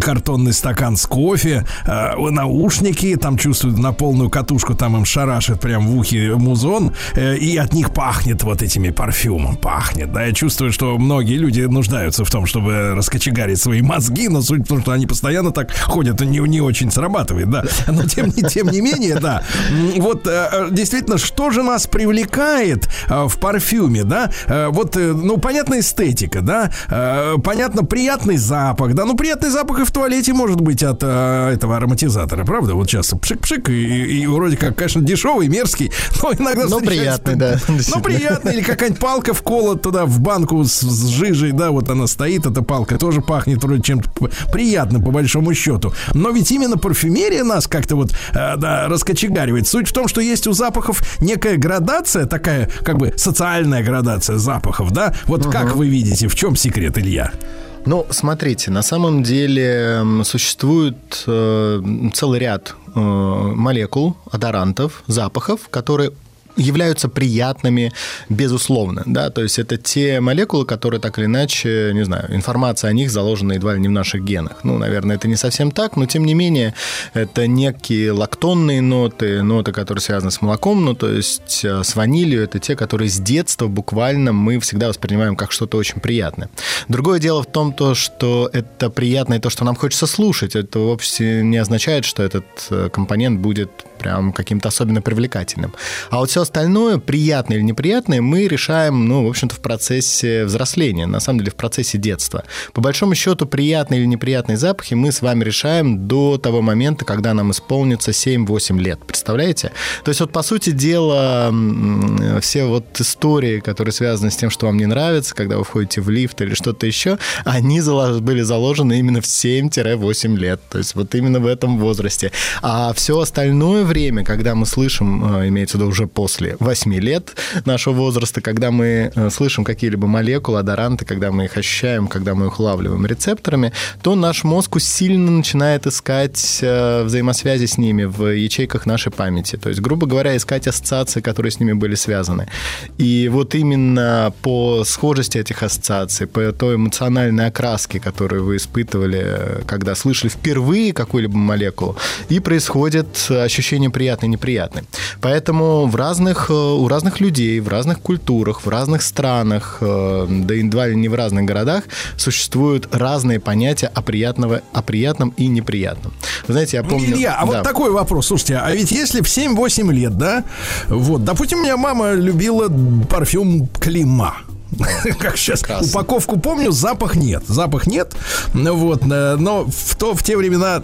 картонный стакан с кофе, э, наушники, там чувствуют на полную катушку, там им шарашит прям в ухе музон, э, и от них пахнет вот этими парфюмом, пахнет. Да, я чувствую, что многие люди нуждаются в том, чтобы раскочегарить свои мозги, но суть в том, что они постоянно так ходят, не, не очень срабатывает, да. Но тем, не- тем не менее, да. Вот э, э, действительно, что же нас привлекает э, в парфюме, да? Э, Вот, э, ну, понятно, эстетика, да? Э, Понятно, приятный запах, да? Ну, приятный запах и в туалете может быть от э, этого ароматизатора, правда? Вот сейчас пшик-пшик, и, и- и вроде как, конечно, дешевый, мерзкий, но иногда Но встречается- приятный, да, Ну, приятный, или какая-нибудь палка вколот туда в банку с, с жижей, да, вот она стоит, эта палка, тоже пахнет вроде чем-то приятным, по большому счету. Но ведь именно парфюмерия нас как-то вот, э, да, раскочегаривает. Суть в том, что есть у запахов некая градация, такая, как бы, социальная градация запахов, да? Вот как вы видите, в чем секрет, Илья? Ну, смотрите, на самом деле существует э, целый ряд э, молекул, одорантов, запахов, которые являются приятными, безусловно, да, то есть это те молекулы, которые так или иначе, не знаю, информация о них заложена едва ли не в наших генах. Ну, наверное, это не совсем так, но тем не менее это некие лактонные ноты, ноты, которые связаны с молоком, ну, то есть э, с ванилью, это те, которые с детства буквально мы всегда воспринимаем как что-то очень приятное. Другое дело в том, то, что это приятно и то, что нам хочется слушать. Это вовсе не означает, что этот э, компонент будет прям каким-то особенно привлекательным. А вот все остальное, приятное или неприятное, мы решаем, ну, в общем-то, в процессе взросления, на самом деле в процессе детства. По большому счету, приятные или неприятные запахи мы с вами решаем до того момента, когда нам исполнится 7-8 лет. Представляете? То есть вот, по сути дела, все вот истории, которые связаны с тем, что вам не нравится, когда вы входите в лифт или что-то еще, они были заложены именно в 7-8 лет. То есть вот именно в этом возрасте. А все остальное время, когда мы слышим, э, имеется в виду уже после 8 лет нашего возраста, когда мы э, слышим какие-либо молекулы, одоранты, когда мы их ощущаем, когда мы их улавливаем рецепторами, то наш мозг сильно начинает искать э, взаимосвязи с ними в ячейках нашей памяти. То есть, грубо говоря, искать ассоциации, которые с ними были связаны. И вот именно по схожести этих ассоциаций, по той эмоциональной окраске, которую вы испытывали, когда слышали впервые какую-либо молекулу, и происходит ощущение приятное и неприятное. Поэтому в разных, э, у разных людей, в разных культурах, в разных странах, э, да и едва ли не в разных городах существуют разные понятия о, приятного, о приятном и неприятном. Вы знаете, я помню... Илья, а Да. вот такой вопрос. Слушайте, а ведь если в 7-8 лет, да, вот, допустим, у меня мама любила парфюм Клима. Как сейчас, упаковку помню, запах нет. Запах нет. Ну Вот, э, но в, то, в те времена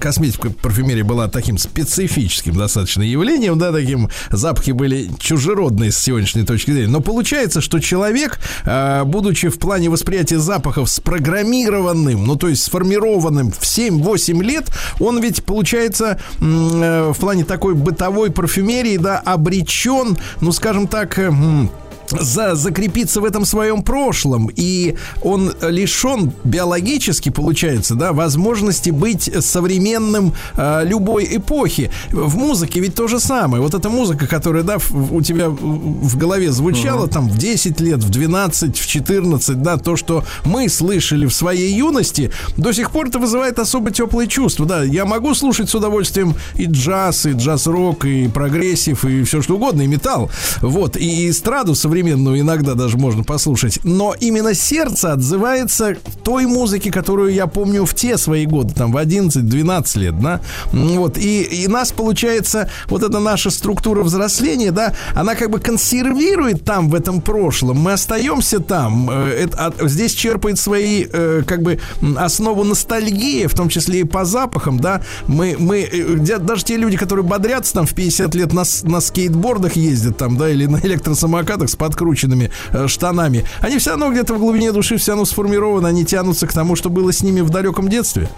косметика парфюмерия была таким специфическим достаточно явлением, да, таким запахи были чужеродные с сегодняшней точки зрения. Но получается, что человек, э, будучи в плане восприятия запахов спрограммированным, ну, то есть сформированным в 7-8 лет, он ведь, получается, э, в плане такой бытовой парфюмерии, да, обречен, ну, скажем так, за, закрепиться в этом своем прошлом, и он лишен биологически, получается, да, возможности быть современным э, любой эпохи. В музыке ведь то же самое. Вот эта музыка, которая, да, в- у тебя в голове звучала там в 10 лет, в 12, в 14, да, то, что мы слышали в своей юности, до сих пор это вызывает особо теплые чувства, да. Я могу слушать с удовольствием и джаз, и джаз-рок, и прогрессив, и все что угодно, и металл. Вот, и эстраду современную иногда даже можно послушать. Но именно сердце отзывается той музыке, которую я помню в те свои годы, там в 11-12 лет, да. Вот, и, и нас, получается, вот эта наша структура взросления, да, она как бы консервирует там, в этом прошлом. Мы остаемся там. Э, это- а здесь черпает свои, э, как бы, основу ностальгии, в том числе и по запахам, да. Мы, мы, э, даже те люди, которые бодрятся там в 50 лет на, на скейтбордах ездят там, да, или на электросамокатах с подкрученными э, штанами, они все равно где-то в глубине души все равно сформированы, они тянутся к тому, что было с ними в далеком детстве.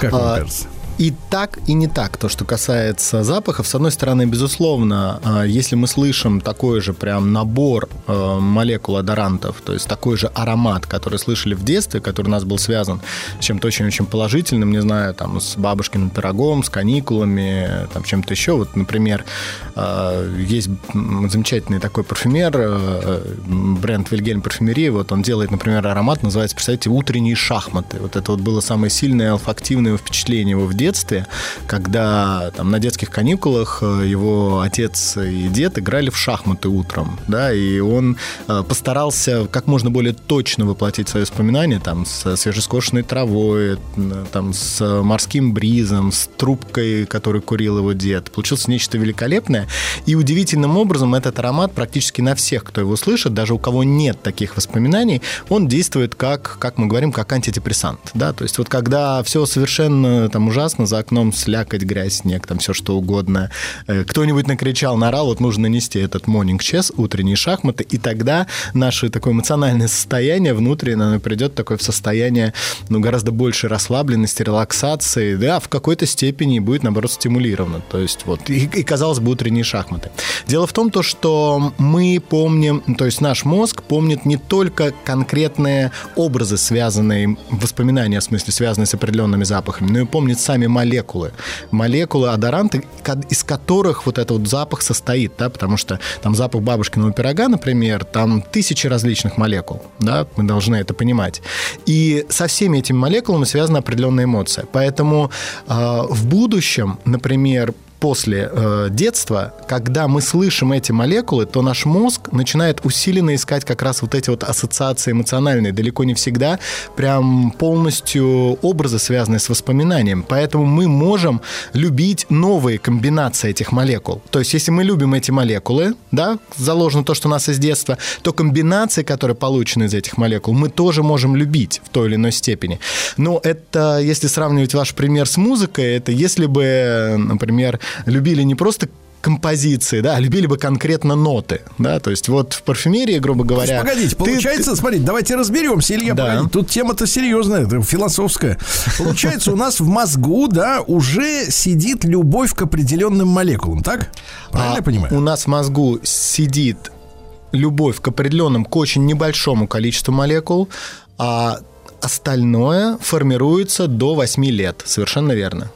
Как вам А, кажется? И так, и не так. То, что касается запахов, с одной стороны, безусловно, а, если мы слышим такой же прям набор э, молекул одорантов, то есть такой же аромат, который слышали в детстве, который у нас был связан с чем-то очень-очень положительным, не знаю, там, с бабушкиным пирогом, с каникулами, там, чем-то еще. Вот, например, э, есть замечательный такой парфюмер, бренд Вильгельм Парфюмерии, вот он делает, например, аромат, называется, представьте, «Утренние шахматы». Вот это вот было самое сильное олфактивное впечатление его в детстве, когда там на детских каникулах э, его отец и дед играли в шахматы утром, да, и он э, постарался как можно более точно воплотить свои воспоминания там с свежескошенной травой, н- там с морским бризом, с трубкой, которую курил его дед. Получилось нечто великолепное, и удивительным образом этот аромат практически на всех, кто его слышит, даже у кого нет таких воспоминаний, он действует как, как мы говорим, как антидепрессант, да, то есть вот когда все совершенно там ужасно, за окном слякоть, грязь, снег, там все что угодно, э, кто-нибудь накричал, наорал, вот нужно нести этот morning chess, утренние шахматы, и тогда наше такое эмоциональное состояние внутреннее, оно придет такое в состояние, ну, гораздо большей расслабленности, релаксации, да, в какой-то степени будет, наоборот, стимулировано, то есть вот, и, и, казалось бы, утренние шахматы. Дело в том, то, что мы помним, то есть наш мозг помнит не только конкретные образы, связанные, воспоминания, в смысле, связанные с определенными запахами, но и помнит сами молекулы. Молекулы, одоранты, из которых вот этот вот запах состоит, да, потому что там запах бабушкиного пирога, например, там тысячи различных молекул, да, мы должны это понимать. И со всеми этими молекулами связана определенная эмоция. Поэтому э, в будущем, например, после э, детства, когда мы слышим эти молекулы, то наш мозг начинает усиленно искать как раз вот эти вот ассоциации эмоциональные, далеко не всегда прям полностью образы, связанные с воспоминанием. Поэтому мы можем любить новые комбинации этих молекул. То есть, если мы любим эти молекулы, да, заложено то, что у нас из детства, то комбинации, которые получены из этих молекул, мы тоже можем любить в той или иной степени. Но это, если сравнивать ваш пример с музыкой, это если бы, например, любили не просто композиции, да, а любили бы конкретно ноты, да, то есть вот в парфюмерии, грубо говоря... Погодите, ты- получается, смотрите, давайте разберемся, Илья, Да. погодите, тут тема-то серьезная, это философская. Получается, у нас в мозгу, да, уже сидит любовь к определенным молекулам, так? Правильно А я понимаю? У нас в мозгу сидит любовь к определенным, к очень небольшому количеству молекул, а остальное формируется до 8 лет. Совершенно верно.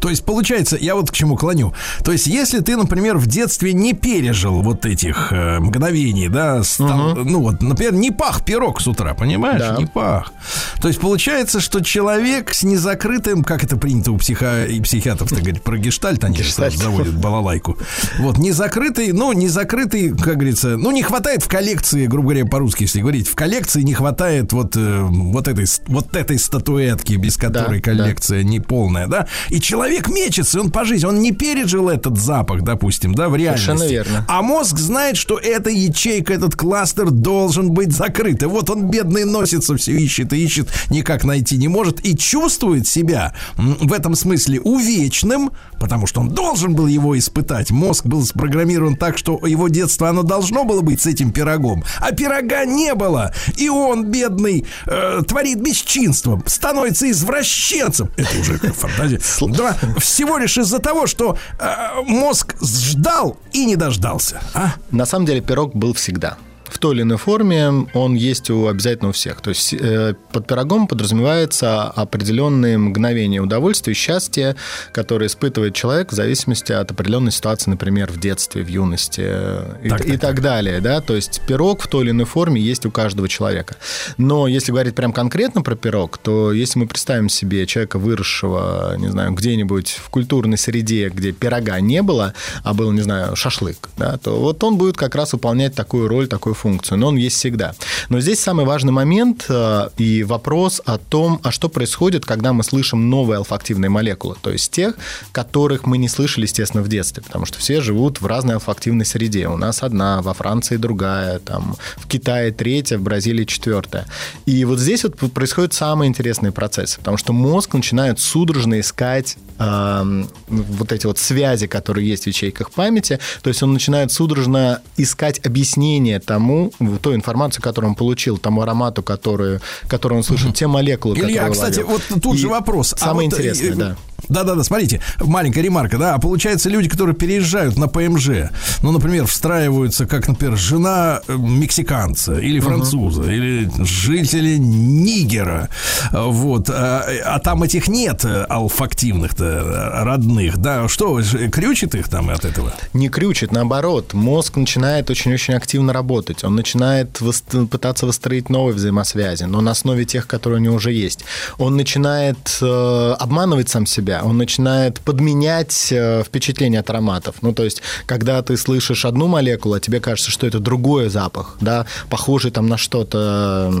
То есть, получается, я вот к чему клоню. То есть, если ты, например, в детстве не пережил вот этих э, мгновений, да, стал- ну вот, например, не пах пирог с утра, понимаешь? Да. Не пах. То есть, получается, что человек с незакрытым, как это принято у психа и психиатров, так говорить, про гештальт они же сразу заводят балалайку. Вот, незакрытый, ну, незакрытый, как говорится, ну, не хватает в коллекции, грубо говоря, по-русски, если говорить, в коллекции не хватает вот, э, вот, этой, вот этой статуэтки, без которой Да, коллекция неполная, да? И человек человек мечется, он по жизни, он не пережил этот запах, допустим, да, в реальности. Совершенно верно. А мозг знает, что эта ячейка, этот кластер должен быть закрыт. И вот он, бедный, носится, все ищет и ищет, никак найти не может, и чувствует себя в этом смысле увечным, потому что он должен был его испытать. Мозг был спрограммирован так, что его детство, оно должно было быть с этим пирогом. А пирога не было. И он, бедный, э, творит бесчинство, становится извращенцем. Это уже фантазия. Да, всего лишь из-за того, что э, мозг ждал и не дождался. А? На самом деле пирог был всегда. В той или иной форме он есть у обязательно у всех. То есть э, под пирогом подразумевается определенные мгновения удовольствия и счастья, которые испытывает человек в зависимости от определенной ситуации, например, в детстве, в юности э, и, Так, и так, так далее. Да? То есть пирог в той или иной форме есть у каждого человека. Но если говорить прям конкретно про пирог, то если мы представим себе человека, выросшего, не знаю, где-нибудь в культурной среде, где пирога не было, а был, не знаю, шашлык, да, то вот он будет как раз выполнять такую роль, такую функцию. Но он есть всегда. Но здесь самый важный момент э, и вопрос о том, а что происходит, когда мы слышим новые алфактивные молекулы, то есть тех, которых мы не слышали, естественно, в детстве, потому что все живут в разной алфактивной среде. У нас одна, во Франции другая, там, в Китае третья, в Бразилии четвертая. И вот здесь вот происходят самые интересные процессы, потому что мозг начинает судорожно искать эм, вот эти вот связи, которые есть в ячейках памяти, то есть он начинает судорожно искать объяснение тому, в той информации, которую он получил, тому аромату, который, который он слышит, те молекулы, Илья, которые кстати, ловил. вот тут И же вопрос. А Самое вот, интересное, э, да. Да-да-да, смотрите, маленькая ремарка, да, а получается люди, которые переезжают на ПМЖ, ну, например, встраиваются, как, например, жена э, мексиканца или француза, или жители Нигера, вот, а, а там этих нет э, алфактивных-то э, родных, да, что, крючит их там от этого? Не крючит, наоборот. Мозг начинает очень-очень активно работать. Он начинает вос- пытаться выстроить новые взаимосвязи, но на основе тех, которые у него уже есть. Он начинает э, обманывать сам себя, он начинает подменять э, впечатление от ароматов. Ну, то есть, когда ты слышишь одну молекулу, а тебе кажется, что это другой запах, да, похожий там на что-то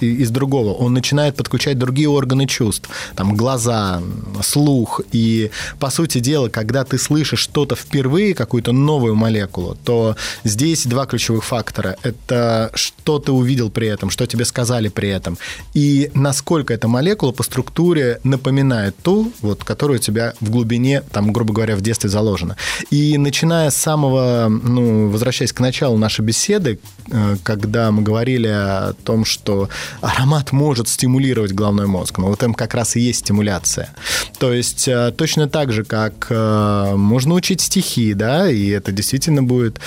и- из другого, он начинает подключать другие органы чувств, там, глаза, слух. И, по сути дела, когда ты слышишь что-то впервые, какую-то новую молекулу, то здесь два ключевых фактора. Это что ты увидел при этом, что тебе сказали при этом, и насколько эта молекула по структуре напоминает ту, вот, которая у тебя в глубине, там, грубо говоря, в детстве заложена. И начиная с самого, ну, возвращаясь к началу нашей беседы, э, когда мы говорили о том, что аромат может стимулировать головной мозг, но вот им как раз и есть стимуляция. То есть э, точно так же, как э, можно учить стихи, да, и это действительно будет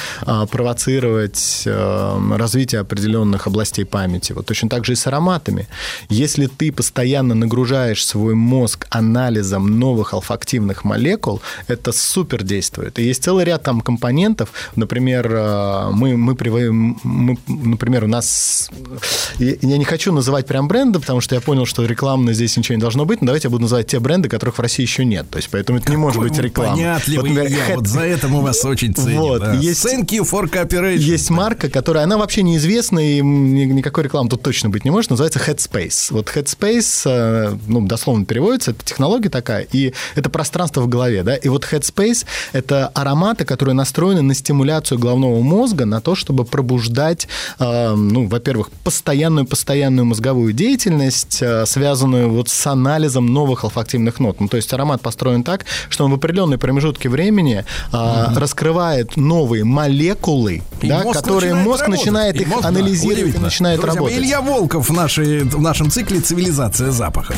провоцировать развитие определенных областей памяти. Вот точно так же и с ароматами. Если ты постоянно нагружаешь свой мозг анализом новых алфактивных молекул, это супер действует. И есть целый ряд там компонентов. Например, э, мы, мы, мы например, у нас... Я я не хочу называть прям бренды, потому что я понял, что рекламно здесь ничего не должно быть, но давайте я буду называть те бренды, которых в России еще нет. То есть, поэтому это не может быть реклама. Понятливый Вот, например, Head- вот за это мы вас очень ценим. Вот, да. есть- Thank you for cooperation. Есть марка, которая, она вообще неизвестна, и ни- никакой рекламы тут точно быть не может, называется Headspace. Вот Headspace, э, ну, дословно переводится, это технология такая, и это пространство в голове, да, и вот Headspace – это ароматы, которые настроены на стимуляцию головного мозга, на то, чтобы пробуждать, э, ну, во-первых, постоянную-постоянную мозговую деятельность, э, связанную вот с анализом новых алфактивных нот. Ну, то есть аромат построен так, что он в определенные промежутки времени э, раскрывает новые молекулы, И да, мозг которые начинает мозг работать. начинает И их мозг, да, анализировать и удивительно. начинает Друзья работать. Илья Волков в, нашей, в нашем цикле «Цивилизация запахов».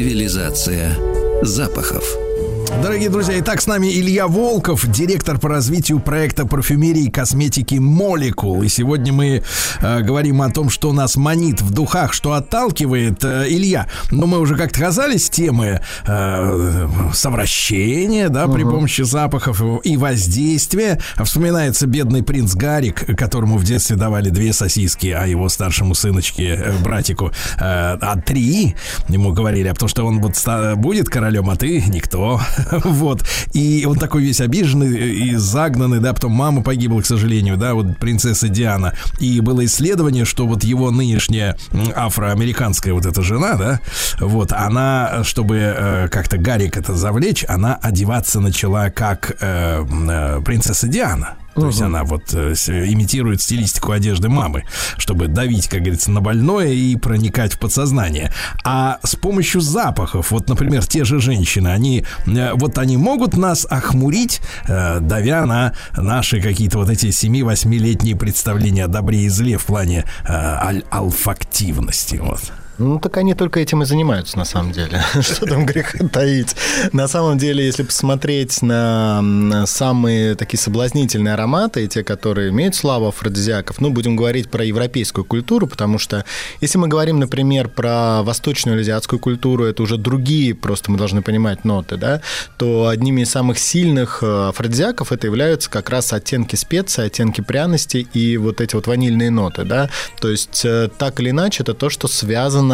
Цивилизация запахов. Дорогие друзья, итак, с нами Илья Волков, директор по развитию проекта парфюмерии и косметики «Молекул». И сегодня мы э, говорим о том, что нас манит в духах, что отталкивает. Э, Илья, ну мы уже как-то касались темы э, совращения, да, при помощи запахов и воздействия. Вспоминается бедный принц Гарик, которому в детстве давали две сосиски, а его старшему сыночке, э, братику, э, а три. Ему говорили, а потому что он вот будет королем, а ты никто. Вот. И он такой весь обиженный и загнанный, да, потом мама погибла, к сожалению, да, вот принцесса Диана. И было исследование, что вот его нынешняя афроамериканская вот эта жена, да, вот, она, чтобы э, как-то Гарик это завлечь, она одеваться начала как э, э, принцесса Диана. То есть она вот э, имитирует стилистику одежды мамы, чтобы давить, как говорится, на больное и проникать в подсознание. А с помощью запахов, вот, например, те же женщины, они э, вот они могут нас охмурить, э, давя на наши какие-то вот эти 7-8-летние представления о добре и зле в плане э, аль- алфактивности. Вот. Ну, так они только этим и занимаются, на самом деле. Что там греха таить? На самом деле, если посмотреть на самые такие соблазнительные ароматы, те, которые имеют славу афродизиаков, ну, будем говорить про европейскую культуру, потому что если мы говорим, например, про восточную азиатскую культуру, это уже другие, просто мы должны понимать ноты, да, то одними из самых сильных э, афродизиаков это являются как раз оттенки специй, оттенки пряности и вот эти вот ванильные ноты, да. То есть э, так или иначе это то, что связано,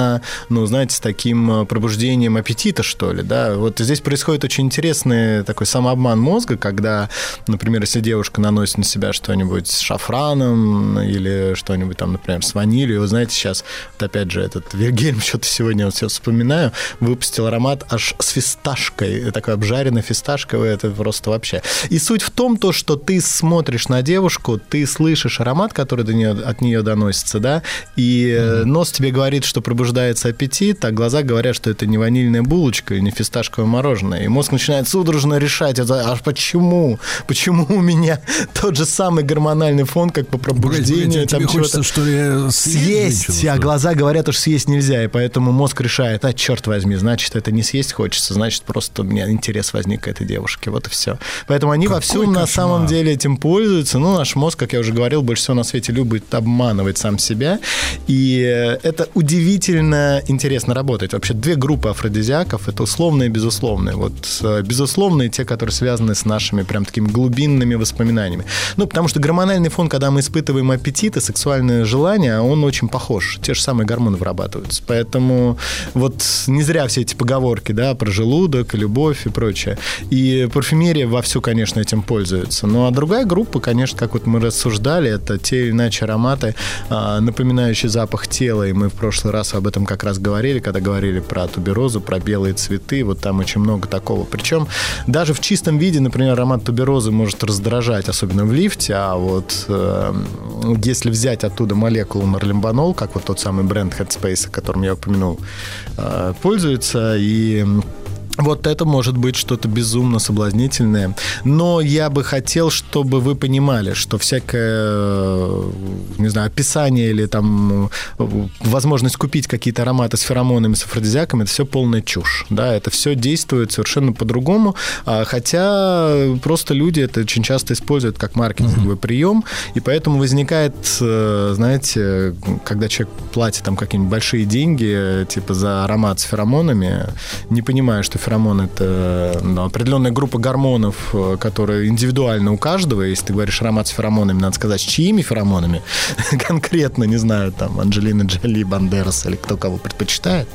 ну, знаете, с таким э, пробуждением аппетита, что ли, да. Вот здесь происходит очень интересный такой самообман мозга, когда, например, если девушка наносит на себя что-нибудь с шафраном или что-нибудь там, например, с ванилью, вы знаете, сейчас, вот опять же, этот Вильгельм, что-то сегодня вот все вспоминаю, выпустил аромат аж с фисташкой, такой обжаренный фисташковый, это просто вообще. И суть в том, то, что ты смотришь на девушку, ты слышишь аромат, который до нее, от нее доносится, да, и э, нос тебе говорит, что пробуждается аппетит, а глаза говорят, что это не ванильная булочка и не фисташковое мороженое. И мозг начинает судорожно решать, это, а почему? Почему у меня тот же самый гормональный фон, как по пробуждению? Погоди, а тебе там хочется, чего-то- что ли, съесть съесть, а что глаза говорят, уж съесть нельзя, и поэтому мозг решает, а черт возьми, значит, это не съесть хочется, значит, просто у меня интерес возник к этой девушке, вот и все. Поэтому они вовсю Какой на кошмар. самом деле этим пользуются. Ну, наш мозг, как я уже говорил, больше всего на свете любит обманывать сам себя, и э, это удивительно интересно работает. Вообще две группы афродизиаков, это условные и безусловные. Вот э, безусловные те, которые связаны с нашими прям такими глубинными воспоминаниями. Ну, потому что гормональный фон, когда мы испытываем аппетит и сексуальное желание, он очень похож. Те же самые гормоны вырабатываются. Поэтому вот не зря все эти поговорки, да, про желудок, любовь и прочее. И парфюмерия вовсю, конечно, этим пользуется. Ну, а другая группа, конечно, как вот мы рассуждали, это те или иначе ароматы, а, напоминающие запах тела. И мы в прошлый раз об этом как раз говорили, когда говорили про туберозу, про белые цветы. Вот там очень много такого. Причем даже в чистом виде, например, аромат туберозы может раздражать, особенно в лифте, а вот э, если взять оттуда молекулу марлимбанол, как вот тот самый бренд Headspace, о котором я упомянул, э, пользуется и вот это может быть что-то безумно соблазнительное. Но я бы хотел, чтобы вы понимали, что всякое, э, не знаю, описание или там э, возможность купить какие-то ароматы с феромонами, с афродизиаками, это все полная чушь. Да, это все действует совершенно по-другому. А, Хотя просто люди это очень часто используют как маркетинговый прием. И поэтому возникает, э, знаете, когда человек платит там какие-нибудь большие деньги, типа за аромат с феромонами, не понимая, что феромон это ну, определенная группа гормонов, э, которые индивидуально у каждого. Если ты говоришь аромат с феромонами, надо сказать, с чьими феромонами конкретно, не знаю, там Анджелина Джоли, Бандерас или кто кого предпочитает.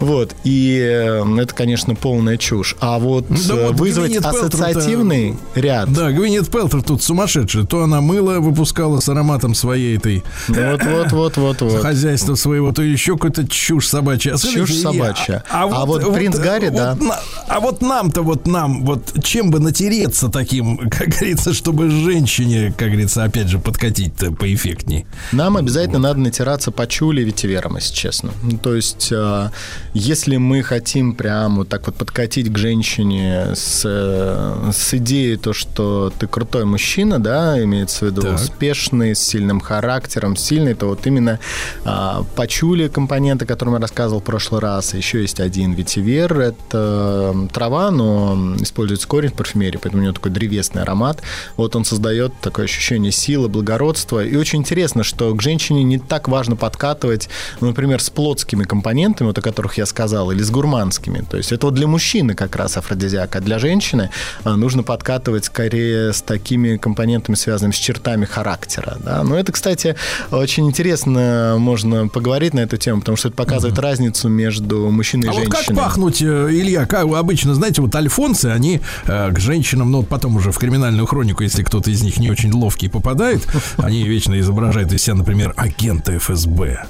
Вот. И э, это, конечно, полная чушь. А вот Да э, вот вызвать Гвинет ассоциативный ряд. Да, Гвинет Пелтер тут сумасшедший. То она мыло выпускала с ароматом своей этой Вот, вот, вот, вот, вот. хозяйства своего, то еще какая-то чушь собачья. А Чушь собачья. А вот принц Гарри, вот да. А вот нам-то, вот нам, вот чем бы натереться таким, как говорится, чтобы женщине, как говорится, опять же, подкатить-то поэффектней. Нам обязательно надо натираться пачули и ветивером, если честно. Ну, то есть, э, если мы хотим прям вот так вот подкатить к женщине с, э, с идеей то, что ты крутой мужчина, да, имеется в виду Так. успешный, с сильным характером, сильный, то вот именно а, пачули компоненты, о котором я рассказывал в прошлый раз. Еще есть один ветивер. Это трава, но используется корень в парфюмерии, поэтому у него такой древесный аромат. Вот он создает такое ощущение силы, благородства. И очень интересно, что к женщине не так важно подкатывать, ну, например, с плотскими компонентами, вот о которых я сказал, или с гурманскими. То есть это вот для мужчины как раз афродизиак, а для женщины а, нужно подкатывать скорее с такими компонентами, связанными с чертами характера. Да? Но это, кстати, очень интересно можно поговорить на эту тему, потому что это показывает разницу между мужчиной и А вот женщиной. как пахнуть, э, Илья, как как обычно, знаете, вот альфонсы, они э, к женщинам, ну, потом уже в криминальную хронику, если кто-то из них не очень ловкий попадает, они вечно изображают из себя, например, агента ФСБ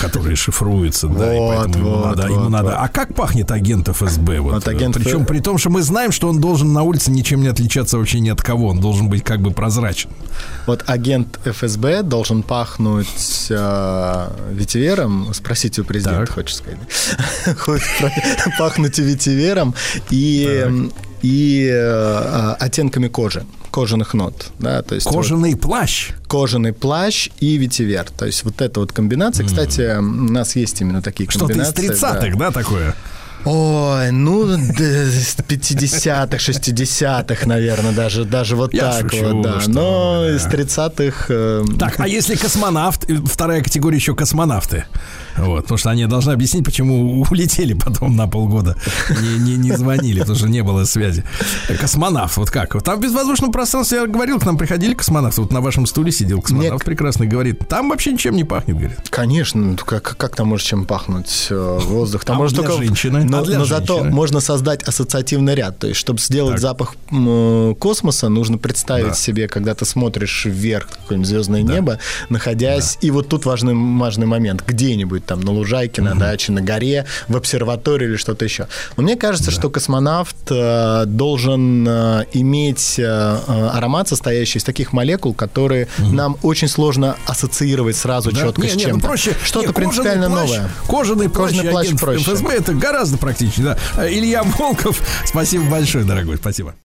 которые шифруются, да, и поэтому ему надо, ему. А как пахнет агент ФСБ? Вот, агент Причем Ф- при том, что мы знаем, что он должен на улице ничем не отличаться вообще ни от кого. Он должен быть как бы прозрачен. Вот агент ФСБ должен пахнуть э, ветивером. Спросите у президента, хочешь сказать. пахнуть ветивером и, и э, оттенками кожи, кожаных нот. Да, то есть вот Кожаный плащ. кожаный плащ и ветивер. То есть вот эта вот комбинация. Кстати, у нас есть именно такие Что-то из комбинации. 30-х, да, такое? Ой, ну, д- с 50-х, 60-х, наверное, даже, даже вот Я так шучу, вот, да. что Но из 30-х... э, Так, а если космонавт, э, вторая категория еще космонавты. Вот, потому что они должны объяснить, почему улетели потом на полгода. Не, не, не звонили, потому что не было связи. Космонавт, вот как? Там в безвоздушном пространстве, я говорил, к нам приходили космонавты. Вот на вашем стуле сидел космонавт прекрасный, говорит, там вообще ничем не пахнет, говорит. Конечно, ну, как, как там может чем пахнуть э, воздух? Там А может для только... женщины? Но, А для но зато женщины? можно создать ассоциативный ряд. То есть, чтобы сделать запах м, космоса, нужно представить Да. себе, когда ты смотришь вверх, какое-нибудь звездное небо, находясь... И вот тут важный, важный момент. Где-нибудь там на лужайке, на даче, на горе, в обсерватории или что-то еще. Но мне кажется, что космонавт э, должен э, иметь э, э, аромат, состоящий из таких молекул, которые нам очень сложно ассоциировать сразу Да? четко Не, с ну чем-то. проще. Что-то Не, принципиально плащ- новое. Кожаный плащ, Кожаный плащ проще. ФСБ это гораздо практичнее. Да. Илья Волков, спасибо большое, дорогой, спасибо.